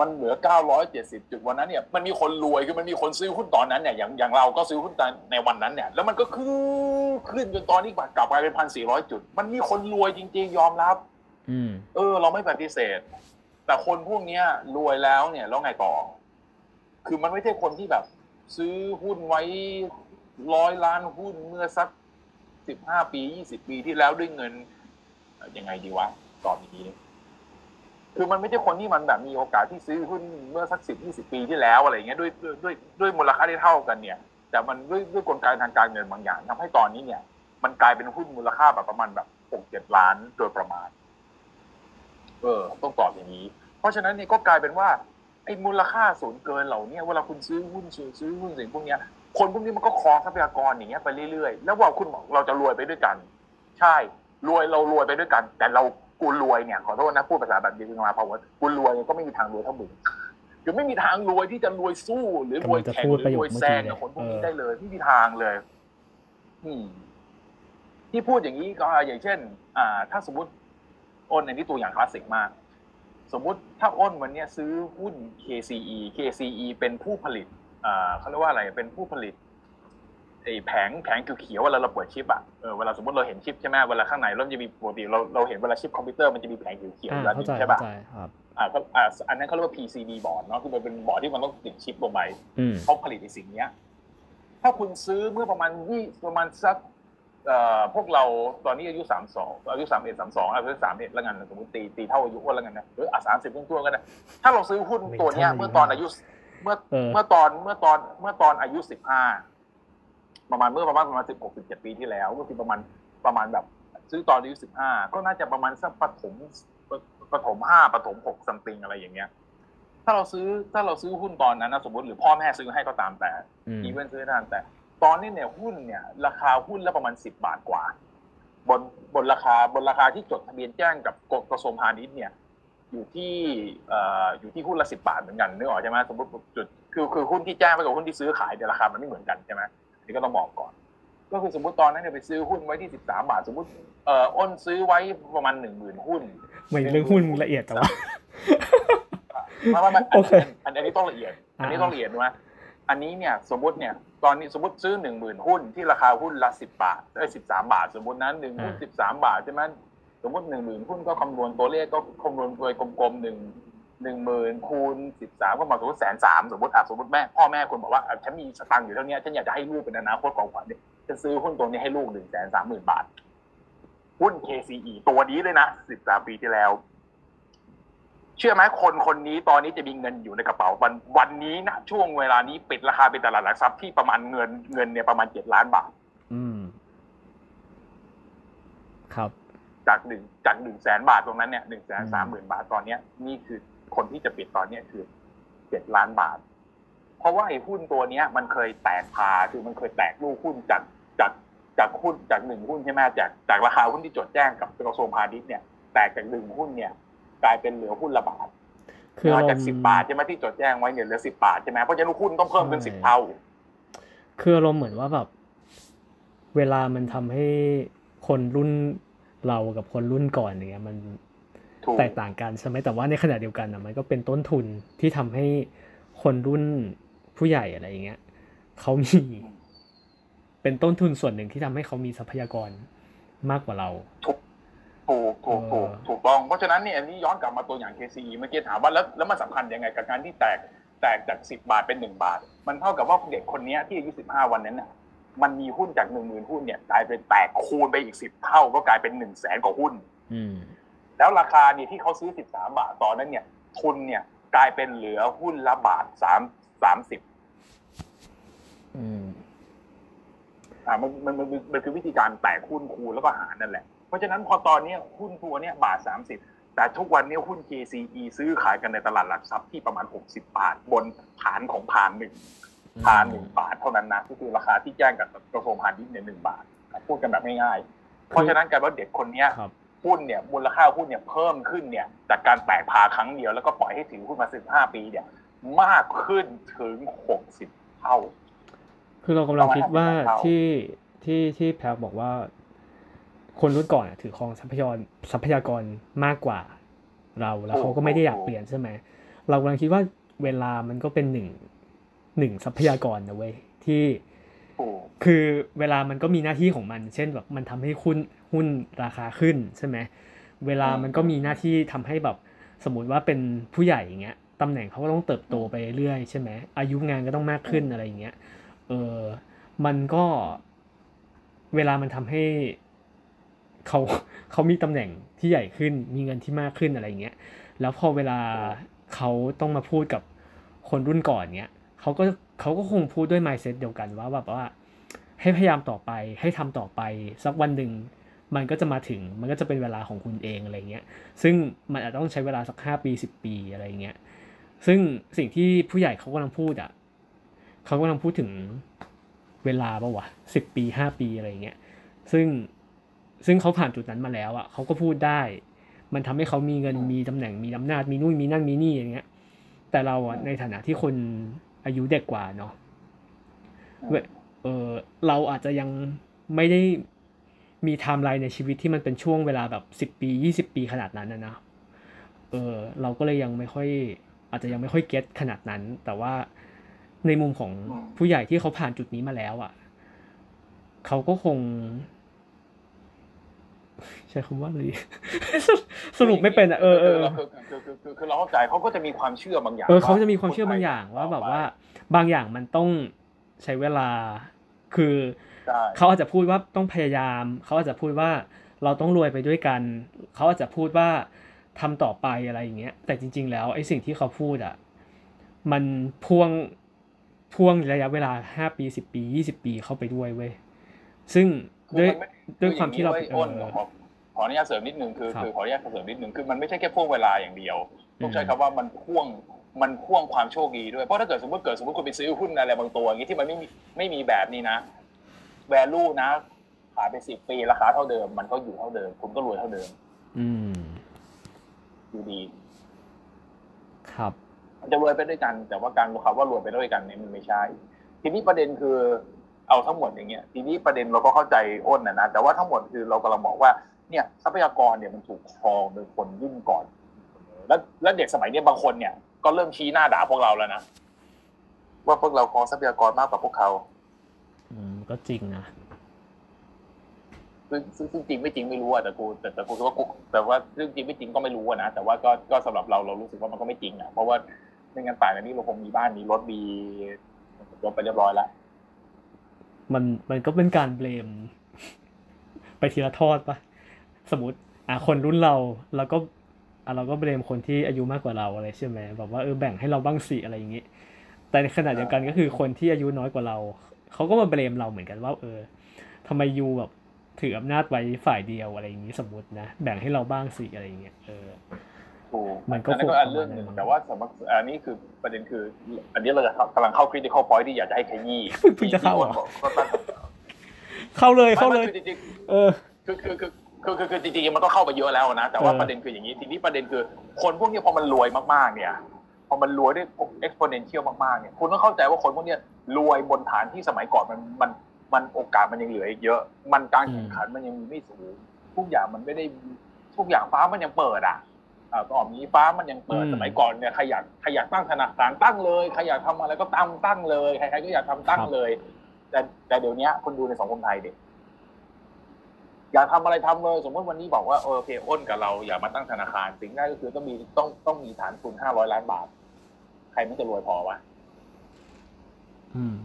มันเหลือ 970 จุดวันนั้นเนี่ยมันมีคนรวยคือมันมีคนซื้อหุ้นตอนนั้นเนี่ยอย่างอย่างเราก็ซื้อหุ้นตอนในวันนั้นเนี่ยแล้วมันก็ขึ้นขึ้นจนตอนนี้กลับไปเป็นพันสี่ร้อยจุด มันมีคนรวยจริง ๆ ยอมรับอืมเออ เราไม่ปฏิเสธ แต่คนพวกเนี้ยรวยแล้วเนี่ยแล้วไงต่อ คือมันไม่ใช่คนที่แบบ ซื้อหุ้นไว้ร้อยล้านหุ้นเมื่อสักสิบห้าปียี่สิบปีที่แล้วด้วยเงินเอ่อยังไงดีวะตอบอย่างนี้ คือมันไม่ใช่คนที่มันแบบมีโอกาสที่ซื้อหุ้นเมื่อสักสิบยี่สิบปีที่แล้วอะไรอย่างเงี้ยด้วยด้วยด้วยมูลค่าที่เท่ากันเนี่ย แต่มันด้วยด้วยกลไกทางการเงินบางอย่างทำให้ตอนนี้เนี่ย มันกลายเป็นหุ้นมูลค่าแบบประมาณแบบหกเจ็ดล้านโดยประมาณ เออ ต้องตอบอย่างนี้ เพราะฉะนั้นเนี่ยก็กลายเป็นว่าไอ้มูลค่าสูงเกินเหล่านี้เวลาคุณซื้อหุ้นซื้อซื้อหุ้นสิ่งพวกเนี้ยคนพวกนี้มันก็ครองทรัพยากรอย่างเงี้ยไปเรื่อยๆ แล้วว่าคุณบอกเราจะรวยไปด้วยกัน ใช่รวยเรารวยไปด้วยกัน แต่เรา กูรวยเนี่ยขอโทษนะพูดภาษาแบบดีขึ้นมาเพราะว่ากูรวยก็ไม่มีทางรวยเท่ามึงคือไม่มีทางรวยที่จะรวยสู้ หรือรวยแข่งหรือรวยแซงกับคนพวกนี้ได้เลยไม่มีทางเลยอืมที่พูดอย่างนี้ก็อย่างเช่น อ่า ถ้าสมมติอ้นอันนี้ตัวอย่างคลาสสิกมาก สมมุติถ้าอ้นวันเนี้ยซื้อหุ้น KCE KCE เป็นผู้ผลิตอ่าเขาเรียกว่าอะไรเป็นผู้ผลิต ไอ้แผงแผงเขียวๆเวลาเราเปิดชิปอะเออเวลาสมมติเราเห็นชิปใช่ไหมเวลาข้างในเราจะมีปกติเราเราเห็นเวลาชิปคอมพิวเตอร์มันจะมีแผงเขียวๆอ่าอยู่อันเข้านี้ใจใช่เข้าป่ะใจครับอ่าก็อ่าอันนั้นเขาเรียกว่า PCB board เนาะคือมันเป็นบอร์ดที่มันต้องติดชิปลงไปอืมเขาผลิตในสิ่งเนี้ย ถ้าคุณซื้อเมื่อประมาณยี่ประมาณสักเอ่อพวกเราตอนนี้อายุสามสองอายุสามเอ็ดสามสองอายุสามเอ็ดแล้วกันสมมติตีตีเท่าอายุอ้วนแล้วกันนะหรืออะสามสิบต้นๆก็ได้ถ้าเราซื้อหุ้นตัวเนี้ยไม่ใช่เมื่อตอนอายุเมื่อเออเมื่อตอนเมื่อตอนเมื่อตอนอายุสิบห้า ประมาณเมื่อประมาณประมาณสิบหกสิบเจ็ดปีที่แล้วก็คือประมาณประมาณแบบ ซื้อตอนอายุสิบห้าก็น่าจะประมาณสักปฐมปฐมห้าปฐมหกซัมติงอะไรอย่างเงี้ย ถ้าเราซื้อถ้าเราซื้อหุ้นตอนนั้นนะสมมติหรือพ่อแม่ซื้อให้ก็ตามแต่อืมอีเวนต์ซื้อนั่นแต่ ตอนนี้เนี่ยหุ้นเนี่ย ราคาหุ้นละประมาณสิบบาทกว่า บนบนราคาบนราคาที่จดทะเบียนแจ้งกับกระทรวงพาณิชย์เนี่ยอยู่ที่เอ่ออยู่ที่หุ้นละสิบาทเหมือนกันนึกออกใช่ไหมสมมติจุดคือคือหุ้นที่แจ้งไปกับหุ้นที่ซื้อขายเนี่ยราคามันไม่เหมือนกันใช่ไหมอั นนี้ก็ต้องบอกก่อน ก็คือสมมติตอนนั้นเนี่ยไปซื้อหุ้นไว้ที่สิบสามบาท สมมติเอ่ออ้นซื้อไว้ประมาณหนึ่งหมื่นหุ้นไม่เรื่องหุ้นละเอียดแต่ว่าไม่ไม่ไม่โอเคอันอันนี้ต้องละเอียด อันนี้อ่าต้องละเอียดนะอันนี้เนี่ยสมมติเนี่ยตอนนี้สมมติซื้อหนึ่งหมื่นหุ้นที่ราคาหุ้นละสิบบาทเอ้สิบสามบาท สมมตินั้นหนึ่งหุ้นสิบสามบาทใช่ไหมสมมติหนึ่งหมื่นหุ้นก็คำนวณตัวเลขก็คำนวณโดยกลมๆหนึ่ง หนึ่งหมื่นคูณสิบสามก็มาสมมติแสนสามสมมติอะสมมติแม่พ่อแม่คนบอกว่าอะฉันมีสตังค์อยู่เท่านี้ฉันอยากจะให้ลูกเป็นอนาคตของขวัญเนี่ยจะซื้อหุ้นตัวนี้ให้ลูกหนึ่งแสนสามหมื่นบาท หุ้น KCE ตัวนี้เลยนะสิบสามปีที่แล้ว เชื่อไหมคนคนนี้ตอนนี้จะมีเงินอยู่ในกระเป๋าวันวันนี้นะช่วงเวลานี้ปิดราคาเป็นตลาดหลักทรัพย์ที่ประมาณเงินเงินเนี่ยประมาณเจ็ดล้านบาท อืม ครับ จากหนึ่งจากหนึ่งแสนบาทตรงนั้นเนี่ยหนึ่งแสนสามหมื่นบาทตอนเนี้ยนี่คือ คนที่จะปิดตอนเนี้ยคือเจ็ดล้านบาท เพราะว่าไอ้หุ้นตัวเนี้ย มันเคยแตกพาคือมันเคยแตกลูกหุ้นจากจากจากหุ้นจากหนึ่งหุ้นใช่ไหมจากจากราคาหุ้นที่จดแจ้งกับกระทรวงพาณิชย์เนี่ยแตกจากหนึ่งหุ้นเนี่ย กลายเป็นเหลือหุ้นละบาทคือมาอารจากมสิบณ์บาทใช่ไหมที่จดแจ้งไว้เนี่ยเหลือสิบาทใช่ไหมเพราะฉะนั้นหุ้นต้องเพิ่มเป็นสิบเท่า คืออารมณ์เหมือนว่าแบบเวลามันทำให้คนรุ่นเรากับคนรุ่นก่อนอย่างเงี้ยมันถูก แตกต่างกันใช่ไหมแต่ว่าในขณะเดียวกันอะมันก็เป็นต้นทุนที่ทำให้คนรุ่นผู้ใหญ่อะไรอย่างเงี้ยเขามีเป็นต้นทุนส่วนหนึ่งที่ทำให้เขามีทรัพยากรมากกว่าเราถูกถูกถูกถูกถูกต้อง เพราะฉะนั้นเนี่ยอันนี้ย้อนกลับมาตัวอย่าง KCE เมื่อกี้ถามว่าแล้วแล้วมันสำคัญยังไงกับการที่แตกแตกจากสิบาทเป็นหนึ่งบาท มันเท่ากับว่าเด็กคนเนี้ยที่อายุสิบห้าวันนั้นน่ะมันมีหุ้นจากหนึ่งหมื่นหุ้นเนี่ยกลายเป็นแตกคูณไปอีกสิบเท่าก็กลายเป็นหนึ่งแสนกว่าหุ้นอืม แล้วราคาเนี่ยที่เขาซื้อสิบสามบาทตอนนั้นเนี่ย ทุนเนี่ยกลายเป็นเหลือหุ้นละบาทสามสามสิบอืมอ่ามันมันมันมันมันคือวิธีการแตกหุ้นคูณแล้วก็หารนั่นแหละ เพราะฉะนั้นพอตอนเนี้ยหุ้นตัวเนี้ยบาทสามสิบแต่ทุกวันเนี้ยหุ้น KCE ซื้อขายกันในตลาดหลักทรัพย์ที่ประมาณหกสิบาท บนฐานของพานหนึ่งพานหนึ่งบาทเท่านั้นนะก็คือราคาที่แจ้งกับกระทรวงพาณิชย์เนี่ยหนึ่งบาทอะพูดกันแบบง่ายๆเพราะฉะนั้นการว่าเด็กคนเนี้ยครับ หุ้นเนี่ยมูลค่าหุ้นเนี่ยเพิ่มขึ้นเนี่ยจากการแตกพาครั้งเดียวแล้วก็ปล่อยให้ถือหุ้นมาสิบห้าปีเนี่ยมากขึ้นถึงหกสิบเท่า คือเรากำลังคิดว่าประมาณห้าสิบเท่าที่ที่ที่แพลบอกว่า คนรุ่นก่อนอะถือครองทรัพยากรทรัพยากรมากกว่า เราแล้วเขาก็ไม่ได้อยากเปลี่ยนใช่ไหมเรากำลังคิดว่าเวลามันก็เป็นหนึ่งหนึ่งทรัพยากรนะเว้ยที่ถูกคือเวลามันก็มีหน้าที่ของมัน เช่นแบบมันทำให้หุ้น หุ้นราคาขึ้นใช่ไหมเวลามันก็มีหน้าที่ทำให้แบบสมมติว่าเป็นผู้ใหญ่อย่างเงี้ยตำแหน่งเขาก็ต้องเติบโตไปเรื่อยๆใช่ไหมอายุงานก็ต้องมากขึ้นอะไรอย่างเงี้ยเออมันก็เวลามันทำให้เขาเขามีตำแหน่งที่ใหญ่ขึ้น มีเงินที่มากขึ้นอะไรอย่างเงี้ยแล้วพอเวลาเขาต้องมาพูดกับคนรุ่นก่อนเนี้ยเขาก็เขาก็คงพูดด้วย mindset เดียวกันว่าแบบว่า ให้พยายามต่อไปให้ทำต่อไป สักวันหนึ่ง มันก็จะมาถึงมันก็จะเป็นเวลาของคุณเองอะไรเงี้ยซึ่งมันอาจจะต้องใช้เวลาสักห้าปีสิบปีอะไรเงี้ยซึ่งสิ่งที่ผู้ใหญ่เขากำลังพูดอะเขากำลังพูดถึงเวลาปะวะสิบปีห้าปีอะไรเงี้ยซึ่งซึ่งเขาผ่านจุดนั้นมาแล้วอะเขาก็พูดได้ มันทำให้เขามีเงินมีตำแหน่งมีอำนาจมีนู่นมีนั่นมีนี่อย่างเงี้ย แต่เราอะในฐานะที่คนอายุเด็กกว่าเนาะเว้ยเออเราอาจจะยังไม่ได้ มีไทม์ไลน์ในชีวิตที่มันเป็นช่วงเวลาแบบสิบปียี่สิบปีขนาดนั้นนะนะเออเราก็เลยยังไม่ค่อยอาจจะยังไม่ค่อยเก็ตขนาดนั้น แต่ว่าในมุมของอืมผู้ใหญ่ที่เขาผ่านจุดนี้มาแล้วอะเขาก็คง ใช้คำว่าอะไรสรุปไม่เป็นอะเออเออคือคือคือคือคือเราเข้าใจเขาก็จะมีความเชื่อบางอย่างเออเขาจะมีความเชื่อบางอย่างว่าแบบว่า บางอย่างมันต้องใช้เวลาคือใช่ เขาอาจจะพูดว่าต้องพยายาม เขาอาจจะพูดว่าเราต้องรวยไปด้วยกัน เขาอาจจะพูดว่าทำต่อไปอะไรอย่างเงี้ย แต่จริง ๆ แล้วไอ้สิ่งที่เขาพูดอะมันพ่วงพ่วงระยะเวลาห้าปีสิบปียี่สิบปีเข้าไปด้วยเว้ย ซึ่งคือด้วยมันไม่ด้วยความที่เราออย่งนี้ว้ยอ้นเออขอขออนุญาตเสริมนิดนึงคือครับคือขออนุญาตเสริมนิดนึงคือมันไม่ใช่แค่พ่วงเวลาอย่างเดียวต้องใช้อืมคำว่ามันพ่วงมันพ่วงความโชคดีด้วยเพราะถ้าเกิดสมมติเกิดสมมติคุณไปซื้อหุ้นอะไรบางตัวอย่างนี้ที่มันไม่มีไม่มีแบบนี้นะ value นะผ่านไปสิบปีราคาเท่าเดิม มันก็อยู่เท่าเดิม คุณก็รวยเท่าเดิม อืมอยู่ดี ครับ มันจะรวยไปด้วยกัน แต่ว่าการคำว่ารวยไปด้วยกันเนี่ยมันไม่ใช่ ทีนี้ประเด็นคือเอาทั้งหมดอย่างเงี้ย ทีนี้ประเด็นเราก็เข้าใจอ้นนะนะ แต่ว่าทั้งหมดคือเรากำลังบอกว่า เนี่ยทรัพยากรเนี่ยมันถูกครองโดยคนรุ่นก่อน แล้วแล้วเด็กสมัยเนี้ยบางคนเนี่ย ก็เริ่มชี้หน้าด่าพวกเราแล้วนะว่าพวกเราครองทรัพยากรมากกว่าพวกเขาอืม ก็จริงนะซึ่งซึ่งซึ่งจริงไม่จริงไม่รู้อะแต่กูแต่แต่กูคิดว่ากูแต่ว่าเรื่องจริงไม่จริงก็ไม่รู้อะนะแต่ว่าก็ก็สำหรับเราเรารู้สึกว่ามันก็ไม่จริงอะเพราะว่าไม่งั้นป่านนี้เราคงมีบ้านมีรถมีรถไปเรียบร้อยแล้วมันมันก็เป็นการเบลม ไปทีละทอดปะสมมติอะคนรุ่นเราเราก็อะเราก็เบลมคนที่อายุมากกว่าเราอะไรใช่ไหมแบบว่าเออแบ่งให้เราบ้างสิอะไรอย่างงี้ แต่ในขณะเดียวกันก็คือคนที่อายุน้อยกว่าเรา เขาก็มาเบลมเราเหมือนกันว่า เออทำไมยูแบบถืออำนาจไว้ฝ่ายเดียวอะไรอย่างงี้สมมตินะ แบ่งให้เราบ้างสิอะไรอย่างเงี้ยเออถูกมันก็อันนั้นก็คงอันเรื่องหนึ่งประมาณนั้นแต่ว่าสำหรับอันนี้คือประเด็นคือ อันนี้เราจะกำลังเข้า critical point ที่อยากจะให้ขยี้เพิ่งจะเข้าเหรอที่ก็ตั้งเข้าเลยเข้าเลยไม่ไม่คือจริงเออๆคือคือคือคือคือคือจริงๆมันก็เข้าไปเยอะแล้วนะ แต่ว่าเออประเด็นคืออย่างนี้ทีนี้ประเด็นคือ คนพวกนี้พอมันรวยมากๆเนี่ย พอมันรวยด้วย exponential มากๆเนี่ยคุณต้องเข้าใจว่าคนพวกเนี้ยรวยบนฐานที่สมัยก่อนมันมันมันโอกาสมันยังเหลืออีกเยอะ มันการแข่งขันมันยังมีไม่สูงทุกอย่างมันไม่ได้ทุกอย่างฟ้ามันยังเปิดอะอ่าตอนนี้ฟ้ามันยังเปิดอืมสมัยก่อนเนี่ยใครอยากใครอยากตั้งธนาคารตั้งเลยใครอยากทำอะไรก็ตั้งตั้งเลยใครๆก็อยากทำตั้งเลย แต่แต่เดี๋ยวนี้คุณดูในสังคมไทยเด็ก อยากทำอะไรทำเลยสมมติวันนี้บอกว่าเออโอเคอ้นกับเราอยากมาตั้งธนาคารสิ่งแรกก็คือต้องมีต้องต้องมีฐานทุนห้าร้อยล้านบาท ใครมันจะรวยพอวะอืม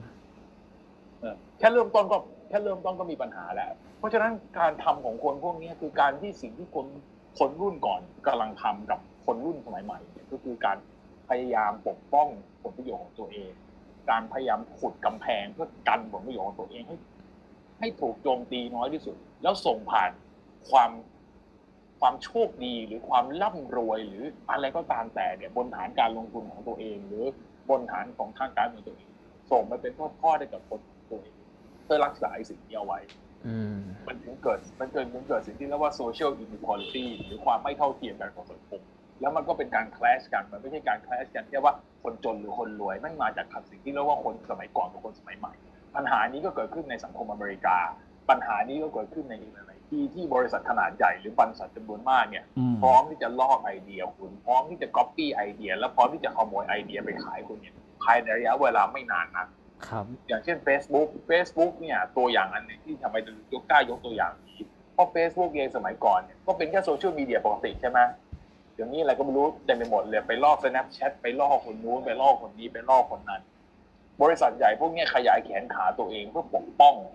เออแค่เริ่มต้นก็แค่เริ่มต้นก็มีปัญหาแล้ว เพราะฉะนั้นการทำของคนพวกนี้คือการที่สิ่งที่คนคนรุ่นก่อนกำลังทำกับคนรุ่นสมัยใหม่เนี่ยก็คือการพยายามปกป้องผลประโยชน์ของตัวเอง การพยายามขุดกำแพงเพื่อกันผลประโยชน์ของตัวเองให้ให้ถูกโจมตีน้อยที่สุด แล้วส่งผ่านความความโชคดีหรือความร่ำรวยหรืออะไรก็ตามแต่เนี่ยบนฐานการลงทุนของตัวเอง หรือบนฐานของทางการของตัวเอง ส่งไปเป็นทอดๆให้กับคนของตัวเองเพื่อรักษาไอ้สิ่งนี้เอาไว้อืมมันถึงเกิดมันเกิดมันเกิดสิ่งที่เรียกว่า social inequality หรือความไม่เท่าเทียมกันของสังคมแล้วมันก็เป็นการ clash กันมันไม่ใช่การ clash กันแค่ว่าคนจนหรือคนรวยมันมาจากสิ่งที่เรียกว่าคนสมัยก่อนกับคนสมัยใหม่ ปัญหานี้ก็เกิดขึ้นในสังคมอเมริกา ปัญหานี้ก็เกิดขึ้นในหลายๆที่ที่บริษัทขนาดใหญ่หรือบริษัทจำนวนมากเนี่ยอืมพร้อมที่จะลอกไอเดียคุณพร้อมที่จะ copy ไอเดีย แล้วพร้อมที่จะขโมยไอเดียไปขายคุณเนี่ยภายในระยะเวลาไม่นานนักครับอย่างเช่น Facebook Facebook เนี่ยตัวอย่างอันหนึงที่ทำไมถึงยกกล้ายกตัวอย่างนี้เพราะ Facebook เองสมัยก่อนเนี่ยก็เป็นแค่โซเชียลมีเดียปกติใช่ไหมเดี๋ยวนี้อะไรก็ไม่รู้เต็มไปหมดเลยไปลอก Snapchat ไปลอกคนนู้นไปลอกคนนี้ไปลอกคนนั้น บริษัทใหญ่พวกเนี้ยขยายแขนขาตัวเองเพื่อปกป้องฐ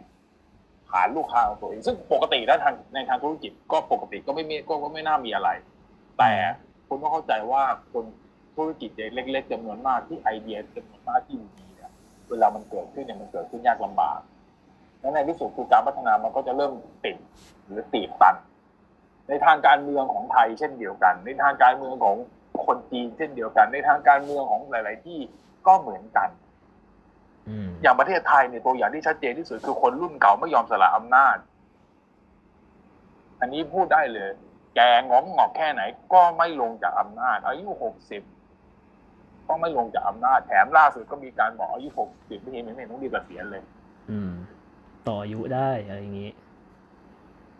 านลูกค้าของตัวเองซึ่งปกติแล้วทางในทางธุรกิจก็ปกติก็ไม่มีก็ก็ไม่น่ามีอะไร แต่คุณต้องเข้าใจว่าคนธุรกิจเล็ก ๆจำนวนมากที่ไอเดียจำนวนมากที่ดีเนี่ยเวลามันเกิดขึ้นเนี่ยมันเกิดขึ้นยากลำบากและในที่สุดคือการพัฒนามันก็จะเริ่มติดหรือตีบตัน ในทางการเมืองของไทยเช่นเดียวกัน ในทางการเมืองของคนจีนเช่นเดียวกัน ในทางการเมืองของหลาย ๆ ที่ก็เหมือนกัน อืมอย่างประเทศไทยเนี่ยตัวอย่างที่ชัดเจนที่สุดคือคนรุ่นเก่าไม่ยอมสละอำนาจ อันนี้พูดได้เลย แกงอมงอกแค่ไหน ก็ไม่ลงจากอำนาจ อายุหกสิบก็ไม่ลงจากอำนาจแถมล่าสุดก็มีการบอกอายุหกสิบไม่เห็นไม่เห็นต้องรีบเกษียณเลย อืม ต่ออายุได้อะไรอย่างงี้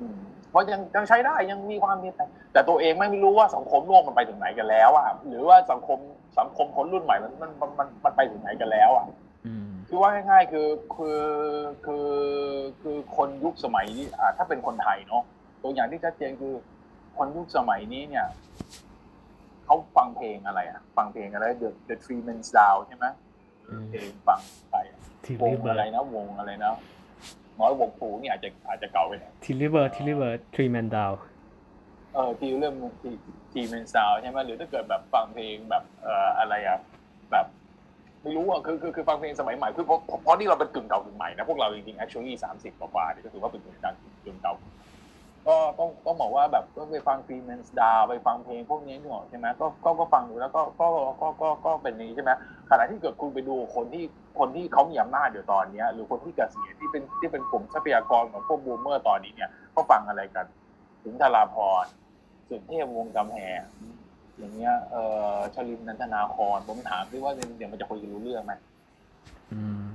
อืมเพราะยังยังใช้ได้ยังมีความมีแต่แต่ตัวเองไม่รู้ว่าสังคมโลกมันไปถึงไหนกันแล้วอะหรือว่าสังคมสังคมคนรุ่นใหม่มันมันมันมันมันไปถึงไหนกันแล้วอะอืม คือว่าง่ายๆคือคือคือคือคนยุคสมัยนี้อ่าถ้าเป็นคนไทยเนาะตัวอย่างที่ชัดเจนคือ คนยุคสมัยนี้เนี่ยเขาฟังเพลงอะไรอะ ฟังเพลงอะไร The The Three Men Down ใช่ไหมอืมเพลงฟังไปทิลวงลี่เบิอะไรร์ดนะวงอะไรนะน้อยวงผูนี่อาจจะอาจจะเก่าไปหน่อยทิลลี่เบิร์ดทิลลี่เบิร์ดทรีแมนดาวเออที่เรื่องทีทีเมนซาวใช่ไหมหรือถ้าเกิดแบบฟังเพลงแบบเอ่ออะไรอะแบบ ไม่รู้อะคือคือคือฟังเพลงสมัยใหม่คือเพราะเพราะนี่เราเป็นกึ่งเก่ากึ่งใหม่นะพวกเราจริงๆ actually สามสิบกว่าเนี่ยก็ถือว่าเป็นกึ่งกลางกึ่งเก่าก็ต้องต้องบอกว่าแบบก็ไปฟัง Three Man Down ไปฟังเพลงพวกนี้นี่หรอกใช่ไหมก็ก็ก็ฟังดูแล้วก็ก็ก็ก็ก็เป็นนี้ใช่ไหมขณะที่เกิดคุณไปดูคนที่คนที่เขามีอำนาจอยู่ตอนเนี้ยหรือคนที่เกษียณที่เป็นที่เป็นกลุ่มทรัพยากรของพวกบูมเมอร์ตอนนี้เนี่ยเขาฟังอะไรกัน ถึงธาราพรสุเทพวงศ์กำแหง อย่างเงี้ยเอ่อชลินนันทนาครผมถามดิว่าเดี๋ยวมันจะคุยกันรู้เรื่องไหมอืม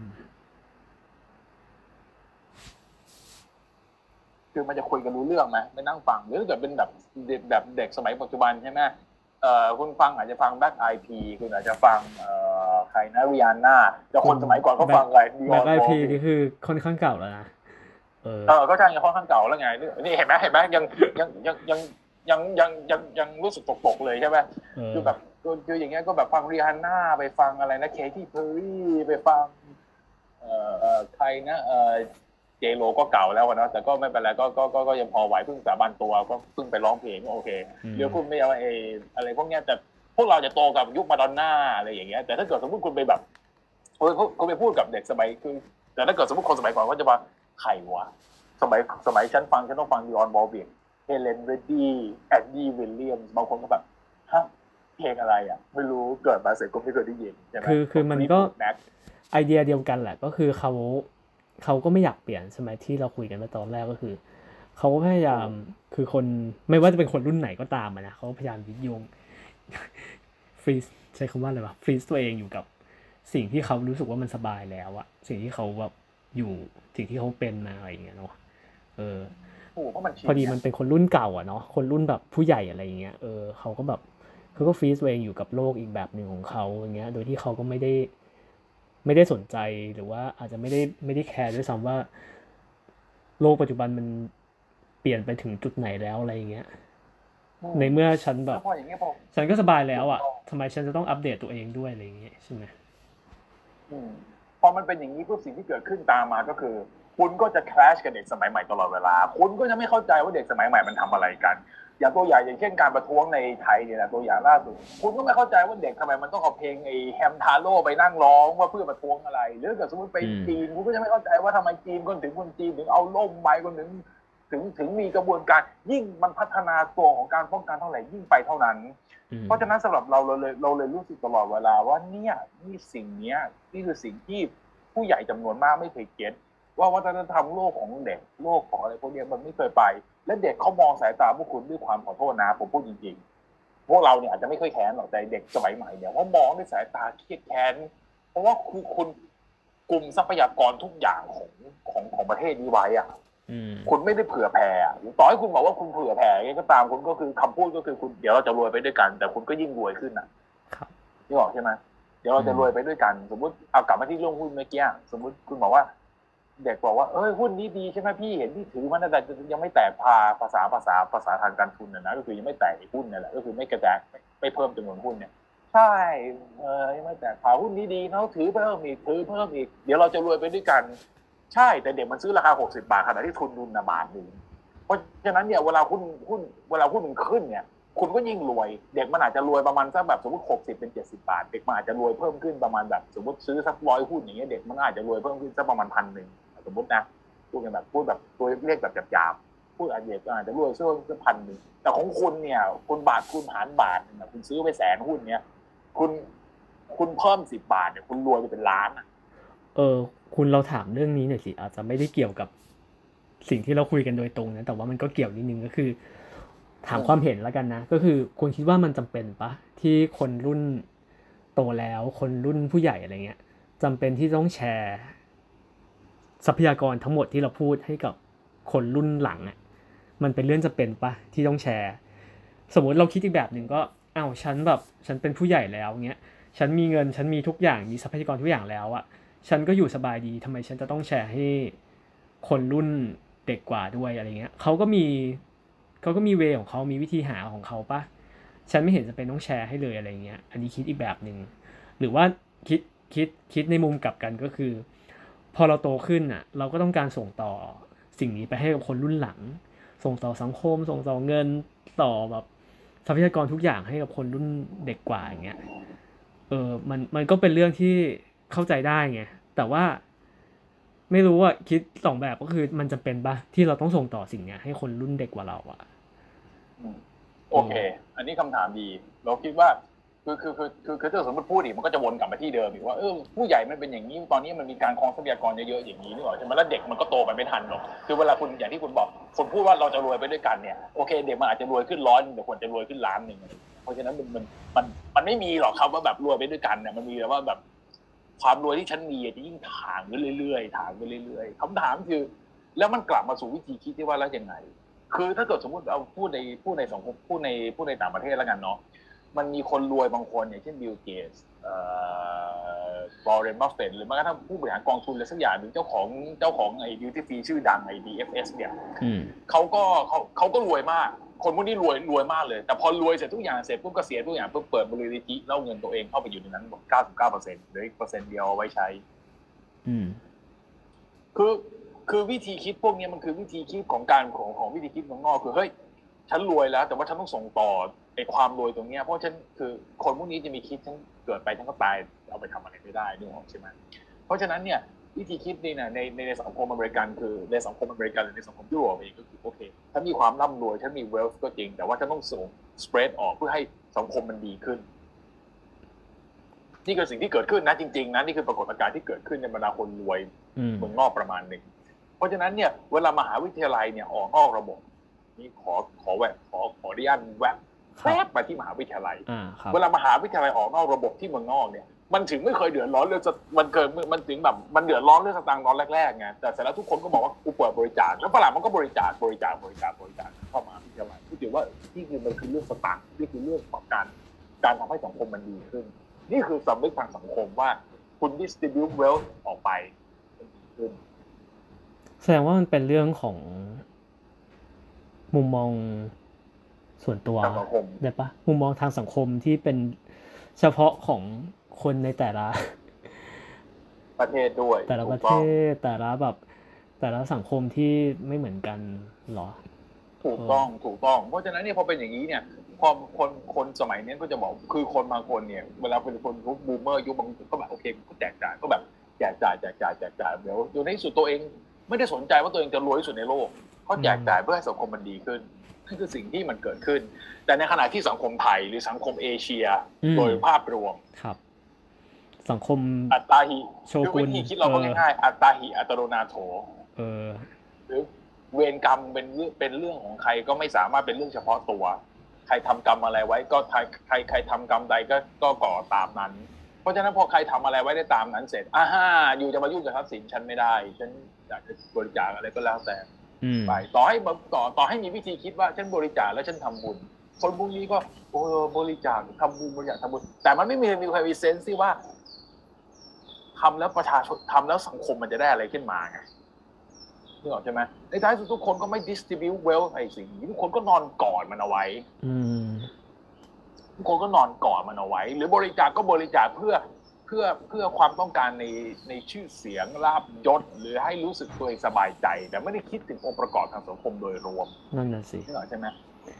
คือมันจะคุยกันรู้เรื่องไหมไม่นั่งฟังหรือถ้าเกิดเป็นแบบเด็กแบบเด็กสมัยปัจจุบันใช่ไหมเอ่อคุณฟังอาจจะฟังแบ็คไอพีคุณอาจจะฟังเอ่อใครนะริยาน่าแต่คนสมัยก่อนเขาฟังอะไรแบ็คไอ Beyond พี Wall นี่คือค่อนข้างเก่าแล้วนะเออเออก็ใช่ไงค่อนข้างเก่าแล้วไงนี่นี่เห็นไหมเห็นไหมยังยังยังยัง ยังยังยังยังรู้สึกตกๆเลยใช่ไหมเออคือแบบคือคืออย่างเงี้ยก็แบบฟังริฮานน่าไปฟังอะไรนะเคที่เพอร์รี่ไปฟังเอ่อเอ่อใครนะเอ่อเจโลก็เก่าแล้วอะเนาะแต่ก็ไม่เป็นไรก็ก็ก็ก็ยังพอไหวเพิ่งสาบานตัวก็เพิ่งไปร้องเพลงก็โอเคมเดี๋ยวคุณไม่เอาไอ้อะไรพวกเนี้ยแต่พวกเราจะโตกับยุคมาดอนน่าอะไรอย่างเงี้ยแต่ถ้าเกิดสมมติคุณไปแบบคุณคุณคุณไปพูดกับเด็กสมัยคือ แต่ถ้าเกิดสมมติคนสมัยก่อนก็จะว่าใครวะสมัยสมัยฉันฟังฉันต้องฟังดิออนบอลเบีย เฮเลนเรดดี้แอนดี้วิลเลียมบางคนก็แบบฮะเพลงอะไรอะ ไม่รู้เกิดมาเสร็จก็ไม่เคยได้ยินใช่ไหมคือคือมันก็แม็กไอเดียเดียวกันแหละก็คือเขาเขาก็ไม่อยากเปลี่ยนใช่ไหมที่เราคุยกันเมื่อตอนแรกก็คือเขาก็พยายามคือคนไม่ว่าจะเป็นคนรุ่นไหนก็ตามอะนะเขาก็พยายามยึดโยงfreeze ใช้คำว่าอะไรวะ freeze ตัวเองอยู่กับสิ่งที่เขารู้สึกว่ามันสบายแล้วอะสิ่งที่เขาแบบอยู่สิ่งที่เขาเป็นมาอะไรอย่างเงี้ยเนาะเออ โอ้โหเพราะมันชินพอดีมันเป็นคนรุ่นเก่าอะเนาะคนรุ่นแบบผู้ใหญ่อะไรอย่างเงี้ยเออเขาก็แบบเขาก็ freeze ตัวเองอยู่กับโลกอีกแบบหนึ่งของเขาอย่างเงี้ย โดยที่เขาก็ไม่ได้ ไม่ได้สนใจหรือว่าอาจจะไม่ได้ไม่ได้ care ด้วยซ้ำว่า โลกปัจจุบันมันเปลี่ยนไปถึงจุดไหนแล้วอะไรอย่างเงี้ย ในเมื่อฉันแบแล้บวพออย่างเงี้ยพอฉันก็สบายแล้วอะทำไมฉันจะต้องอัปเดตตัวเองด้วยอะไรอย่างเงี้ยใช่ไหมอืมพอมันเป็นอย่างนี้ปุ๊บสิ่งที่เกิดขึ้นตามมาก็คือ คุณก็จะคลาชกับเด็กสมัยใหม่ตลอดเวลา คุณก็จะไม่เข้าใจว่าเด็กสมัยใหม่มันทำอะไรกัน อย่างตัวอย่างอย่างเช่นการประท้วงในไทยเนี่ยนะตัวอย่างล่าสุด คุณก็ไม่เข้าใจว่าเด็กทำไมมันต้องเอาเพลงไอ้แฮมทาโร่ไปนั่งร้องว่าเพื่อประท้วงอะไร หรือถ้าเกิดสมมติไปจีนคุณก็จะไม่เข้าใจว่าทำไมจีนคนถึงคนจีนถึงเอาล่มไปคนถึงถึงถึงมีกระบวนการยิ่งมันพัฒนาตัวของการป้องกันเท่าไหร่ยิ่งไปเท่านั้นอืมเพราะฉะนั้นสำหรับเราเราเลยเราเลยรู้สึกตลอดเวลาว่าเนี่ยนี่สิ่งเนี้ยนี่คือสิ่งที่ผู้ใหญ่จำนวนมากไม่เคยเก็ต ว่าวัฒนธรรมโลกของเด็กโลกของอะไรพวกเนี้ยมันไม่เคยไป และเด็กเขามองสายตาพวกคุณด้วยความขอโทษนะผมพูดจริงๆ พวกเราเนี่ยอาจจะไม่เคยแค้นหรอกแต่เด็กสมัยใหม่เนี่ยเขามองด้วยสายตาเครียดแค้นเพราะว่าคือคุณกลุ่มทรัพยากรทุกอย่างของของของประเทศนี้ไว้อะอืมคุณไม่ได้เผื่อแผ่อะต่อให้คุณบอกว่าคุณเผื่อแผ่ยังไงก็ตามคุณก็คือคำพูดก็คือคุณเดี๋ยวเราจะรวยไปด้วยกัน แต่คุณก็ยิ่งรวยขึ้นอะครับนี่บอกใช่ไหมเดี๋ยวเราจะรวยไปด้วยกัน สมมติเอากลับมาที่เรื่องหุ้นเมื่อกี้สมมติคุณบอกว่า เด็กบอกว่าเอ้ยหุ้นนี้ดีใช่ไหมพี่เห็นที่ถือมันแต่ยังไม่แตกพาภาษาภาษาภาษาทางการทุนนะนะก็คือยังไม่แตกหุ้นนี่นแหละก็คือไม่กระจายไม่เพิ่มจำนวนหุ้นเนี่ยใช่เออยังไม่แตกพาหุ้นนี้ดีเนาะถือเพิ่มอีกถือเพิ่มอีกเดี๋ยวเราจะรวยไปด้วยกัน ใช่แต่เด็กมันซื้อราคา60บาทขณะที่ทุนดุลนะบาทหนึ่งเพราะฉะนั้นเนี่ยเวลาหุ้นหุ้นเวลาหุ้นมันขึ้นเนี่ยคุณก็ยิ่งรวย เด็กมันอาจจะรวยประมาณสักแบบสมมติ60เป็น70บาท เด็กมันอาจจะรวยเพิ่มขึ้นประมาณแบบสมมติซื้อสักร้อยหุ้นอย่างเงี้ยเด็กมันอาจจะรวยเพิ่มขึ้นสักประมาณพันหนึ่ง สมมตินะพูดกันแบบพูดแบบตัวเลขแบบหยาบๆพูดอาจจะเด็กอาจจะรวยสักพันหนึ่งแต่ของคุณเนี่ยคุณบาทคุณหารบาทหนึ่งอะคุณซื้อไปแสนหุ้นเนี่ยคุณคุณเพิ่มสิบบาทเนี่ยคุณรวยไปเป็นล้านอะเออ คุณเราถามเรื่องนี้หน่อยสิอาจจะไม่ได้เกี่ยวกับสิ่งที่เราคุยกันโดยตรงนะแต่ว่ามันก็เกี่ยวนิดนึงก็คือ ถามความเห็นแล้วกันนะ ก็คือคุณคิดว่ามันจำเป็นปะที่คนรุ่นโตแล้ว คนรุ่นผู้ใหญ่อะไรเงี้ยจำเป็นที่ต้องแชร์ ทรัพยากรทั้งหมดที่เราพูดให้กับคนรุ่นหลังอะมันเป็นเรื่องจำเป็นปะที่ต้องแชร์ สมมติเราคิดอีกแบบหนึ่งก็อ้าวฉันแบบฉันเป็นผู้ใหญ่แล้วเงี้ยฉันมีเงินฉันมีทุกอย่างมีทรัพยากรทุกอย่างแล้วอะฉันก็อยู่สบายดีทำไมฉันจะต้องแชร์ให้คนรุ่นเด็กกว่าด้วยอะไรเงี้ยเขาก็มีเขาก็มีเวของเขามีวิธีหาของเขาปะฉันไม่เห็นจะเป็นต้องแชร์ให้เลยอะไรเงี้ย อันนี้คิดอีกแบบหนึ่งหรือว่าคิดคิดคิดในมุมกลับกันก็คือ พอเราโตขึ้นอะ เราก็ต้องการส่งต่อสิ่งนี้ไปให้กับคนรุ่นหลัง ส่งต่อสังคม ส่งต่อเงินต่อแบบทรัพยากรทุกอย่างให้กับคนรุ่นเด็กกว่าอย่างเงี้ยเออมันมันก็เป็นเรื่องที่เข้าใจได้ไงแต่ว่าไม่รู้ว่าคิดสองแบบก็คือมันจะเป็นปะที่เราต้องส่งต่อสิ่งเนี้ยให้คนรุ่นเด็กกว่าเราอะโอเค อันนี้คำถามดี เราคิดว่า คือคือคือคือคือถ้าสมมติพูดอีกมันก็จะวนกลับมาที่เดิมอีกว่าเออผู้ใหญ่มันเป็นอย่างนี้ตอนนี้มันมีการคลองทรัพยากรเยอะๆอย่างนี้นึกออกใช่ไหมแล้วเด็กมันก็โตไปไม่ทันหรอกคือเวลาคุณอย่างที่คุณบอกคนพูดว่าเราจะรวยไปด้วยกันเนี่ยโอเคเด็กมันอาจจะรวยขึ้นร้อยหนึงแต่ควรจะรวยขึ้นล้านหนึ่งเพราะฉะนั้นมันมันมันมันไม่มีหรอกครับว่าแบบรวยไปด้วยกันเนี่ยมันมีแต่ว่าแบบความรวยที่ฉันมีจะยิ่งถางไปเรื่อยๆถางไปเรื่อยๆคำถามคือ แล้วมันกลับมาสู่วิธีคิดที่ว่าแล้วยังไง คือถ้าเกิดสมมติเอาพูดในพูดในสังคมพูดในพูดในต่างประเทศแล้วกันเนาะ มันมีคนรวยบางคนอย่างเช่นบิลเกตส์เอ่อวอร์เรนบัฟเฟตต์หรือแม้กระทั่งผู้บริหารกองทุนอะไรสักอย่างหรือเจ้าของเจ้าของไอ้ duty free ชื่อดังไอ้ DFS เนี่ยอืมเขาก็เขาเขาก็รวยมาก คนพวกนี้รวยรวยมากเลย แต่พอรวยเสร็จทุกอย่างเสร็จปุ๊บก็เสียทุกอย่างปุ๊บเปิดบริษัทแล้วเอาเงินตัวเองเข้าไปอยู่ในนั้นหมด99%เหลืออีกเปอร์เซ็นต์เดียวเอาไว้ใช้อืมคือคือวิธีคิดพวกเนี้ยมันคือวิธีคิดของการของของวิธีคิดของนอกคือเฮ้ยฉันรวยแล้ว แต่ว่าฉันต้องส่งต่อ ไอ้ความรวยตรงเนี้ยเพราะฉันคือคนพวกนี้จะมีคิดฉันเกิดไปฉันก็ตายเอาไปทำอะไรไม่ได้นึกออกใช่ไหมเพราะฉะนั้นเนี่ยวิธีคิดนี่นะในในในสังคมอเมริกันคือในสังคมอเมริกันหรือในสังคมยุโรปเองก็คือโอเคฉันมีความร่ำรวยฉันมี wealth ก็จริง แต่ว่าฉันต้องส่ง spread ออกเพื่อให้สังคมมันดีขึ้นนี่คือสิ่งที่เกิดขึ้นนะจริงๆนะนี่คือปรากฏการณ์ที่เกิดขึ้นในบรรดาคนรวยอืมเมืองนอกประมาณหนึ่งเพราะฉะนั้นเนี่ยเวลามหาวิทยาลัยเนี่ยออกนอกระบบนี่ขอขอแวะขอขออนุญาตแวะครั แวบบมาที่มหาวิทยาลัยอ่าครับเวลามหาวิทยาลัยออกนอกระบบที่เมืองนอกเนี่ยมันถึงไม่เคยเดือดร้อนเรื่องสตมันเกิดมันถึงแบบมันเดือดร้อนเรื่องสตางค์ตอนแรกๆไงแต่เสร็จแล้วทุกคนก็บอกว่ากูเปิดบริจาคแล้วฝรั่งมันก็บริจาคบริจาคบริจาคบริจาคเข้ามหาวิทยาลัยพูดถึงว่านี่คือมันคือเรื่องสตางค์นี่คือเรื่องของการการทำให้สังคมมันดีขึ้น นี่คือสำนึกทางสังคมว่าคุณ distribute wealth ออกไปมันดีขึ้นแสดงว่ามันเป็นเรื่องของมุมมอง ส่วนตัวทางสังคมได้ปะมุมมองทางสังคมที่เป็นเฉพาะของคนในแต่ละ ประเทศด้วย แต่ละประถูกเทต้องศแต่ละแบบ แต่ละสังคมที่ไม่เหมือนกันเหรอ ถูกต้องถูกต้อง เพราะฉะนั้นเนี่ยพอเป็นอย่างนี้เนี่ยพอคนคนสมัยเนี้ยก็จะบอกคือคนบางคนเนี่ยเวลาเป็นคนยุคบูมเมอร์ยุคบางคนก็แบบโอเคก็แจกจ่ายก็แบบแจกจ่ายแจกจ่ายแจกจ่ายเดี๋ยวอยู่ในที่สุดตัวเอง ไม่ได้สนใจว่าตัวเองจะรวยที่สุดในโลกเขาแจกจ่ายเพื่อให้สังคมมันดีขึ้น นั่นคือสิ่งที่มันเกิดขึ้น แต่ในขณะที่สังคมไทยหรือสังคมเอเชียอืมโดยภาพรวมครับ สังคมอัตตาหิโชคือกุนวิธีคิดเราก็เออง่ายๆอัตตาหิอัตโนนาโถเออหรือเวรกรรมเป็นเรื่องเป็นเรื่องของใครก็ไม่สามารถเป็นเรื่องเฉพาะตัว ใครทำกรรมอะไรไว้ ก็ใครใครใครทำกรรมใดก็ก็ก่อตามนั้น เพราะฉะนั้นพอใครทำอะไรไว้ได้ตามนั้นเสร็จอ่าฮ่าอยู่จะมายุ่งกับทรัพย์สินฉันไม่ได้ ฉันอยากจะบริจาคอะไรก็แล้วแต่อืม ไปต่อให้แบบต่อต่อให้มีวิธีคิดว่าฉันบริจาคแล้วฉันทำบุญ คนพวกนี้ก็โอ้บริจาคทำบุญบริจาคทำบุญ แต่มันไม่มีมีความมีเซนส์ที่ว่าทำแล้วประชาชนทำแล้วสังคมมันจะได้อะไรขึ้นมาไงนึกออกใช่ไหมในท้ายสุดทุกคนก็ไม่ distribute wealth ไอ้สิ่งนี้ทุกคนก็นอนกอดมันเอาไว้อืมทุกคนก็นอนกอดมันเอาไว้ หรือบริจาคก็บริจาคเพื่อเพื่อเพื่อความต้องการในในชื่อเสียงลาบยศ หรือให้รู้สึกตัวเองสบายใจ แต่ไม่ได้คิดถึงองค์ประกอบทางสังคมโดยรวมนั่นน่ะสินี่หรอกใช่ไหม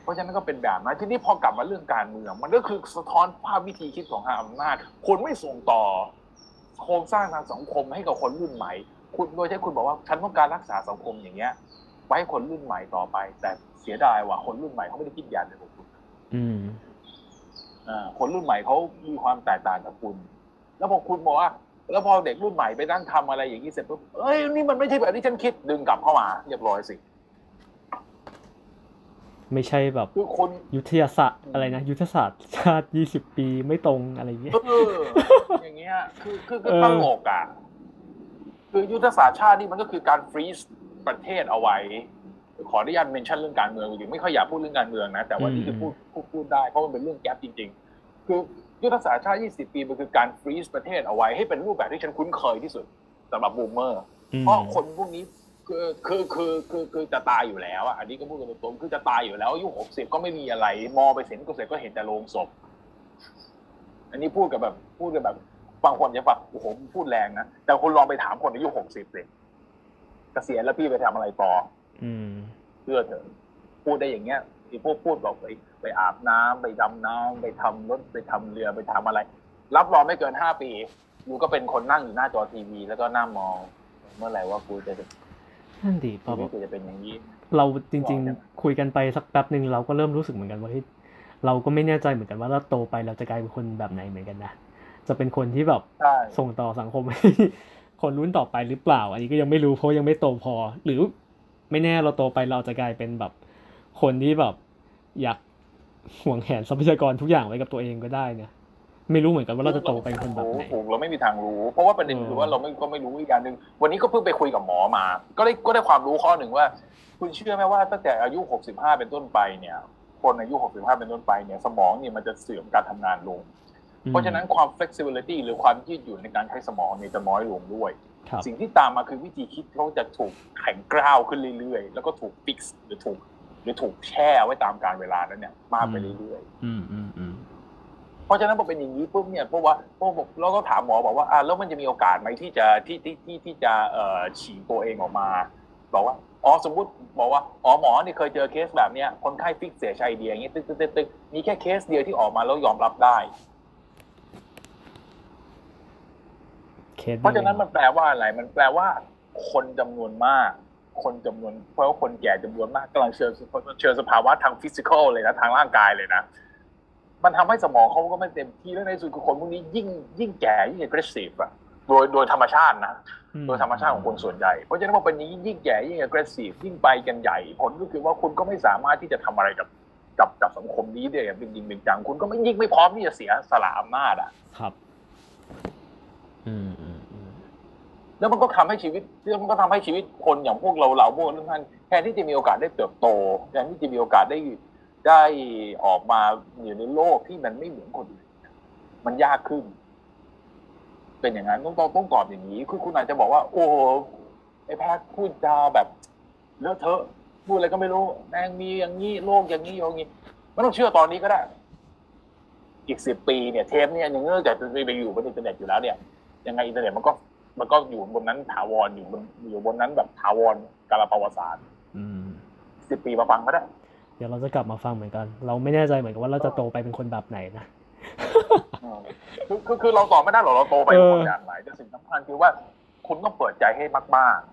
เพราะฉะนั้นก็เป็นแบบนั้นทีนี้พอกลับมาเรื่องการเมือง มันก็คือสะท้อนภาพวิธีคิดของทางอำนาจคุณไม่ส่งต่อ โครงสร้างทางสังคมให้กับคนรุ่นใหม่ คุณโดยใช้คุณบอกว่าฉันต้องการรักษาสังคมอย่างเงี้ยไว้ให้คนรุ่นใหม่ต่อไป แต่เสียดายว่าคนรุ่นใหม่เขาไม่ได้คิดอย่างเดียวกับคุณอืมอ่าคนรุ่นใหม่เขามีความแตกต่างกับคุณ แล้วพอคุณบอกว่าแล้วพอเด็กรุ่นใหม่ไปนั่งทำอะไรอย่างนี้เสร็จปุ๊บเอ้ยนี่มันไม่ใช่แบบที่ฉันคิดดึงกลับเข้ามาเรียบร้อยสิ ไม่ใช่แบบคือคนยุทธศาสตร์อะไรนะยุทธศาสตร์ชาติยี่สิบปีไม่ตรงอะไรอย่างเงี้ยเอออย่างเงี้ยคือคือคือเออตลกอะคือยุทธศาสตร์ชาตินี่มันก็คือการ freeze ประเทศเอาไว้ ขออนุญาต mention เรื่องการเมืองจริงๆไม่ค่อยอยากพูดเรื่องการเมืองนะแต่ว่านี่คือพูดพูดพูดได้เพราะมันเป็นเรื่อง gap จริง ๆ คือ ยุทธศาสตร์ชาติ 20 ปีมันคือการ freeze ประเทศเอาไว้ให้เป็นรูปแบบที่ฉันคุ้นเคยที่สุดสำหรับบูมเมอร์อืมเพราะคนพวกนี้คือคือคือคือคือจะตายอยู่แล้วอะอันนี้ก็พูดกันตรงๆคือจะตายอยู่แล้วอายุหกสิบก็ไม่มีอะไร มองไปเสร็จก็เสร็จก็เห็นแต่โลงศพ อันนี้พูดกับแบบ พูดกับแบบบางคนจะฟังโอ้โหพูดแรงนะแต่คุณลองไปถามคนอายุหกสิบเลยเกษียณแล้วพี่ไปทำอะไรต่อ อืมเชื่อเถอะพูดได้อย่างเงี้ยที่พวกพูดบอกไป ไปอาบน้ำไปดำน้ำไปทำรถไปทำเรือไปทำอะไร รับรองไม่เกินห้าปียูก็เป็นคนนั่งอยู่หน้าจอทีวี แล้วก็นั่งมอง เมื่อไหร่ว่ากูจะนั่นดีชีป่ะวิตกูจะเป็นอย่างนี้ เราจริงบอกกันๆคุยกันไปสักแป๊บหนึ่งเราก็เริ่มรู้สึกเหมือนกันว่าเฮ้ยเราก็ไม่แน่ใจเหมือนกันว่าเราโตไปเราจะกลายเป็นคนแบบไหนเหมือนกันนะจะเป็นคนที่แบบใช่ส่งต่อสังคมให้คนรุ่นต่อไปหรือเปล่า อันนี้ก็ยังไม่รู้เพราะยังไม่โตพอ หรือไม่แน่เราโตไปเราจะกลายเป็นแบบ คนที่แบบ อยาก ห่วงแหนทรัพยากรทุกอย่างไว้กับตัวเองก็ได้เนี่ย ไม่รู้เหมือนกันว่าเราจะโตไปเป็นคนแบบไหนถูกเราไม่มีทางรู้ เพราะว่าประเด็นเออคือว่าเราไม่ก็ไม่รู้อีกอย่างหนึ่งวันนี้ก็เพิ่งไปคุยกับหมอมา ก็ได้ก็ได้ความรู้ข้อหนึ่งว่า คุณเชื่อไหมว่าตั้งแต่อายุ 65 เป็นต้นไปเนี่ย คนอายุ 65 เป็นต้นไปเนี่ย สมองเนี่ยมันจะเสื่อมการทำงานลง เพราะฉะนั้นความ flexibility หรือความยืดหยุ่นในการใช้สมองเนี่ยจะน้อยลงด้วยครับสิ่งที่ตามมาคือวิธีคิดเขาจะถูกแข็งกร้าวขึ้นเรื่อยๆ แล้วก็ถูกฟิกซ์หรือถูก หรือถูกแช่ไว้ตามการเวลานั้นเนี่ยมากไปเรื่อยๆอืมอืมอืมเพราะฉะนั้นพอเป็นอย่างนี้ปุ๊บเนี่ยเพราะว่าเพราะผมเราก็ถามหมอบอกว่าอ่าแล้วมันจะมีโอกาสไหมที่จะที่ที่ที่ที่จะเอ่อฉีกตัวเองออกมา บอกว่าอ๋อสมมุติบอกว่าอ๋อหมอนี่เคยเจอเคสแบบเนี้ยคนไข้ fix idea อย่างนี้ตึ๊กตึ๊กตึ๊กตึ๊กมีแค่เคสเดียวที่ออกมาแล้วยอมรับได้เคสเพราะฉะนั้นมันแปลว่าอะไร มันแปลว่า คนจำนวนมาก คนจำนวน เพราะว่าคนแก่จำนวนมากกำลังเผชิญเชิญสภาวะทางฟิสิกอลเลยนะทางร่างกายเลยนะ มันทำให้สมองเขาก็ไม่เต็มที่แล้วในที่สุดคือคนพวกนี้ยิ่งยิ่งแก่ยิ่ง aggressive อะโดยโดยธรรมชาตินะอืโดยธรรมชาติของคนส่วนใหญ่เพราะฉะนั้นพอเป็นอย่างนี้ยิ่งแก่ยิ่ง aggressive ยิ่งไปกันใหญ่ ผลก็คือว่าคุณก็ไม่สามารถที่จะทำอะไรกับกับกับสังคมนี้ได้อย่างเป็นจริงเป็นจังคุณก็ไม่ยิ่งไม่พร้อมที่จะเสียสละอำนาจอะครับ อืมอืมอืม แล้วมันก็ทำให้ชีวิตแล้วมันก็ทำให้ชีวิตคนอย่างพวกเราเราพวกทุกท่านแทนที่จะมีโอกาสได้เติบโตแทนที่จะมีโอกาสได้ได้ออกมาอยู่ในโลกที่มันไม่เหมือนคนอื่นมันยากขึ้น เป็นอย่างนั้นต้องต้องต้องตอบอย่างนี้ คือคุณอาจจะบอกว่า โอ้ไอ้แพทย์พูดจาแบบเลอะเทอะพูดอะไรก็ไม่รู้แม่งมีอย่างนี้โลกอย่างนี้อย่างนี้ไม่ต้องเชื่อตอนนี้ก็ได้ อีกสิบปีเนี่ยเทปเนี่ยยังเนื่องจากจะไปอยู่บนอินเทอร์เน็ตอยู่แล้วเนี่ยยังไงอินเทอร์เน็ตมันก็ มันก็อยู่บนนั้นถาวรอยู่บนอยู่บนนั้นแบบถาวรกาลประวัติศาสตร์อืมสิบปีมาฟังก็ได้ เดี๋ยวเราจะกลับมาฟังเหมือนกัน เราไม่แน่ใจเหมือนกันว่าเราจะโตไปเป็นคนแบบไหนนะคือคือคือเราตอบไม่ได้หรอกเราโตไปเออคนอย่างไรแต่สิ่งสำคัญคือว่าคุณต้องเปิดใจให้มากๆ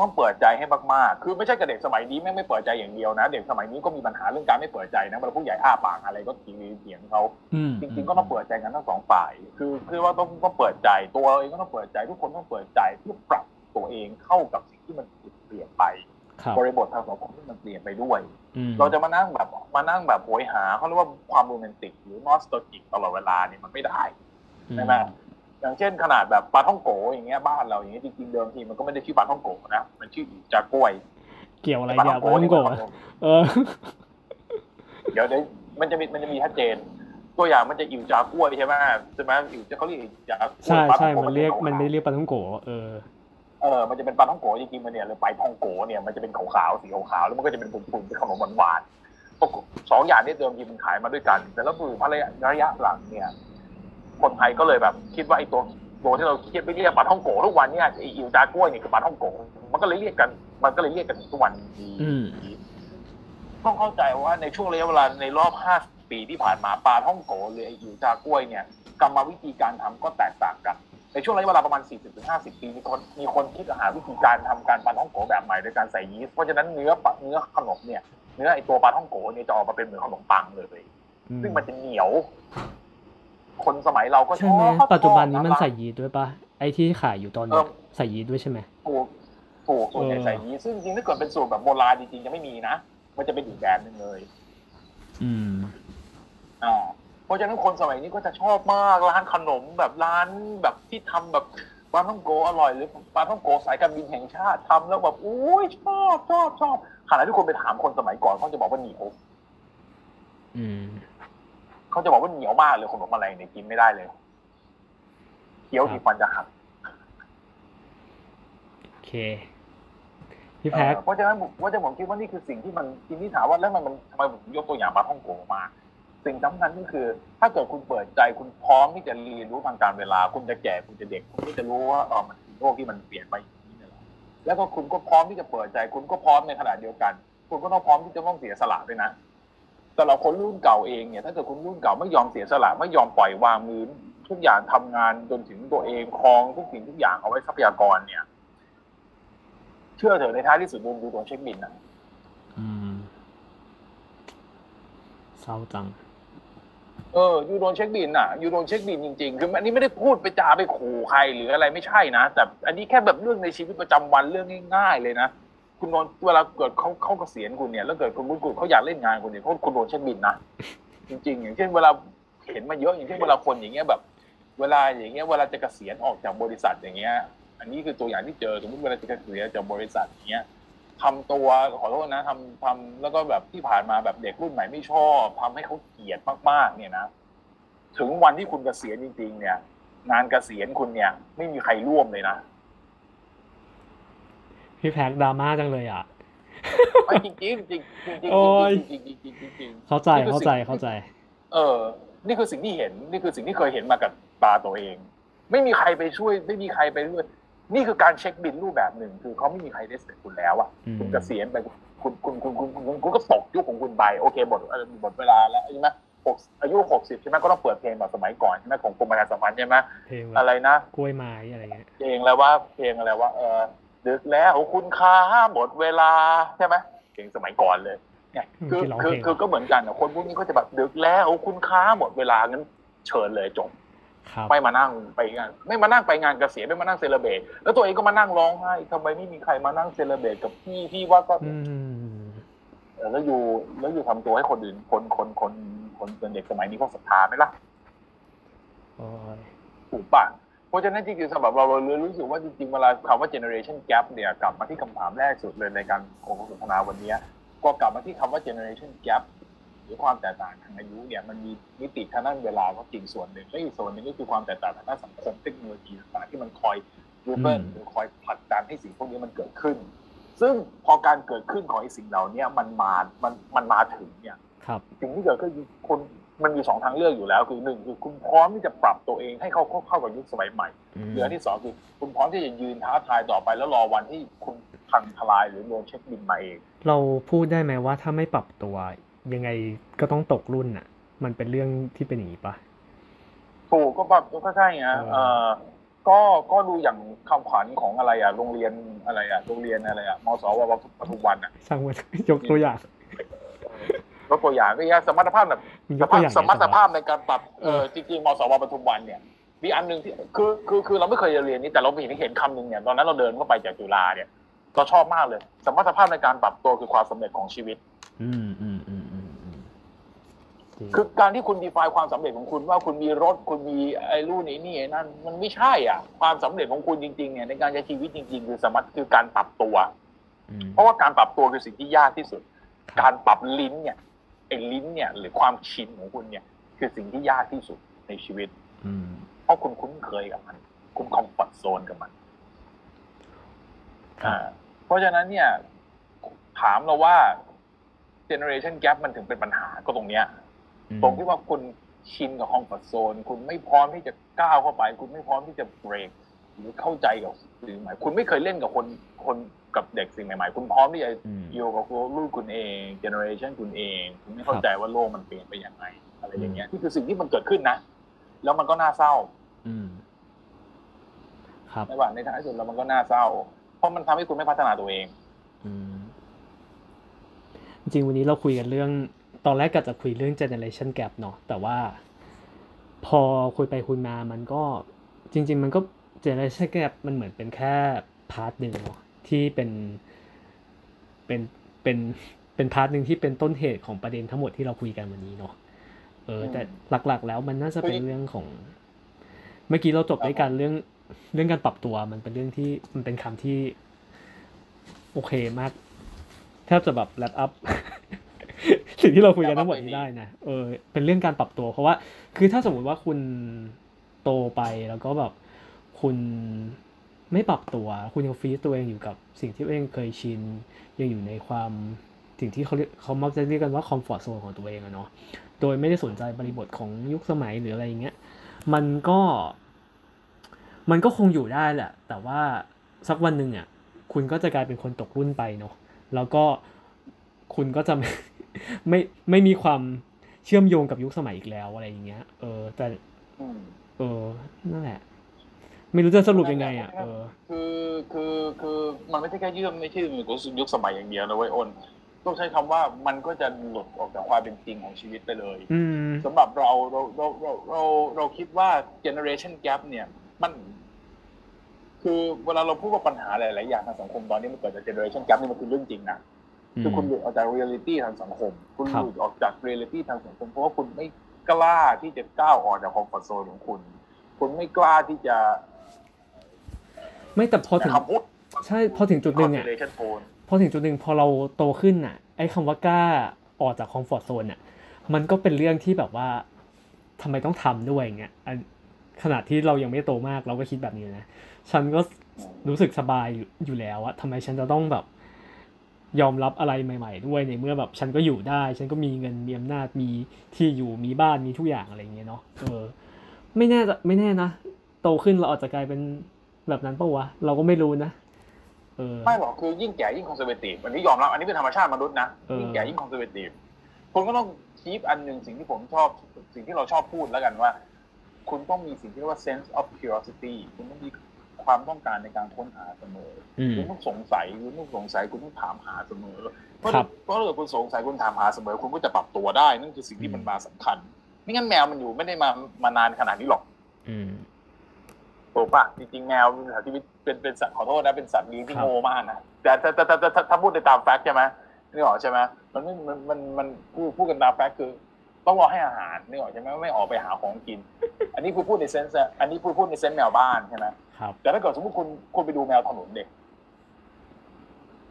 ต้องเปิดใจให้มากๆ คือไม่ใช่กับเด็กสมัยนี้แม่งไม่เปิดใจอย่างเดียวนะ เด็กสมัยนี้ก็มีปัญหาเรื่องการไม่เปิดใจนะเวลาผู้ใหญ่อ้าปากอะไรก็ทีวีเถียงเขาอืมจริง ๆ ก็ต้องเปิดใจกันทั้งสองฝ่าย คือคือว่าต้องต้องเปิดใจตัวเราเองก็ต้องเปิดใจ ทุกคนต้องเปิดใจเพื่อปรับตัวเองเข้ากับสิ่งที่มันเปลี่ยนไปครับบริบททางสังคมที่มันเปลี่ยนไปด้วยอืมเราจะมานั่งแบบมานั่งแบบโหยหาเขาเรียกว่าความโรแมนติกหรือนอสตอจิกตลอดเวลาเนี่ยมันไม่ได้ใช่ไหม อย่างเช่นขนาดแบบปลาท่องโกอย่างเงี้ยบ้านเราอย่างเงี้ยจริงๆเดิมทีมันก็ไม่ได้ชื่อปลาท่องโกนะมันชื่ออีจากล้วยเกี่ยวอะไรปลาเนี่ท่ยองโกว่าต้เนี่อยงโกะเออเดี๋ยวเดี๋ยวมันจะมีมันจะมีชัดเจน ตัวอย่างมันจะอิวจากล้วยใช่ไหมใช่ไหมอิวจะเขาเรียกอิวจากล้วยใช่ปลาท่ใช่องโกมันเรียกจะมันขาวๆไม่ได้เรียกปลาท่องโกะเออเออ มันจะเป็นปลาท่องโกะจริงๆมันเนี่ยหรือปลาท่องโกะเนี่ยมันจะเป็นขาวๆสีขาวๆแล้วมันก็จะเป็นปุ่มๆเป็นขนมหวานๆพวกสองอย่างนี้เดิมทีมันขายมาด้วยกัน แต่แล้วคือพระระยะระยะหลังเนี่ย คนไทยก็เลยแบบ คิดว่าไอ้ตัวตัวที่เราคิดไปเรียกปลาท่องโกะทุกวันเนี่ยไอ้อิวจากล้วยเนี่ยคือปลาท่องโกะมันก็เลยเรียกกัน มันก็เลยเรียกกันทุกวันนี้อืมต้องเข้าใจว่าในช่วงระยะเวลาในรอบ5ปีที่ผ่านมาปลาท่องโกะหรือไอ้อิวจากล้วยเนี่ยกรรมวิธีการทำก็แตกต่างกัน ในช่วงระยะเวลาประมาณ 40-50 ปีมีคนมีคนคิดหาวิธีการทำการปลาท่องโกะแบบใหม่โดยการใส่ยีสต์เพราะฉะนั้นเนื้อปลาเนื้อขนมเนี่ยเนื้อไอตัวปลาท่องโกะเนี่ยจะออกมาเป็นเหมือนขนมปังเลยอืมซึ่งมันจะเหนียว คนสมัยเราก็ชใช่อไหมบปัจจุบันนี้มันชอบใส่ยีสต์ด้วยปะไอที่ขายอยู่ตอนนี้เออใส่ยีสต์ด้วยใช่ไหมถูกถูกส่วนใหญ่เออใส่ยีสต์ซึ่งจริงๆถ้าเกิดเป็นสูตรแบบโบราณจริงๆจะไม่มีนะมันจะเป็นอีกแบบหนึงเลย อืมอ่าเพราะฉะนั้นคนสมัยนี้ก็จะชอบมากร้านขนมแบบร้านแบบที่ทำแบบปลาท่องโกอร่อยหรือปลาท่องโกสายการบินแห่งชาติทำแล้วแบบอุ้ยชอบชอบชอบขณะที่คนไปถามคนสมัยก่อนเขาจะบอกว่าเหนียวอืม เขาจะบอกว่าเหนียวมากเลยขนมอะไรเนี่ยกินไม่ได้เลยเคี้ยวทีฟันจะหักโอเคพี่แพ็คเออเพราะฉะนั้นผมว่าจะผมคิดว่านี่คือสิ่งที่มันทีนี้ถามว่าแล้วมันมันทำไมผมยกตัวอย่างปลาท่องโกมา สิ่งสำคัญก็คือ ถ้าเกิดคุณเปิดใจคุณพร้อมที่จะเรียนรู้ทางการเวลา คุณจะแก่คุณจะเด็ก คุณก็จะรู้ว่าเออมันคือโลกที่มันเปลี่ยนไปอย่างนี้เนี่ยแหละแล้วก็คุณก็พร้อมที่จะเปิดใจ คุณก็พร้อมในขณะเดียวกัน คุณก็ต้องพร้อมที่จะต้องเสียสละด้วยนะ แต่เราคนรุ่นเก่าเองเนี่ยถ้าเกิดคุณรุ่นเก่าไม่ยอมเสียสละไม่ยอมปล่อยวางมือทุกอย่างทำงานจนถึงตัวเองครองทุกสิ่งทุกอย่างเอาไว้ทรัพยากรเนี่ย เชื่อเถอะในท้ายที่สุดดูดูตัวเช็คบินนะอืมเศร้าจังเออยูโดนเช็คบินอะยูโดนเช็คบินจริงๆคืออันนี้ไม่ได้พูดไปจาไปขู่ใครหรืออะไรไม่ใช่นะแต่อันนี้แค่แบบเรื่องในชีวิตประจำวันเรื่องง่ายๆเลยนะ คุณโดนเวลาเกิดเขาเขาเกษียณคุณเนี่ยแล้วเกิดคุณคุณเขาอยากเล่นงานคุณเนี่ยเขาคุณโดนเช็คบินนะจริงๆ อย่างเช่นเวลาเห็นมาเยอะอย่างเช่นเวลาคนอย่างเงี้ยแบบ เวลาอย่างเงี้ยเวลาจะเกษียณออกจากบริษัทอย่างเงี้ย อันนี้คือตัวอย่างที่เจอสมมติเวลาจะเกษียณจากบริษัทอย่างเงี้ยทำตัวขอโทษนะทำทำแล้วก็แบบที่ผ่านมาแบบเด็กรุ่นใหม่ไม่ชอบทำให้เขาเกลียดมากๆ เนี่ยนะถึงวันที่คุณเกษียณจริง ๆ เนี่ย งานเกษียณคุณเนี่ย ไม่มีใครร่วมเลยนะ พี่แพ็กดราม่าจังเลยอะไม่จริงๆจริงๆจริงๆจริงๆจริงโอ้ยๆจริงๆจริงๆจริงๆจริงๆเข้าใจนี่คือเข้าใจสิ่งเข้าใจ เออ นี่คือสิ่งที่เห็น นี่คือสิ่งที่เคยเห็นมากับตาตัวเอง ไม่มีใครไปช่วย ไม่มีใครไปด้วยนี่คือการเช็คบินรูปแบบหนึ่ง คือเขาไม่มีใครได้เสร็จคุณแล้วอะอืมคุณเกษียณไปคุณคุณคุณคุณคุณคุณก็ตกยุคของคุณไปโอเคหมดเอ่อหมดเวลาแล้วใช่ไหมหกอายุหกสิบใช่ไหมก็ต้องเปิดเพลงแบบสมัยก่อนใช่ไหมของกรมประชาสัมพันธ์ใช่ไหมเพลงแบอะบไรนะกล้วยไม้อะไรเงี้ยเพลงอะไรว่าเพลงอะไรว่าเออ ดึกแล้วคุณค่าหมดเวลาใช่ไหมเพลงสมัยก่อนเลยเนี่ยคือที่ร้องคือเพลงคือก็เหมือนกันอะคนพวกนี้ก็จะแบบดึกแล้วคุณค่าหมดเวลางั้นเชิญเลยจบครับไม่มานั่งไปงานไม่มานั่งไปงานเกษียณไม่มานั่งเซเลบรตแล้วตัวเองก็มานั่งร้องไห้ทำไมไม่มีใครมานั่งเซเลบรตกับพี่พี่ว่าก็อืมเออแล้วอยู่แล้วอยู่ทำตัวให้คนอื่นคนคนคนคนเป็นเด็กสมัยนี้เขาศรัทธาไหมล่ะโอ้ยถูกป่ะ เพราะฉะนั้นจริงๆสำหรับเราเราเลยรู้สึกว่าจริงๆเวลาคำว่า generation gap เนี่ยกลับมาที่คำถามแรกสุดเลยในการโคสนทนาวันเนี้ยก็กลับมาที่คำว่า generation gap หรือความแตกต่างทางอายุเนี่ยมันมีมิติทางด้านเวลาก็จริงส่วนหนึ่งและอีกส่วนหนึ่งก็คือความแตกต่างทางด้านสังคมเทคโนโลยีต่างๆที่มันคอย driven หรือคอยผลักดันให้สิ่งพวกนี้มันเกิดขึ้น ซึ่งพอการเกิดขึ้นของไอ้สิ่งเหล่านี้มันมามันมันมาถึงเนี่ยครับสิ่งที่เกิดขึ้นคือคน มันมีสองทางเลือกอยู่แล้วคือหนึ่งคือคุณพร้อมที่จะปรับตัวเองให้เข้าเข้าเข้ากับยุคสมัยใหม่อืมหรืออันที่สองคือคุณพร้อมที่จะยืนท้าทายต่อไปแล้วรอวันที่คุณพังทลายหรือโดนเช็คบินมาเอง เราพูดได้ไหมว่าถ้าไม่ปรับตัว ยังไงก็ต้องตกรุ่นอะ มันเป็นเรื่องที่เป็นอย่างนี้ปะถูกก็ปรับก็ใช่ไงเออเออก็ก็ดูอย่างคำขวัญของอะไรอะโรงเรียนอะไรอะโรงเรียนอะไรอะมสวปทุมวันอะช่างมันยกตัวอย่าง ก็ตัวอย่างก็อย่างสมรรถภาพแบบมียสกตัภาวพอย่างสมรรถภาพพในการปรับเออจริงๆมสวปทุมวันเนี่ยมีอันหนึ่งที่คือคือคือเราไม่เคยเรียนนี้แต่เราเห็นเห็นคำหนึ่งเนี่ยตอนนั้นเราเดินเข้าไปจากจุฬาเนี่ยเราชอบมากเลย สมรรถภาพในการปรับตัวคือความสำเร็จของชีวิต อืมอืมอืมอืมอืมจริงคือการที่คุณดีไฟความสำเร็จของคุณว่าคุณมีรถคุณมีไอ้รู่นไอ้นี่ไอ้นั่นมันไม่ใช่อะ ความสำเร็จของคุณจริงๆเนี่ยในการใช้ชีวิตจริง ๆ คือสมรรถคือการปรับตัวมเพราะว่าการปรับตัวคือสิ่งที่ยากที่สุดคการับรปรับลิ้นเนี่ย ไอ้ลิ้นเนี่ยหรือความชินของคุณเนี่ย คือสิ่งที่ยากที่สุดในชีวิตอืมเพราะคุณคุ้นเคยกับมัน คุณคอมฟอร์ตโซนกับมันครับอ่าเพราะฉะนั้นเนี่ย ถามเราว่า generation gap มันถึงเป็นปัญหาก็ตรงเนี้ยอืมตรงที่ว่าคุณชินกับ comfort zone คุณไม่พร้อมที่จะก้าวเข้าไป คุณไม่พร้อมที่จะเบรกหรือเข้าใจกับสิ่งใหม่คุณไม่เคยเล่นกับคนคน กับเด็กสิ่งใหม่ๆ คุณพร้อมที่จะอืมอยู่กับลูกคุณเอง generation คุณเอง คุณไม่เข้าใจว่าโลกมันเปลี่ยนไปยังไงอะไรอย่างเงี้ยนี่คือสิ่งที่มันเกิดขึ้นนะ แล้วมันก็น่าเศร้าอืมครับไม่ว่าในท้ายสุดแล้วมันก็น่าเศร้า เพราะมันทำให้คุณไม่พัฒนาตัวเองอืมจริงๆวันนี้เราคุยกันเรื่อง ตอนแรกก็จะคุยเรื่อง generation gap เนาะแต่ว่า พอคุยไปคุยมามันก็จริง ๆ มันก็ generation gap มันเหมือนเป็นแค่ part หนึ่งเนาะ ที่เป็นเป็นเป็นเป็น part หนึ่งที่เป็นต้นเหตุของประเด็นทั้งหมดที่เราคุยกันวันนี้เนาะเอออืมแต่หลักๆ แล้วมันน่าจะเป็นคือเรื่องของ เมื่อกี้เราจบครับด้วยกันเรื่องเรื่องการปรับตัวมันเป็นเรื่องที่มันเป็นคำที่ โอเคมากแทบจะแบบแรปอัพสิ่งที่เราคุยกันทั้งหมดนี้ได้นะเออ เป็นเรื่องการปรับตัว เพราะว่า คือถ้าสมมุติว่าคุณโตไปแล้วก็แบบคุณ ไม่ปรับตัว คุณยังฟรีซตัวเองอยู่กับสิ่งที่ตัวเองเคยชิน ยังอยู่ในความสิ่งที่เขาเรียกเขามักจะเรียกกันว่าคอมฟอร์ z โซนของตัวเองอะเนาะ โดยไม่ได้สนใจบริบทของยุคสมัยหรืออะไรอย่างเงี้ย มันก็ มันก็คงอยู่ได้แหละ แต่ว่าสักวันหนึ่งอะคุณก็จะกลายเป็นคนตกรุ่นไปเนาะ แล้วก็คุณก็จะไม่ไม่ไม่มีความเชื่อมโยงกับยุคสมัยอีกแล้วอะไรอย่างเงี้ย เออ แต่ เออ นั่นแหละ ไม่รู้จะสรุปยังไงอะเออคือคือคือมันไม่ใช่แค่ยืมไม่ใช่ยุคสมัยอย่างเดียวนะเว้ยอ้นต้องใช้คำว่ามันก็จะหลุดออกจากความเป็นจริงของชีวิตไปเลยอืมสำหรับเราเราเราเราเราเราคิดว่า generation gap เนี่ย มัน คือเวลาเราพูดว่าปัญหาหลายๆอย่างทางสังคมตอนนี้มันเกิดจาก generation gap นี่มันคือเรื่องจริงนะคือคุณหลุดออกจาก reality ทางสังคม คุณครับหลุดออกจาก reality ทางสังคมเพราะว่าคุณไม่กล้าที่จะก้าวออกจาก comfort zone ของคุณ คุณไม่กล้าที่จะ ไม่แต่พอถึงคำพูดใช่พอถึงจุดหนึ่งอะ consideration tone พอถึงจุดหนึ่งพอเราโตขึ้นอะ ไอ้คำว่ากล้าออกจากคอมฟอร์ทโซนอะมันก็เป็นเรื่องที่แบบว่าทำไมต้องทำด้วยอย่างเงี้ยอันขนาดที่เรายังไม่โตมากเราก็คิดแบบนี้นะ ฉันก็รู้สึกสบายอยู่อยู่แล้วอะทำไมฉันจะต้องแบบ ยอมรับอะไรใหม่ ๆ ด้วยในเมื่อแบบฉันก็อยู่ได้ ฉันก็มีเงินมีอำนาจมีที่อยู่มีบ้านมีทุกอย่างอะไรอย่างเงี้ยเนาะเออ ไม่แน่จะไม่แน่นะโตขึ้นเราอาจจะกลายเป็น แบบนั้นปะวะ เราก็ไม่รู้นะเออไม่หรอกคือยิ่งแก่ยิ่ง conservative อันนี้ยอมรับอันนี้เป็นธรรมชาติมนุษย์นะเออยิ่งแก่ยิ่ง conservative คุณก็ต้อง keep อันหนึ่งสิ่งที่ผมชอบสิ่งที่เราชอบพูดแล้วกันว่า คุณต้องมีสิ่งที่เรียกว่า sense of curiosity คุณต้องมีความต้องการในการค้นหาเสมออืมคุณต้องสงสัยคุณต้องสงสัยคุณต้องถามหาเสมอ เพราะครับเพราะถ้าเกิดคุณสงสัยคุณถามหาเสมอ คุณก็จะปรับตัวได้นั่นคือสิ่งที่มันมาสำคัญไม่งั้นแมวมันอยู่ไม่ได้มามานานขนาดนี้หรอก อืม ถูกปะจริงๆแมวเป็นสัตว์ที่เป็นเป็นสัตว์ขอโทษนะเป็นสัตว์เลี้ยงที่ครับโง่มากนะแต่ถ้าถ้าถ้าถ้าถ้าถ้าพูดในตาม fact ใช่ไหมนี่ออกใช่ไหมมันไม่มันมันมันพูดพูดกันตาม fact คือต้องรอให้อาหารนี่ออกใช่ไหมไม่ออกไปหาของกิน อันนี้พูดพูดใน sense อันนี้พูดพูดใน sense แมวบ้านใช่ไหมครับแต่ถ้าเกิดสมมติคุณคุณไปดูแมวถนนเด็ก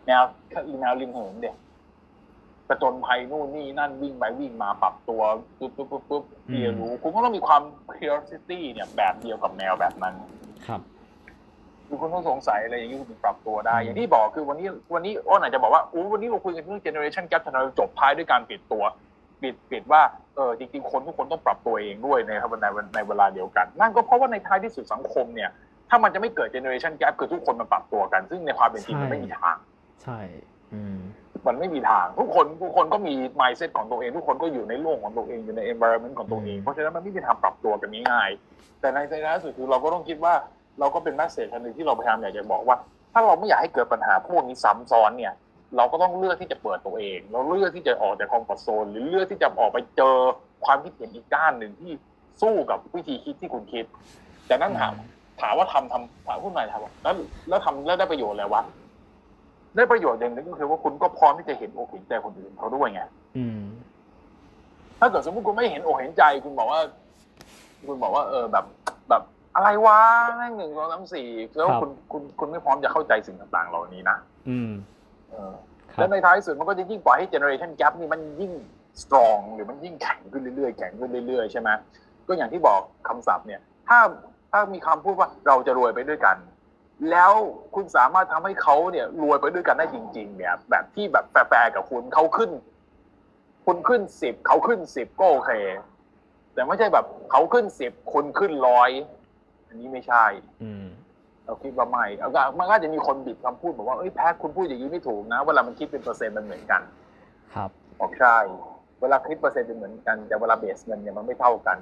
แมวแมวริมถนนเด็ก กระจนภัยนู่นนี่นั่นวิ่งไปวิ่งมาปรับตัวปุ๊บปุ๊บปุ๊บปุ๊บอืมเรียนรู้คุณก็ต้องมีความ curiosity เนี่ยแบบเดียวกับแมวแบบนั้น ครับคือคุณต้องสงสัยอะไรอย่างนี้คุณถึงปรับตัวได้ อย่างที่บอกคือวันนี้วันนี้อ้นอาจจะบอกว่าอู้วันนี้เราคุยกันเรื่อง generation gap แต่เราจบท้ายด้วยการปิดตัวปิดปิดว่าเออจริงๆคนทุกคนต้องปรับตัวเองด้วยในในในเวลาเดียวกัน นั่นก็เพราะว่าในท้ายที่สุดสังคมเนี่ย ถ้ามันจะไม่เกิด generation gap คือทุกคนมันปรับตัวกัน ซึ่งในความเป็นจริงมันไม่มีทาง ใช่ อืม มันไม่มีทาง ทุกคนทุกคนก็มี mindset ของตัวเอง ทุกคนก็อยู่ในโลกของตัวเองอยู่ใน environment ของตัวเองอืมเพราะฉะนั้นมันไม่มีทางปรับตัวกันง่ายๆแต่ในในท้ายสุดคือเราก็ต้องคิดว่าเราก็เป็น message อันหนึ่งที่เราพยายามอยากจะบอกว่า ถ้าเราไม่อยากให้เกิดปัญหาพวกนี้ซ้ำซ้อนเนี่ย เราก็ต้องเลือกที่จะเปิดตัวเอง เราเลือกที่จะออกจาก comfort zone หรือเลือกที่จะออกไปเจอความคิดเห็นอีกด้านหนึ่งที่สู้กับวิธีคิดที่คุณคิด แต่นั่นถามถามว่าทำทำถามพูดหน่อยถามว่าแล้วแล้วทำแล้วได้ประโยชน์อะไรวะ ได้ประโยชน์อย่างหนึ่งก็คือว่าคุณก็พร้อมที่จะเห็นอกเห็นใจคนอื่นเขาด้วยไงอืมถ้าเกิดสมมติคุณไม่เห็นอกเห็นใจ คุณบอกว่า คุณบอกว่า เออแบบ แบบอะไรวะแม่งหนึ่งสองสามสี่แล้วครับคุณคุณคุณไม่พร้อมจะเข้าใจสิ่งต่าง ๆ เหล่านี้นะอืมเออครัแล้บวในท้ายสุดมันก็จะยิ่งปล่อยให้ generation gap นี่มันยิ่ง strong หรือมันยิ่งแข็งขึ้นเรื่อยๆแข็งขึ้นเรื่อยๆใช่ไหมก็อย่างที่บอกคำศัพท์เนี่ย ถ้าถ้ามีคำพูดว่าเราจะรวยไปด้วยกัน แล้วคุณสามารถทำให้เขาเนี่ยรวยไปด้วยกันได้จริง ๆ เนี่ย แบบที่แบบแฟร์ๆกับคุณเขาขึ้น คุณขึ้นสิบเขาขึ้นสิบก็โอเค แต่ไม่ใช่แบบเขาขึ้นสิบคุณขึ้นร้อยอันนี้ไม่ใช่ อืมเราคิดว่าไม่เอาก็มันก็อาจจะมีคนบิดคำพูดบอกว่าเอ้ยแพ้คุณพูดอย่างนี้ไม่ถูกนะเวลามันคิดเป็นเปอร์เซ็นต์มันเหมือนกัน ครับบอกใช่ เวลาคิดเปอร์เซ็นต์เป็นเหมือนกัน แต่เวลาเบสเงินเนี่ยมันไม่เท่ากัน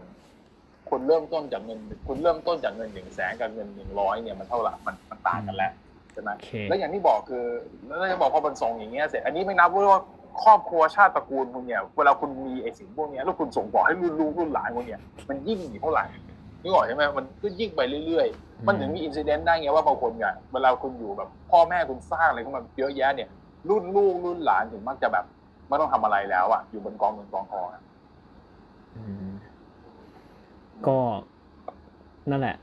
คุณเริ่มต้นจากเงิน คุณเริ่มต้นจากเงินหนึ่งแสนกับเงินหนึ่งร้อยเนี่ยมันเท่าไหร่มันมันต่างกันแล้วใช่ไหมโอเคแล้วอย่างที่บอกคือแล้วจะบอกพอมันส่งอย่างเงี้ยเสร็จอันนี้ไม่นับว่าครอบครัวชาติตระกูลคุณเนี่ยเวลาคุณมีไอ้สิ่งพวกเนี้ยแล้วคุณส่งต่อให้รุ่นลูกรุ่นหลานคุณเนี่ยมันยิ่งอีกเท่าไหร่นึกออกใช่ไหมมันก็ยิ่งไปเรื่อยๆ มันถึงมีอินซิเดนต์ได้ไงว่าบางคนเนี่ยเวลาคุณอยู่แบบพ่อแม่คุณสร้างอะไรขึ้นมาเยอะแยะเนี่ย รุ่นลูกรุ่นหลานถึงมักจะแบบไม่ต้องทำอะไรแล้วอะอยู่บนกองเงินกองทองอะอืม ก็นั่นแหละ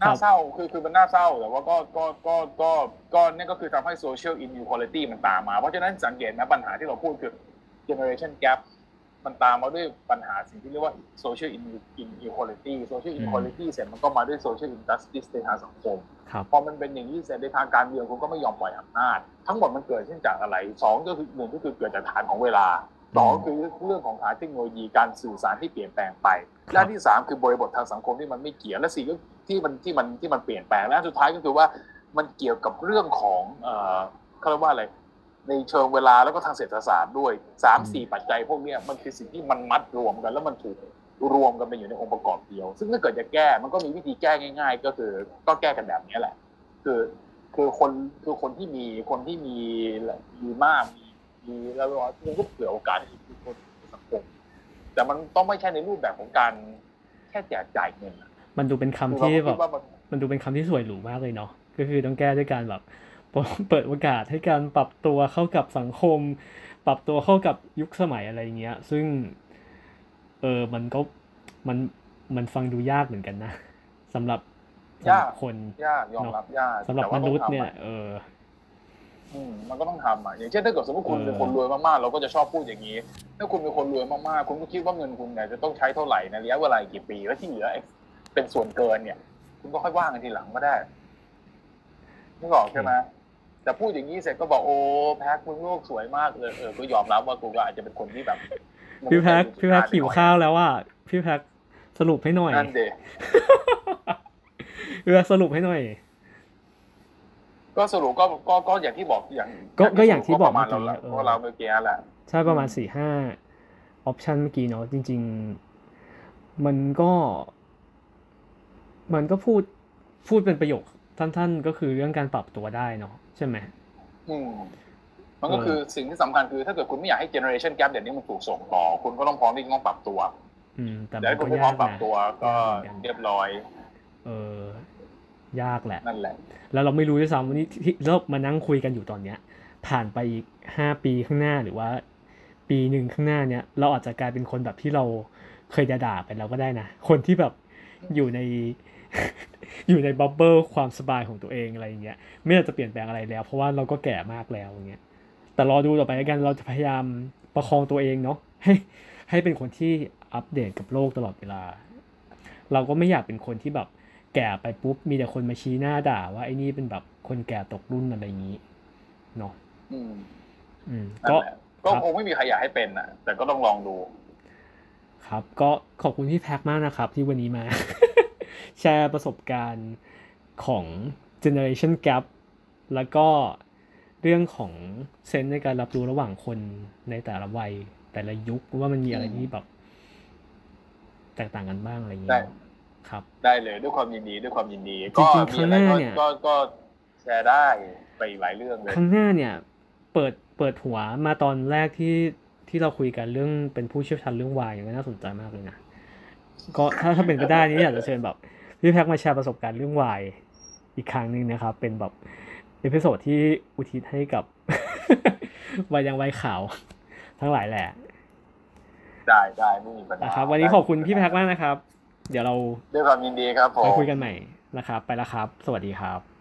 น่าเศร้าคือคือมันน่าเศร้าแต่ว่าก็ก็ก็ก็ก็นี่ก็คือทำให้ social inequality มันตามมา เพราะฉะนั้นสังเกตนะปัญหาที่เราพูดคือ generation gap มันตามมาด้วยปัญหาสิ่งที่เรียกว่า social inequality social inequality เสร็จมันก็มาด้วย social injustice ในทางสังคมครับพอมันเป็นอย่างนี้เสร็จในทางการเมืองคุณก็ไม่ยอมปล่อยอำนาจ ทั้งหมดมันเกิดขึ้นจากอะไรสองก็คือหนึ่งก็คือเกิดจากฐานของเวลา สองคือเรื่องของฐานเทคโนโลยีการสื่อสารที่เปลี่ยนแปลงไปครับและที่สามคือบริบททางสังคมที่มันไม่เกี่ยวและสี่ก็ที่มันที่มันที่มันเปลี่ยนแปลงและสุดท้ายก็คือว่ามันเกี่ยวกับเรื่องของเอ่อเขาเรียกว่าอะไรในเชิงเวลาแล้วก็ทางเศรษฐศาสตร์ด้วยสามสี่ปัจจัยพวกเนี้ยมันคือสิ่งที่มันมัดรวมกัน แล้วมันถูกรวมกันเป็นอยู่ในองค์ประกอบเดียว ซึ่งถ้าเกิดจะแก้มันก็มีวิธีแก้ง่าย ๆ ก็คือก็แก้กันแบบนี้แหละ คือคือคนคือคนที่มีคนที่มีมีมากมี มีแล้วก็มันก็เผื่อโอกาสให้ทุกคนในสังคมแต่มันต้องไม่ใช่ในรูปแบบของการแค่แจกจ่ายเงินอะมันดูเป็นคำคือเราที่ก็แบคิบดว่ามันมันดูเป็นคำที่สวยหรูมากเลยเนาะก็คือต้องแก้ด้วยการแบบเปิดโอกาสให้การปรับตัวเข้ากับสังคม ปรับตัวเข้ากับยุคสมัยอะไรเงี้ย ซึ่ง เออมันก็มันมันฟังดูยากเหมือนกันนะสำหรับสำหรับคนยากยอมรับยากสำหรับแต่มว่าต้นุองษย์ทำเนี่ยอะเออ อืมมันก็ต้องทำอะอย่างเช่นถ้าเกิดสมมติคุณเออเป็นคนรวยมากๆเราก็จะชอบพูดอย่างนี้ ถ้าคุณเป็นคนรวยมากๆ คุณก็คิดว่าเงินคุณเนี่ยจะต้องใช้เท่าไหร่ในระยะเวลากี่ปี แล้วที่เหลือเป็นส่วนเกินเนี่ย คุณก็ค่อยว่างกันทีหลังก็ได้นึกออกใช่ไหมแต่พูดอย่างนี้เสร็จก็บอกโอ้แพ็คมึงโลกสวยมากเลยเออก็ยอมรับว่ากูก็อาจจะเป็นคนที่แบบพี่แพ็คพี่แพ็คหิวข้าวแล้วว่าพี่แพ็คสรุปให้หน่อยนั่นเดพี่แพ็คสรุปให้หน่อย ก็สรุปก็ก็ก็อย่างที่บอกอย่างก็ก็อย่างที่บอกประมาณเราเมื่อกี้แหละเออเพราะเราเมื่อกี้แหละใช่ประมาณสี่ห้าออปชันเมื่อกี้เนาะจริง ๆ มันก็ มันก็พูดพูดเป็นประโยคท่านๆก็คือเรื่องการปรับตัวได้เนาะใช่ไหมอืมมันก็คือสิ่งที่สำคัญคือถ้าเกิดคุณไม่อยากให้เจเนอเรชันแกรเดี๋ยวนี้มันถูกส่งต่อ คุณก็ต้องพร้อมที่จะต้องปรับตัว อืมแต่เดี๋ยวมันให้คุก็ณไม่พร้ยาอมกปรับนะตัวก็ยากเหมือนกันเรียบร้อย เออ ยากแหละนั่นแหละ แล้วเราไม่รู้ด้วยซ้ำวันนี้ที่เรามานั่งคุยกันอยู่ตอนเนี้ย ผ่านไปอีกห้าปีข้างหน้าหรือว่า ปีหนึ่งข้างหน้าเนี้ยเราอาจจะกลายเป็นคนแบบที่เราเคยด่าๆไปแล้วก็ได้นะ คนที่แบบอยู่ในอยู่ในบับเบิลความสบายของตัวเองอะไรอย่างเงี้ยไม่อยากจะเปลี่ยนแปลงอะไรแล้ว เพราะว่าเราก็แก่มากแล้วอย่างเงี้ยแต่รอดูต่อไปแล้วกันเราจะพยายามประคองตัวเองเนาะให้ให้เป็นคนที่อัปเดตกับโลกตลอดเวลา เราก็ไม่อยากเป็นคนที่แบบ แก่ไปปุ๊บ มีแต่คนมาชี้หน้าด่า ว่าไอ้นี่เป็นแบบคนแก่ตกรุ่นอะไรอย่างนี้เนาะอืมอืมนั่ก็นแหละก็ครับคงไม่มีใครอยากให้เป็นอะ แต่ก็ต้องลองดู ครับ ก็ขอบคุณพี่แพ็คมากนะครับ ที่วันนี้มา แชร์ประสบการณ์ของ generation gap แล้วก็เรื่องของเซนส์ในการรับรู้ระหว่างคนในแต่ละวัยแต่ละยุคว่ามันมีอะไรอืมที่แบบแตกต่างกันบ้างอะไรอย่างได้เงี้ย ครับ ได้เลยด้วยความยินดีด้วยความยินดีจริก็งๆมีอะไรข้างหก็น้าเนี่ยก็ก็แชร์ได้ไปอีกหลายเรื่องเลยข้างหน้าเนี่ย เปิดเปิดหัวมาตอนแรกที่ที่เราคุยกันเรื่องเป็นผู้เชี่ยวชาญเรื่องวายอย่างนี้น่าสนใจมากเลยนะก็ถ้าถ้าเป็นไปได้นี่อยากจะเชิญแบบพี่แพ็กมาแชร์ประสบการณ์เรื่องวายอีกครั้งหนึ่งนะครับ เป็นแบบ episode ที่อุทิศให้กับวายยังวายขาวทั้งหลายแหละได้ได้ไม่มีปัญหานะครับ วันนี้ขอบคุณพี่แพ็กมากนะครับ เดี๋ยวเราด้วยความยินดีครับผมไปคุยกันใหม่นะครับ ไปแล้วครับ สวัสดีครับ